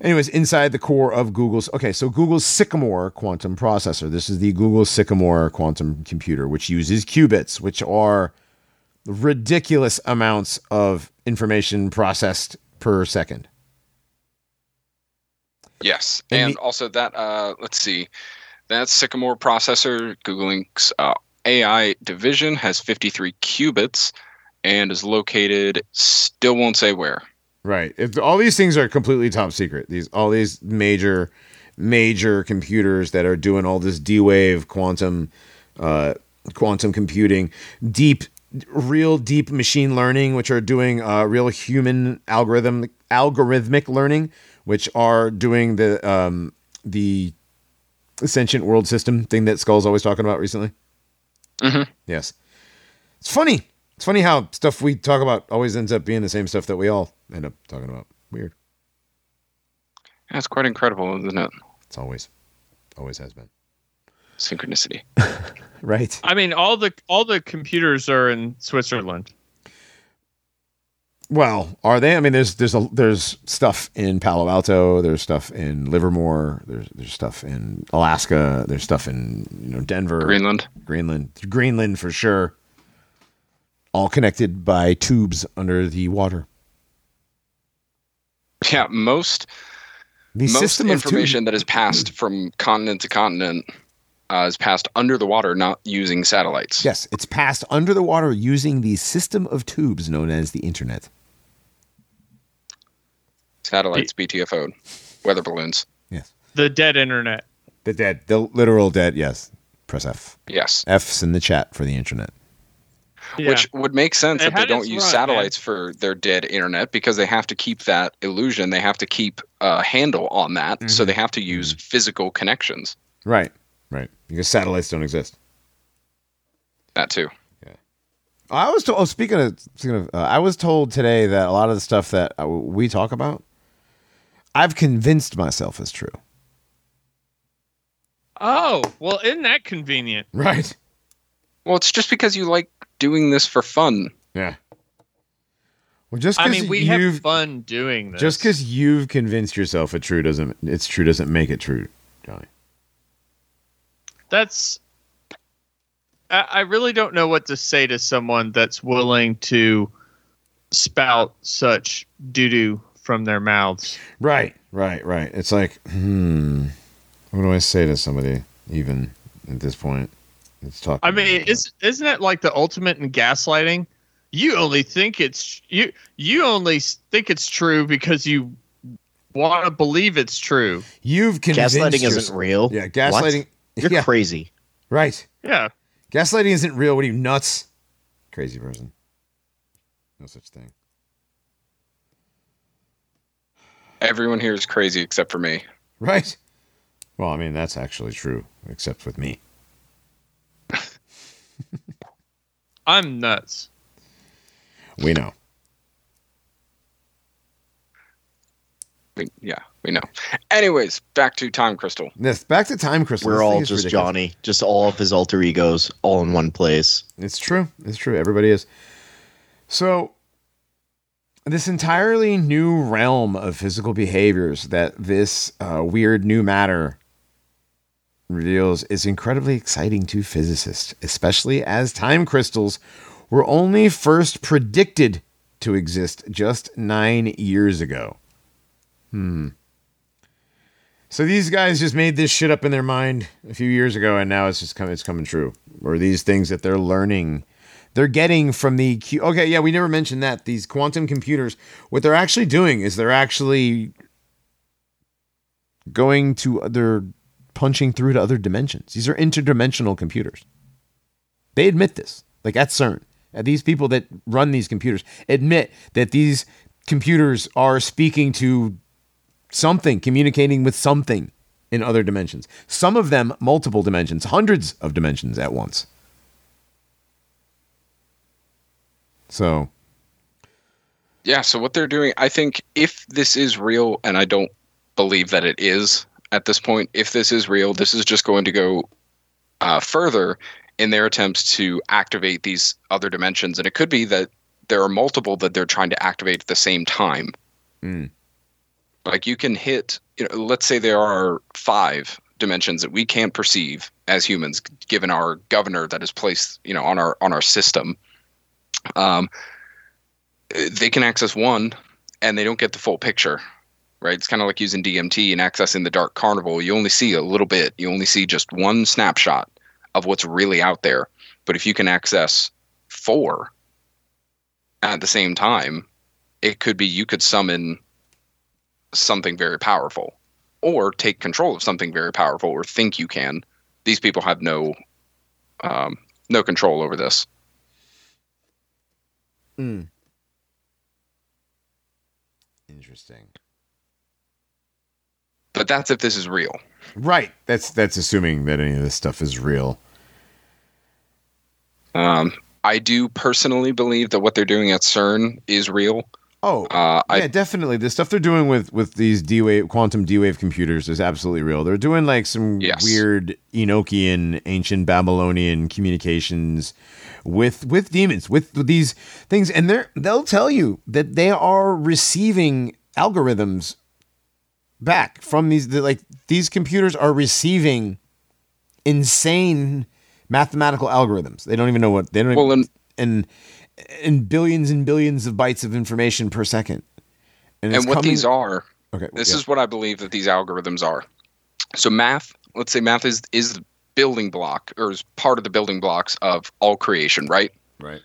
Anyways, inside the core of Google's okay, so Google's Sycamore quantum processor. This is the Google Sycamore quantum computer, which uses qubits, which are ridiculous amounts of information processed per second. Yes, And and, the- also that uh, let's see, that Sycamore processor, Google Inc.'s uh, AI division has 53 qubits and is located. Still won't say where. Right. If all these things are completely top secret, these all these major major computers that are doing all this D-wave quantum uh, quantum computing, deep real deep machine learning, which are doing uh, real human algorithm algorithmic learning, which are doing the um, the sentient world system thing that Skull's always talking about recently. Mhm. Yes, it's funny. It's funny how stuff we talk about always ends up being the same stuff that we all end up talking about. Weird. That's quite incredible, isn't it? It's always, always has been. Synchronicity. *laughs* Right. I mean, all the all the computers are in Switzerland. Well, are they? I mean, there's there's a there's stuff in Palo Alto. There's stuff in Livermore. There's there's stuff in Alaska. There's stuff in you know Denver, Greenland. Greenland, Greenland for sure. All connected by tubes under the water. Yeah, most The most system of information tubes. that is passed from continent to continent uh, is passed under the water, not using satellites. Yes, it's passed under the water using the system of tubes known as the internet. Satellites, BTFO, weather balloons. Yes, The dead internet. the dead, the literal dead. Yes, press F. Yes. F's in the chat for the internet. Yeah. Which would make sense It if they don't use run, satellites for their dead internet because they have to keep that illusion. They have to keep a handle on that. Mm-hmm. So they have to use physical connections. Right, right. Because satellites don't exist. That too. Yeah, I was told. Oh, speaking of, speaking of, uh, I was told today that a lot of the stuff that uh, we talk about, I've convinced myself is true. oh, well, isn't that convenient? Right. Well, it's just because you like doing this for fun. Yeah. Well, just I because mean, we you've fun doing this. just because you've convinced yourself it's true doesn't it's true doesn't make it true, Johnny. that's I, I really don't know what to say to someone that's willing to spout such doo doo from their mouths. Right. Right. Right. It's like, hmm, what do I say to somebody even at this point? Let's talk. I mean, is isn't that like the ultimate in gaslighting? You only think it's you. You only think it's true because you want to believe it's true. you've convinced Gaslighting yourself- isn't real. Yeah, gaslighting. What? You're yeah, crazy. right. Yeah. Gaslighting isn't real. What are you nuts? Crazy person. No such thing. Everyone here is crazy except for me. Right. Well, I mean that's actually true, except with me. I'm nuts. We know. We, yeah, we know. Anyways, back to time crystal. This back to time crystal. We're This all just ridiculous. Johnny, just all of his alter egos, all in one place. It's true. It's true. Everybody is. So, this entirely new realm of physical behaviors that this uh, weird new matter reveals is incredibly exciting to physicists, especially as time crystals were only first predicted to exist just nine years ago. Hmm. So these guys just made this shit up in their mind a few years ago, and now it's just coming. It's coming true. Or these things that they're learning, they're getting from the. Q- okay, yeah, we never mentioned that these quantum computers. What they're actually doing is they're actually going to other, punching through to other dimensions. These are interdimensional computers. They admit this, like at CERN. Uh, These people that run these computers admit that these computers are speaking to something, communicating with something in other dimensions. Some of them multiple dimensions, hundreds of dimensions at once. So, Yeah, so what they're doing, I think if this is real, and I don't believe that it is at this point, if this is real, this is just going to go uh, further in their attempts to activate these other dimensions. And it could be that there are multiple that they're trying to activate at the same time. Mm. Like you can hit, you know, let's say there are five dimensions that we can't perceive as humans, given our governor that is placed, you know, on our on our system. Um, they can access one and they don't get the full picture right? It's kind of like using dmt and accessing the dark carnival. You only see a little bit. You only see just one snapshot of what's really out there. But if you can access four at the same time it could be you could summon something very powerful or take control of something very powerful or think you can. These people have no um, no control over this. Hmm. interesting. But that's if this is real Right. That's that's assuming that any of this stuff is real. Um, I do personally believe that what they're doing at CERN is real. Oh, Uh, I yeah, definitely. The stuff they're doing with with these D wave quantum D wave computers is absolutely real. They're doing like some Yes. weird Enochian, ancient Babylonian communications with with demons, with these things, and they're they'll tell you that they are receiving algorithms back from these. the- Like these computers are receiving insane mathematical algorithms. They don't even know what they don't. Well, and- and and billions and billions of bytes of information per second. and it's what coming- these are. Okay, This yeah. is what I believe that these algorithms are. So math, let's say math is is the building block or is part of the building blocks of all creation, right? right.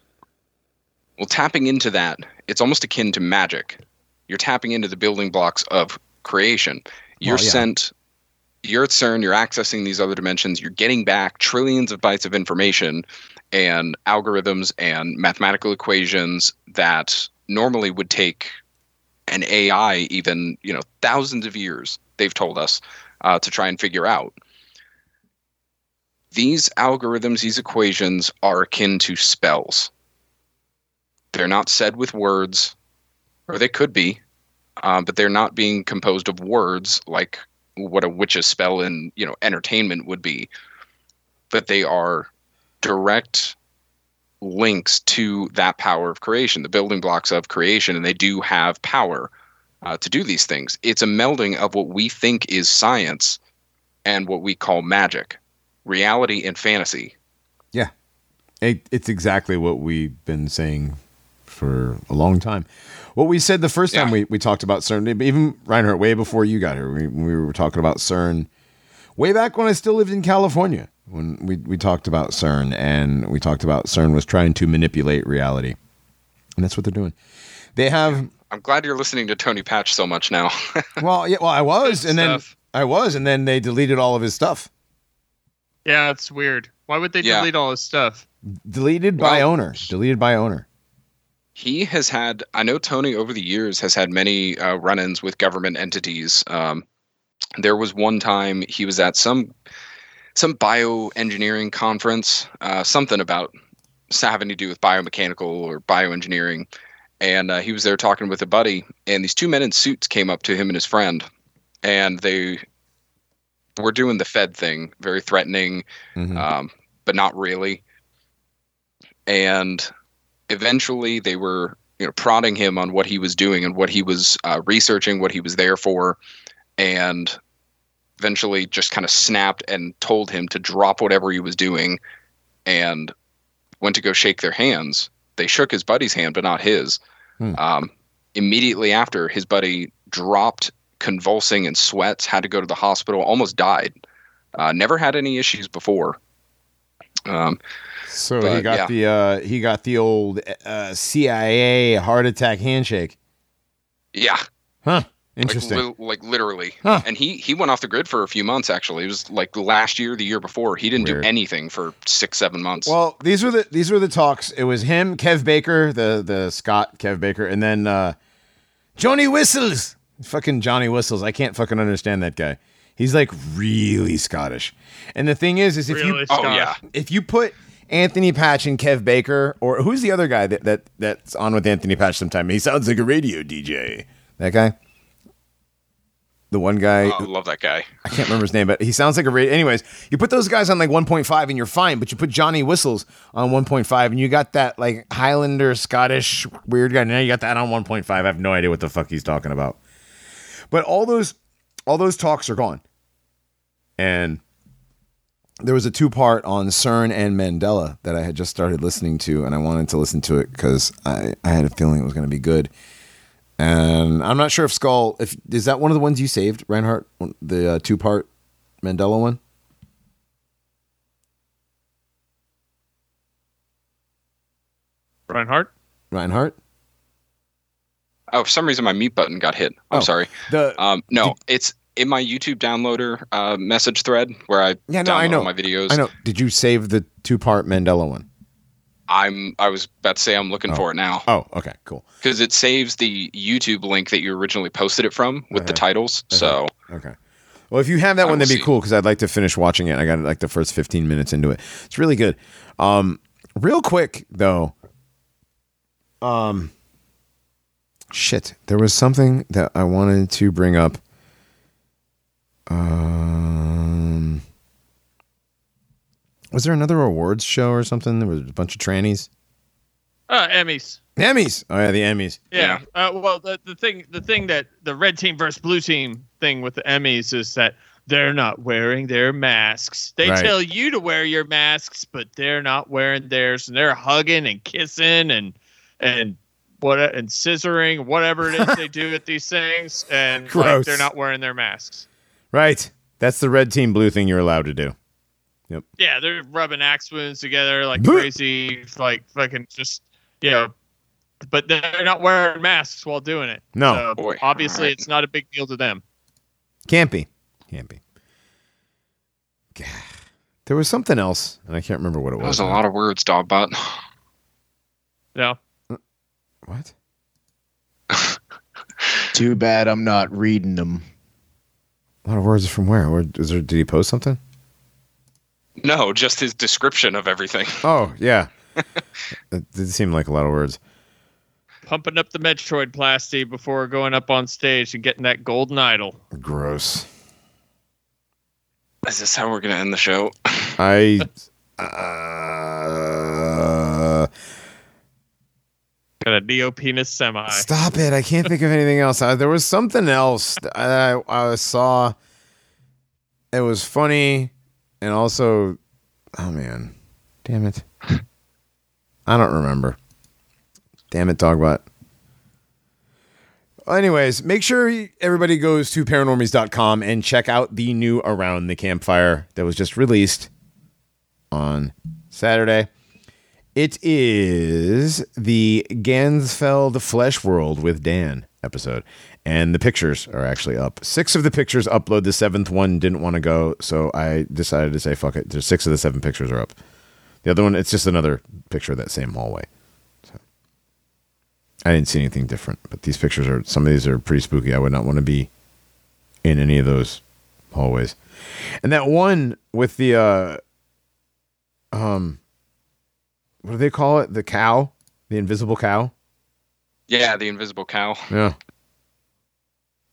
Well, tapping into that, it's almost akin to magic. You're tapping into the building blocks of creation. You're Well, yeah. sent, you're at CERN, you're accessing these other dimensions, you're getting back trillions of bytes of information and algorithms and mathematical equations that normally would take an AI even, you know, thousands of years, they've told us, uh, to try and figure out. These algorithms, these equations are akin to spells. They're not said with words, or they could be, uh, but they're not being composed of words like what a witch's spell in you know entertainment would be. But they are direct links to that power of creation, the building blocks of creation, and they do have power uh, to do these things. It's a melding of what we think is science and what we call magic, reality and fantasy. Yeah, it, it's exactly what we've been saying for a long time. What we said the first time Yeah. we, we talked about CERN, even Reinhardt, way before you got here, we, we were talking about CERN way back when I still lived in California. When we, we talked about CERN and we talked about CERN was trying to manipulate reality. And that's what they're doing. They have I'm glad you're listening to Tony Patch so much now. *laughs* well, yeah, well, I was, Good and then. I was, and then they deleted all of his stuff. Yeah, it's weird. Why would they Yeah. delete all his stuff? Deleted by Well- owner. Deleted by owner. He has had i know tony over the years has had many uh, run-ins with government entities um, there was one time he was at some some bioengineering conference uh, something about having to do with biomechanical or bioengineering and uh, he was there talking with a buddy, and these two men in suits came up to him and his friend, and they were doing the Fed thing, very threatening, Mhm. um, but not really. And eventually, they were you know prodding him on what he was doing and what he was uh, researching, what he was there for, and eventually just kind of snapped and told him to drop whatever he was doing and went to go shake their hands. They shook his buddy's hand, but not his. Hmm. Um, immediately after, his buddy dropped, convulsing in sweats, had to go to the hospital, almost died. Uh, never had any issues before. Um, So he got yeah. the uh, he got the old uh, CIA heart attack handshake. yeah, Huh. like, Interesting. li- like literally. Huh. And he he went off the grid for a few months. Actually, it was like last year, the year before. He didn't Weird. do anything for six, seven months. Well, these were the these were the talks. It was him, Kev Baker, the the Scott Kev Baker, and then uh, Johnny Whistles. Fucking Johnny Whistles. I can't fucking understand that guy. He's like really Scottish. And the thing is, is if you Really, oh yeah, if you put Anthony Patch and Kev Baker, or who's the other guy that, that that's on with Anthony Patch sometime? He sounds like a radio DJ. That guy? The one guy oh, love that guy. I can't remember his name, but he sounds like a radio. Anyways, you put those guys on like 1.5 and you're fine, but you put Johnny Whistles on 1.5 and you got that like Highlander Scottish weird guy. Now you got that on 1.5. I have no idea what the fuck he's talking about. But all those all those talks are gone. And there was a two part on CERN and Mandela that I had just started listening to, and I wanted to listen to it because I, I had a feeling it was going to be good. And I'm not sure if Skull, if is that one of the ones you saved, Reinhardt, the uh, two part Mandela one. Reinhardt. Reinhardt. Oh, for some reason my mute button got hit. I'm Oh. sorry. The Um, no, it's in my YouTube downloader uh, message thread where I Yeah, no, I know. my videos. I know. Did you save the two part Mandela one? I'm I was about to say I'm looking for it now Oh, okay, cool. because it saves the YouTube link that you originally posted it from with the Uh-huh. titles. So Okay. Well, if you have that I one, that'd be see. cool because I'd like to finish watching it. I got like the first 15 minutes into it. It's really good. Um, real quick though. Um, shit, there was something that I wanted to bring up. Um, was there another awards show or something? There was a bunch of trannies. Uh, Emmys. Emmys. Oh yeah, the Emmys. Yeah. Uh, well, the, the thing the thing that the red team versus blue team thing with the Emmys is that they're not wearing their masks. They Right. tell you to wear your masks, but they're not wearing theirs, and they're hugging and kissing and and what and scissoring, whatever it is they do *laughs* at these things, and like, they're not wearing their masks. Right. That's the red team, blue thing you're allowed to do. Yep. Yeah, they're rubbing axe wounds together like Bleh. crazy, like fucking just you know. But they're not wearing masks while doing it. No. So, Boy, obviously, alright. it's not a big deal to them. Can't be. Can't be. Gah. There was something else, and I can't remember what it that was. was a lot of words, Dogbot. No. What? *laughs* Too bad I'm not reading them. A lot of words from where? Where is there? Did he post something? No, just his description of everything. Oh yeah. *laughs* it did seem like a lot of words. pumping up the metoidioplasty before going up on stage and getting that golden idol. Gross. Is this how we're gonna end the show? I. *laughs* Uh, Got a neo penis semi. stop it! I can't think of anything else. Uh, there was something else I, I saw. It was funny, and also, oh man, damn it! I don't remember. Damn it, Dogbot. Anyways, make sure everybody goes to paranormies.com and check out the new Around the Campfire that was just released on Saturday. It is the Ganzfeld Flesh World with Dan episode. And the pictures are actually up. Six of the pictures upload. The seventh one didn't want to go, so I decided to say, fuck it. There's six of the seven pictures are up. The other one, it's just another picture of that same hallway. So I didn't see anything different, but these pictures are some of these are pretty spooky. I would not want to be in any of those hallways. And that one with the uh um what do they call it? The cow? The invisible cow? Yeah, the Invisible Cow. *laughs* Yeah.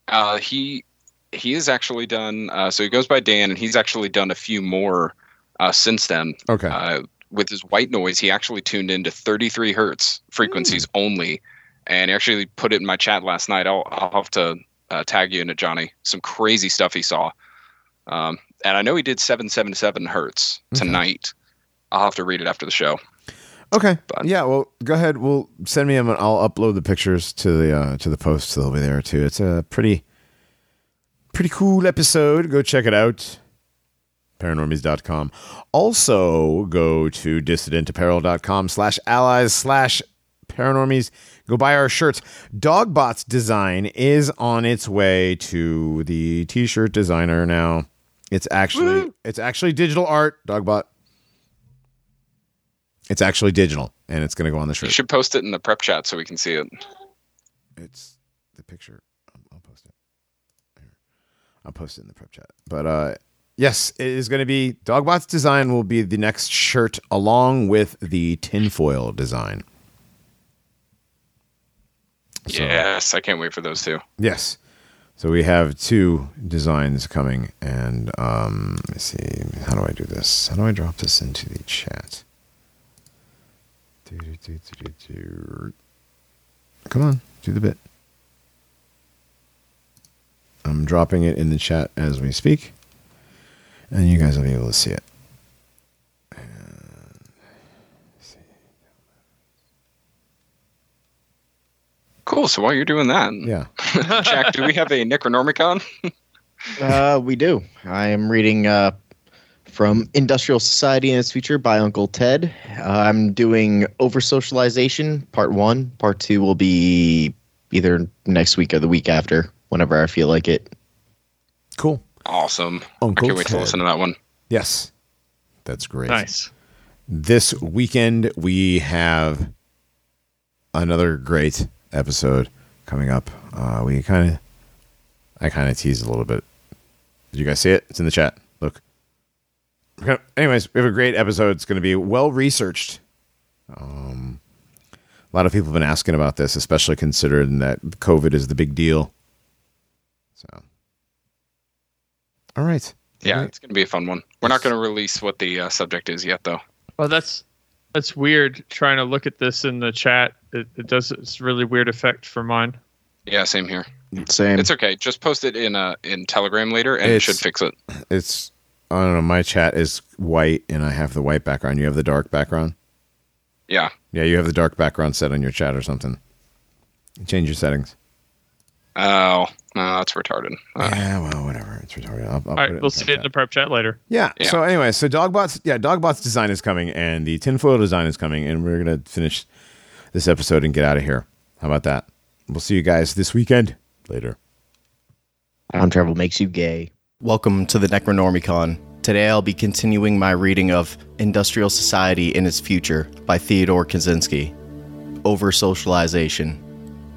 Uh, he he has actually done. Uh, so he goes by Dan, and he's actually done a few more uh, since then. Okay. Uh, with his white noise, he actually tuned into 33 hertz frequencies Hmm. only, and he actually put it in my chat last night. I'll I'll have to uh, tag you in it, Johnny. Some crazy stuff he saw. Um, and I know he did 777 hertz Okay. tonight. I'll have to read it after the show. Okay. But- yeah. Well, go ahead. We'll send me them. and I'll upload the pictures to the uh, to the post. So they'll be there too. It's a pretty pretty cool episode. Go check it out. Paranormies.com. Also, go to dissidentapparel.com slash allies slash paranormies. Go buy our shirts. Dogbot's design is on its way to the t-shirt designer now. It's actually it's actually digital art, Dogbot. It's actually digital, and it's going to go on the shirt. You should post it in the prep chat so we can see it. It's the picture. I'll, I'll post it. Here. I'll post it in the prep chat. But uh, yes, it is going to be Dogbot's design will be the next shirt along with the tinfoil design. So- Yes, I can't wait for those two. Yes. So we have two designs coming, and um, let me see. How do I do this? How do I drop this into the chat? Come on, do the bit. I'm dropping it in the chat as we speak, and you guys will be able to see it. Cool. So while you're doing that, Yeah. Jack, do we have a Necronomicon? *laughs* Uh, we do. I am reading uh, from Industrial Society and its Future by Uncle Ted. Uh, I'm doing Over Socialization, Part 1. Part 2 will be either next week or the week after, whenever I feel like it. Cool. Awesome. Uncle I can't wait to listen to that one. Yes. That's great. Nice. this weekend we have another great episode coming up. Uh, we kind of, I kind of teased a little bit. Did you guys see it? It's in the chat. Look. We're gonna- anyways, we have a great episode. It's going to be well researched. Um, a lot of people have been asking about this, especially considering that COVID is the big deal. So, all right. Yeah, it's going to be a fun one. We're not going to release what the uh, subject is yet, though. Well, that's that's weird. Trying to look at this in the chat, it, it does. It's really weird effect for mine. Yeah, same here. Same. It's okay. Just post it in uh, in Telegram later, and it should fix it. It's I don't know. My chat is white, and I have the white background. You have the dark background. Yeah. Yeah, you have the dark background set on your chat or something. Change your settings. Oh, no, that's retarded. Uh, yeah, well, whatever. It's retarded. I'll, I'll All put right, in we'll the see it in the prep chat later. Yeah. Yeah. So anyway, so Dogbot's yeah, Dogbot's design is coming, and the tinfoil design is coming, and we're gonna finish this episode and get out of here. How about that? We'll see you guys this weekend. Later. Time travel makes you gay. Welcome to the Necronormiecon. Today I'll be continuing my reading of Industrial Society in its Future by Theodore Kaczynski. Over socialization.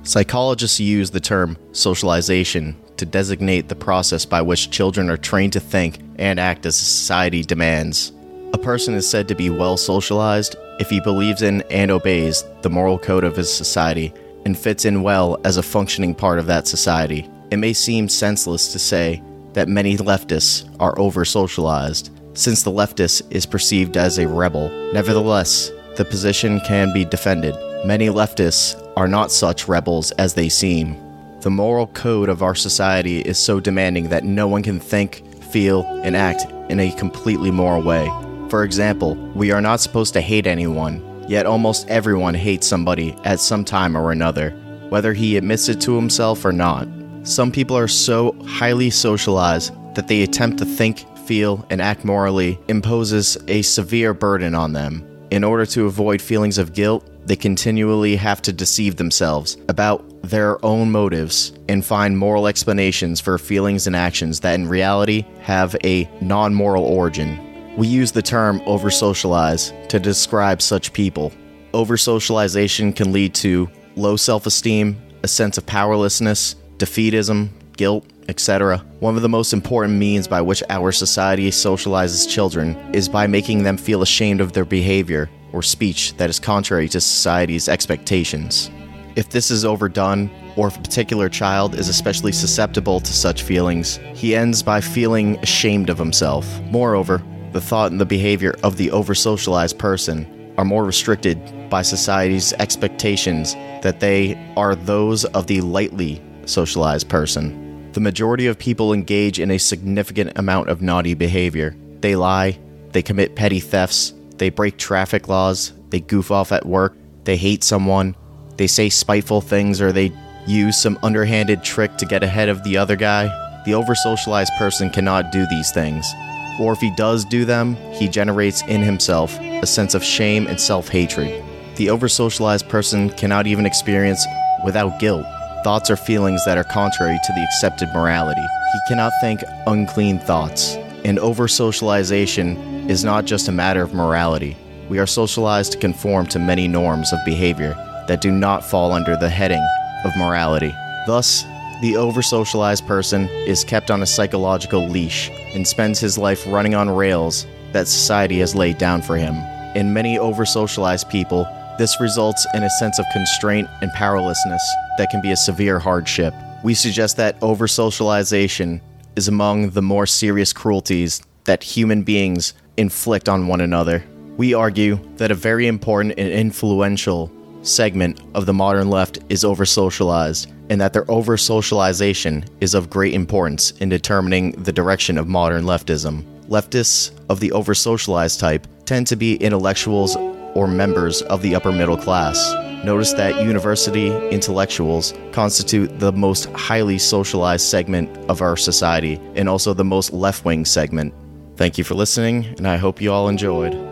Psychologists use the term socialization to designate the process by which children are trained to think and act as society demands. A person is said to be well socialized if he believes in and obeys the moral code of his society and fits in well as a functioning part of that society. It may seem senseless to say that many leftists are over socialized, since the leftist is perceived as a rebel. Nevertheless, the position can be defended. Many leftists are not such rebels as they seem. The moral code of our society is so demanding that no one can think, feel, and act in a completely moral way. For example, we are not supposed to hate anyone, yet almost everyone hates somebody at some time or another, whether he admits it to himself or not. Some people are so highly socialized that they attempt to think, feel, and act morally imposes a severe burden on them. In order to avoid feelings of guilt, they continually have to deceive themselves about their own motives and find moral explanations for feelings and actions that in reality have a non moral origin. We use the term over socialize to describe such people. Over socialization can lead to low self esteem, a sense of powerlessness, defeatism, guilt, etc. One of the most important means by which our society socializes children is by making them feel ashamed of their behavior or speech that is contrary to society's expectations. If this is overdone, or if a particular child is especially susceptible to such feelings, he ends by feeling ashamed of himself. Moreover, the thought and the behavior of the over socialized person are more restricted by society's expectations that they are those of the lightly socialized person. The majority of people engage in a significant amount of naughty behavior. They lie, they commit petty thefts, they break traffic laws, they goof off at work, they hate someone, they say spiteful things, or they use some underhanded trick to get ahead of the other guy. The over socialized person cannot do these things. Or if he does do them, he generates in himself a sense of shame and self hatred. The over socialized person cannot even experience, without guilt, thoughts or feelings that are contrary to the accepted morality. He cannot think unclean thoughts. And over socialization is not just a matter of morality. We are socialized to conform to many norms of behavior that do not fall under the heading of morality. Thus, the over socialized person is kept on a psychological leash and spends his life running on rails that society has laid down for him. In many over socialized people, this results in a sense of constraint and powerlessness that can be a severe hardship. We suggest that over socialization is among the more serious cruelties that human beings inflict on one another. We argue that a very important and influential segment of the modern left is over socialized, and that their over socialization is of great importance in determining the direction of modern leftism. Leftists of the over socialized type tend to be intellectuals or members of the upper middle class. Notice that university intellectuals constitute the most highly socialized segment of our society and also the most left wing segment. Thank you for listening, and I hope you all enjoyed.